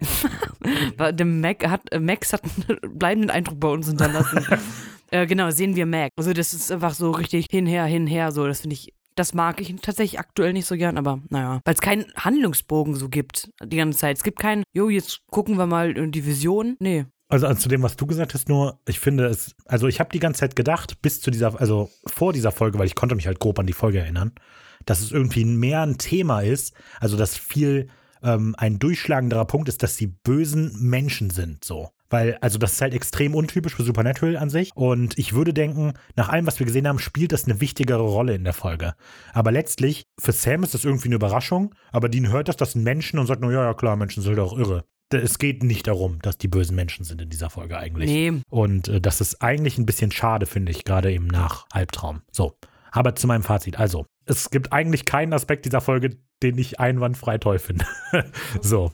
<laughs> der Mac hat, äh, Max hat einen <laughs> bleibenden Eindruck bei uns hinterlassen. <laughs> äh, genau, sehen wir Mac. Also das ist einfach so richtig hinher, hinher, so. Das finde ich, das mag ich tatsächlich aktuell nicht so gern, aber naja. Weil es keinen Handlungsbogen so gibt die ganze Zeit. Es gibt keinen, jo, jetzt gucken wir mal in die Vision. Nee. Also, also zu dem, was du gesagt hast, nur, ich finde es, also ich habe die ganze Zeit gedacht, bis zu dieser, also vor dieser Folge, weil ich konnte mich halt grob an die Folge erinnern, dass es irgendwie mehr ein Thema ist, also dass viel ähm, ein durchschlagenderer Punkt ist, dass die bösen Menschen sind, so. Weil, also das ist halt extrem untypisch für Supernatural an sich. Und ich würde denken, nach allem, was wir gesehen haben, spielt das eine wichtigere Rolle in der Folge. Aber letztlich, für Sam ist das irgendwie eine Überraschung, aber Dean hört das, das sind Menschen und sagt nur, ja, ja, klar, Menschen sind doch irre. Es geht nicht darum, dass die bösen Menschen sind in dieser Folge eigentlich. Nee. Und äh, das ist eigentlich ein bisschen schade, finde ich, gerade eben nach Albtraum. So, aber zu meinem Fazit. Also, es gibt eigentlich keinen Aspekt dieser Folge, den ich einwandfrei toll finde. <laughs> so.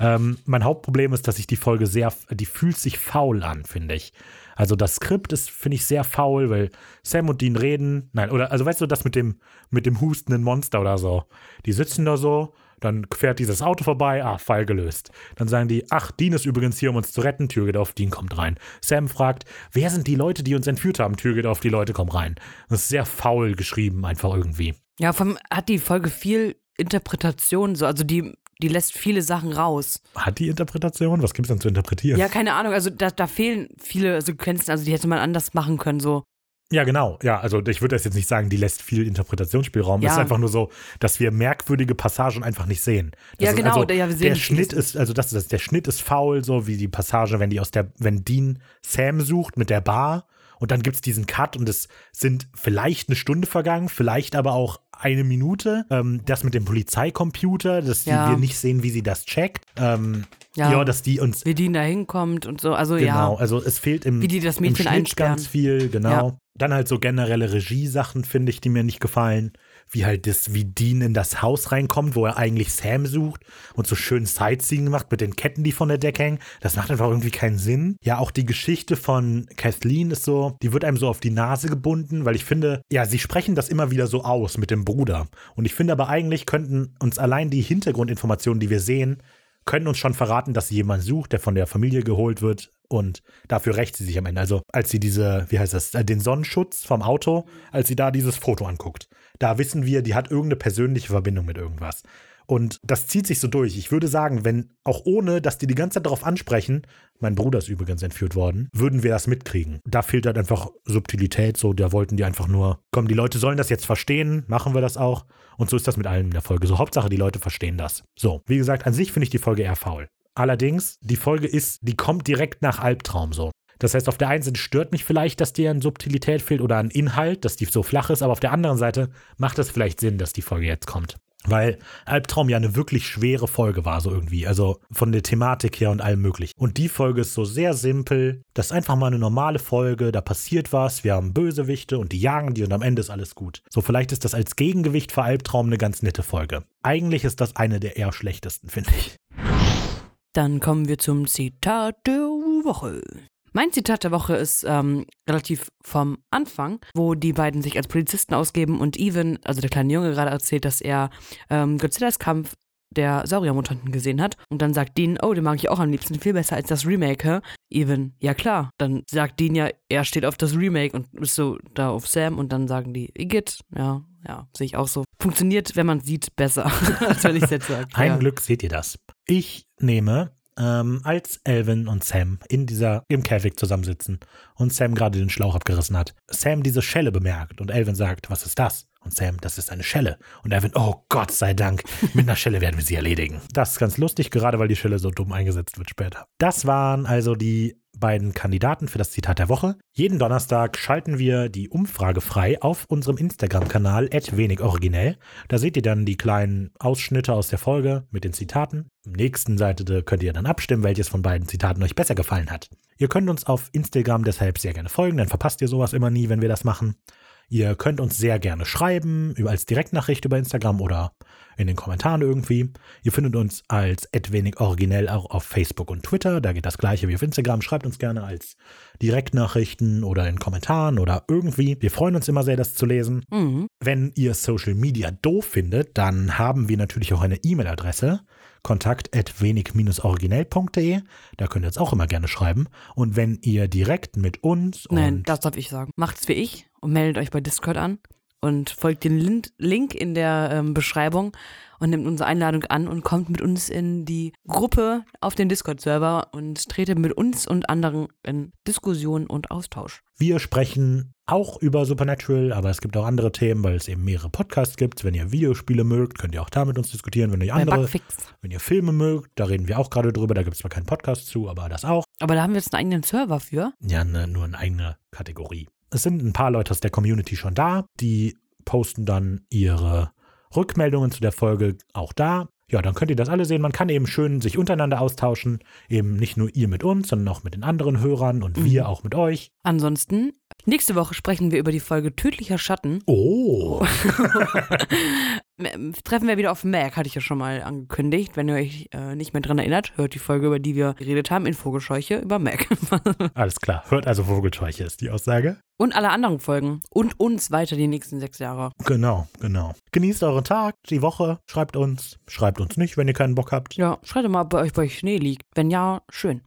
Ähm, mein Hauptproblem ist, dass ich die Folge sehr, die fühlt sich faul an, finde ich. Also das Skript ist, finde ich, sehr faul, weil Sam und Dean reden. Nein, oder, also weißt du, das mit dem, mit dem hustenden Monster oder so. Die sitzen da so, dann fährt dieses Auto vorbei, ah, Fall gelöst. Dann sagen die, ach, Dean ist übrigens hier, um uns zu retten, Tür geht auf, Dean kommt rein. Sam fragt, wer sind die Leute, die uns entführt haben? Tür geht auf, die Leute kommen rein. Das ist sehr faul geschrieben, einfach irgendwie. Ja, vom, hat die Folge viel Interpretation, so, also die, die lässt viele Sachen raus. Hat die Interpretation? Was gibt es denn zu interpretieren? Ja, keine Ahnung, also da, da fehlen viele Sequenzen, also die hätte man anders machen können, so. Ja, genau. Ja, also ich würde das jetzt nicht sagen, die lässt viel Interpretationsspielraum. Es Ja. ist einfach nur so, dass wir merkwürdige Passagen einfach nicht sehen. Das Ja, genau, Also, ja, wir sehen der Schnitt ist, also das ist das, der Schnitt ist faul, so wie die Passage, wenn die aus der, wenn Dean Sam sucht mit der Bar und dann gibt es diesen Cut und es sind vielleicht eine Stunde vergangen, vielleicht aber auch eine Minute. Ähm, das mit dem Polizeicomputer, dass die Ja. wir nicht sehen, wie sie das checkt. Ähm, ja. Ja. dass die uns Wie die da hinkommt und so, also Genau, ja. also es fehlt im, Wie die das im Mädchen Schnitt einsperren. ganz viel, genau. Ja. Dann halt so generelle Regiesachen, finde ich, die mir nicht gefallen. Wie halt das, wie Dean in das Haus reinkommt, wo er eigentlich Sam sucht und so schön Sightseeing macht mit den Ketten, die von der Decke hängen. Das macht einfach irgendwie keinen Sinn. Ja, auch die Geschichte von Kathleen ist so, die wird einem so auf die Nase gebunden, weil ich finde, ja, sie sprechen das immer wieder so aus mit dem Bruder. Und ich finde aber eigentlich könnten uns allein die Hintergrundinformationen, die wir sehen, können uns schon verraten, dass sie jemanden sucht, der von der Familie geholt wird und dafür rächt sie sich am Ende. Also als sie diese, wie heißt das, äh, den Sonnenschutz vom Auto, als sie da dieses Foto anguckt, da wissen wir, die hat irgendeine persönliche Verbindung mit irgendwas. Und das zieht sich so durch. Ich würde sagen, wenn auch ohne, dass die die ganze Zeit darauf ansprechen, mein Bruder ist übrigens entführt worden, würden wir das mitkriegen. Da fehlt halt einfach Subtilität, so, da wollten die einfach nur, komm, die Leute sollen das jetzt verstehen, machen wir das auch. Und so ist das mit allem in der Folge. So, Hauptsache, die Leute verstehen das. So, wie gesagt, an sich finde ich die Folge eher faul. Allerdings, die Folge ist, die kommt direkt nach Albtraum so. Das heißt, auf der einen Seite stört mich vielleicht, dass dir an Subtilität fehlt oder an Inhalt, dass die so flach ist, aber auf der anderen Seite macht es vielleicht Sinn, dass die Folge jetzt kommt. Weil Albtraum ja eine wirklich schwere Folge war, so irgendwie. Also von der Thematik her und allem möglich. Und die Folge ist so sehr simpel. Das ist einfach mal eine normale Folge. Da passiert was. Wir haben Bösewichte und die jagen die und am Ende ist alles gut. So, vielleicht ist das als Gegengewicht für Albtraum eine ganz nette Folge. Eigentlich ist das eine der eher schlechtesten, finde ich. Dann kommen wir zum Zitat der Woche. Mein Zitat der Woche ist ähm, relativ vom Anfang, wo die beiden sich als Polizisten ausgeben und Even, also der kleine Junge, gerade erzählt, dass er ähm, Godzillas Kampf der Sauriermutanten gesehen hat. Und dann sagt Dean, oh, den mag ich auch am liebsten, viel besser als das Remake. Even, ja klar. Dann sagt Dean ja, er steht auf das Remake und ist so da auf Sam und dann sagen die, Igitt, ja, ja, sehe ich auch so. Funktioniert, wenn man sieht, besser, <laughs> als wenn ich es jetzt sage. Ein ja. Glück seht ihr das. Ich nehme, ähm, als Elvin und Sam in dieser, im Käfig zusammensitzen und Sam gerade den Schlauch abgerissen hat, Sam diese Schelle bemerkt und Elvin sagt, was ist das? Und Sam, das ist eine Schelle. Und Elvin, oh Gott sei Dank, mit einer Schelle werden wir sie erledigen. Das ist ganz lustig, gerade weil die Schelle so dumm eingesetzt wird später. Das waren also die beiden Kandidaten für das Zitat der Woche. Jeden Donnerstag schalten wir die Umfrage frei auf unserem Instagram-Kanal wenigoriginell. Da seht ihr dann die kleinen Ausschnitte aus der Folge mit den Zitaten. Im nächsten Seite könnt ihr dann abstimmen, welches von beiden Zitaten euch besser gefallen hat. Ihr könnt uns auf Instagram deshalb sehr gerne folgen, dann verpasst ihr sowas immer nie, wenn wir das machen. Ihr könnt uns sehr gerne schreiben, als Direktnachricht über Instagram oder in den Kommentaren irgendwie. Ihr findet uns als wenig originell auch auf Facebook und Twitter. Da geht das gleiche wie auf Instagram. Schreibt uns gerne als Direktnachrichten oder in Kommentaren oder irgendwie. Wir freuen uns immer sehr, das zu lesen. Mhm. Wenn ihr Social Media doof findet, dann haben wir natürlich auch eine E-Mail-Adresse. Kontakt at wenig-originell.de. Da könnt ihr jetzt auch immer gerne schreiben. Und wenn ihr direkt mit uns Nein, das darf ich sagen. Macht's wie ich und meldet euch bei Discord an und folgt den Lin- Link in der ähm, Beschreibung und nimmt unsere Einladung an und kommt mit uns in die Gruppe auf den Discord-Server und tretet mit uns und anderen in Diskussion und Austausch. Wir sprechen auch über Supernatural, aber es gibt auch andere Themen, weil es eben mehrere Podcasts gibt. Wenn ihr Videospiele mögt, könnt ihr auch da mit uns diskutieren. Wenn ihr andere, wenn ihr Filme mögt, da reden wir auch gerade drüber. Da gibt es zwar keinen Podcast zu, aber das auch. Aber da haben wir jetzt einen eigenen Server für. Ja, ne, nur eine eigene Kategorie. Es sind ein paar Leute aus der Community schon da, die posten dann ihre Rückmeldungen zu der Folge auch da. Ja, dann könnt ihr das alle sehen. Man kann eben schön sich untereinander austauschen. Eben nicht nur ihr mit uns, sondern auch mit den anderen Hörern und Mhm. wir auch mit euch. Ansonsten, nächste Woche sprechen wir über die Folge Tödlicher Schatten. Oh, <laughs> <laughs> Treffen wir wieder auf Mac, hatte ich ja schon mal angekündigt. Wenn ihr euch äh, nicht mehr dran erinnert, hört die Folge, über die wir geredet haben, in Vogelscheuche über Mac. <laughs> alles klar. Hört also Vogelscheuche ist die Aussage. Und alle anderen Folgen. Und uns weiter die nächsten sechs Jahre. Genau, genau. Genießt euren Tag, die Woche. Schreibt uns. Schreibt uns nicht, wenn ihr keinen Bock habt. Ja, schreibt mal, ob bei euch bei euch Schnee liegt. Wenn ja, schön.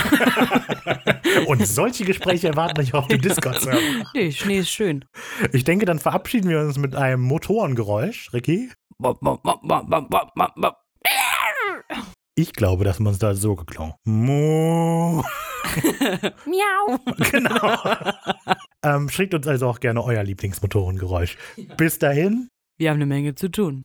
<laughs> Und solche Gespräche erwarten euch auf dem Discord-Server. Nee, Schnee ist schön. Ich denke, dann verabschieden wir uns mit einem Motorengeräusch, Ricky. Ich glaube, das Monster hat so geklungen. Mo. <laughs> Miau. <laughs> Genau. ähm, schickt uns also auch gerne euer Lieblingsmotorengeräusch. Bis dahin. Wir haben eine Menge zu tun.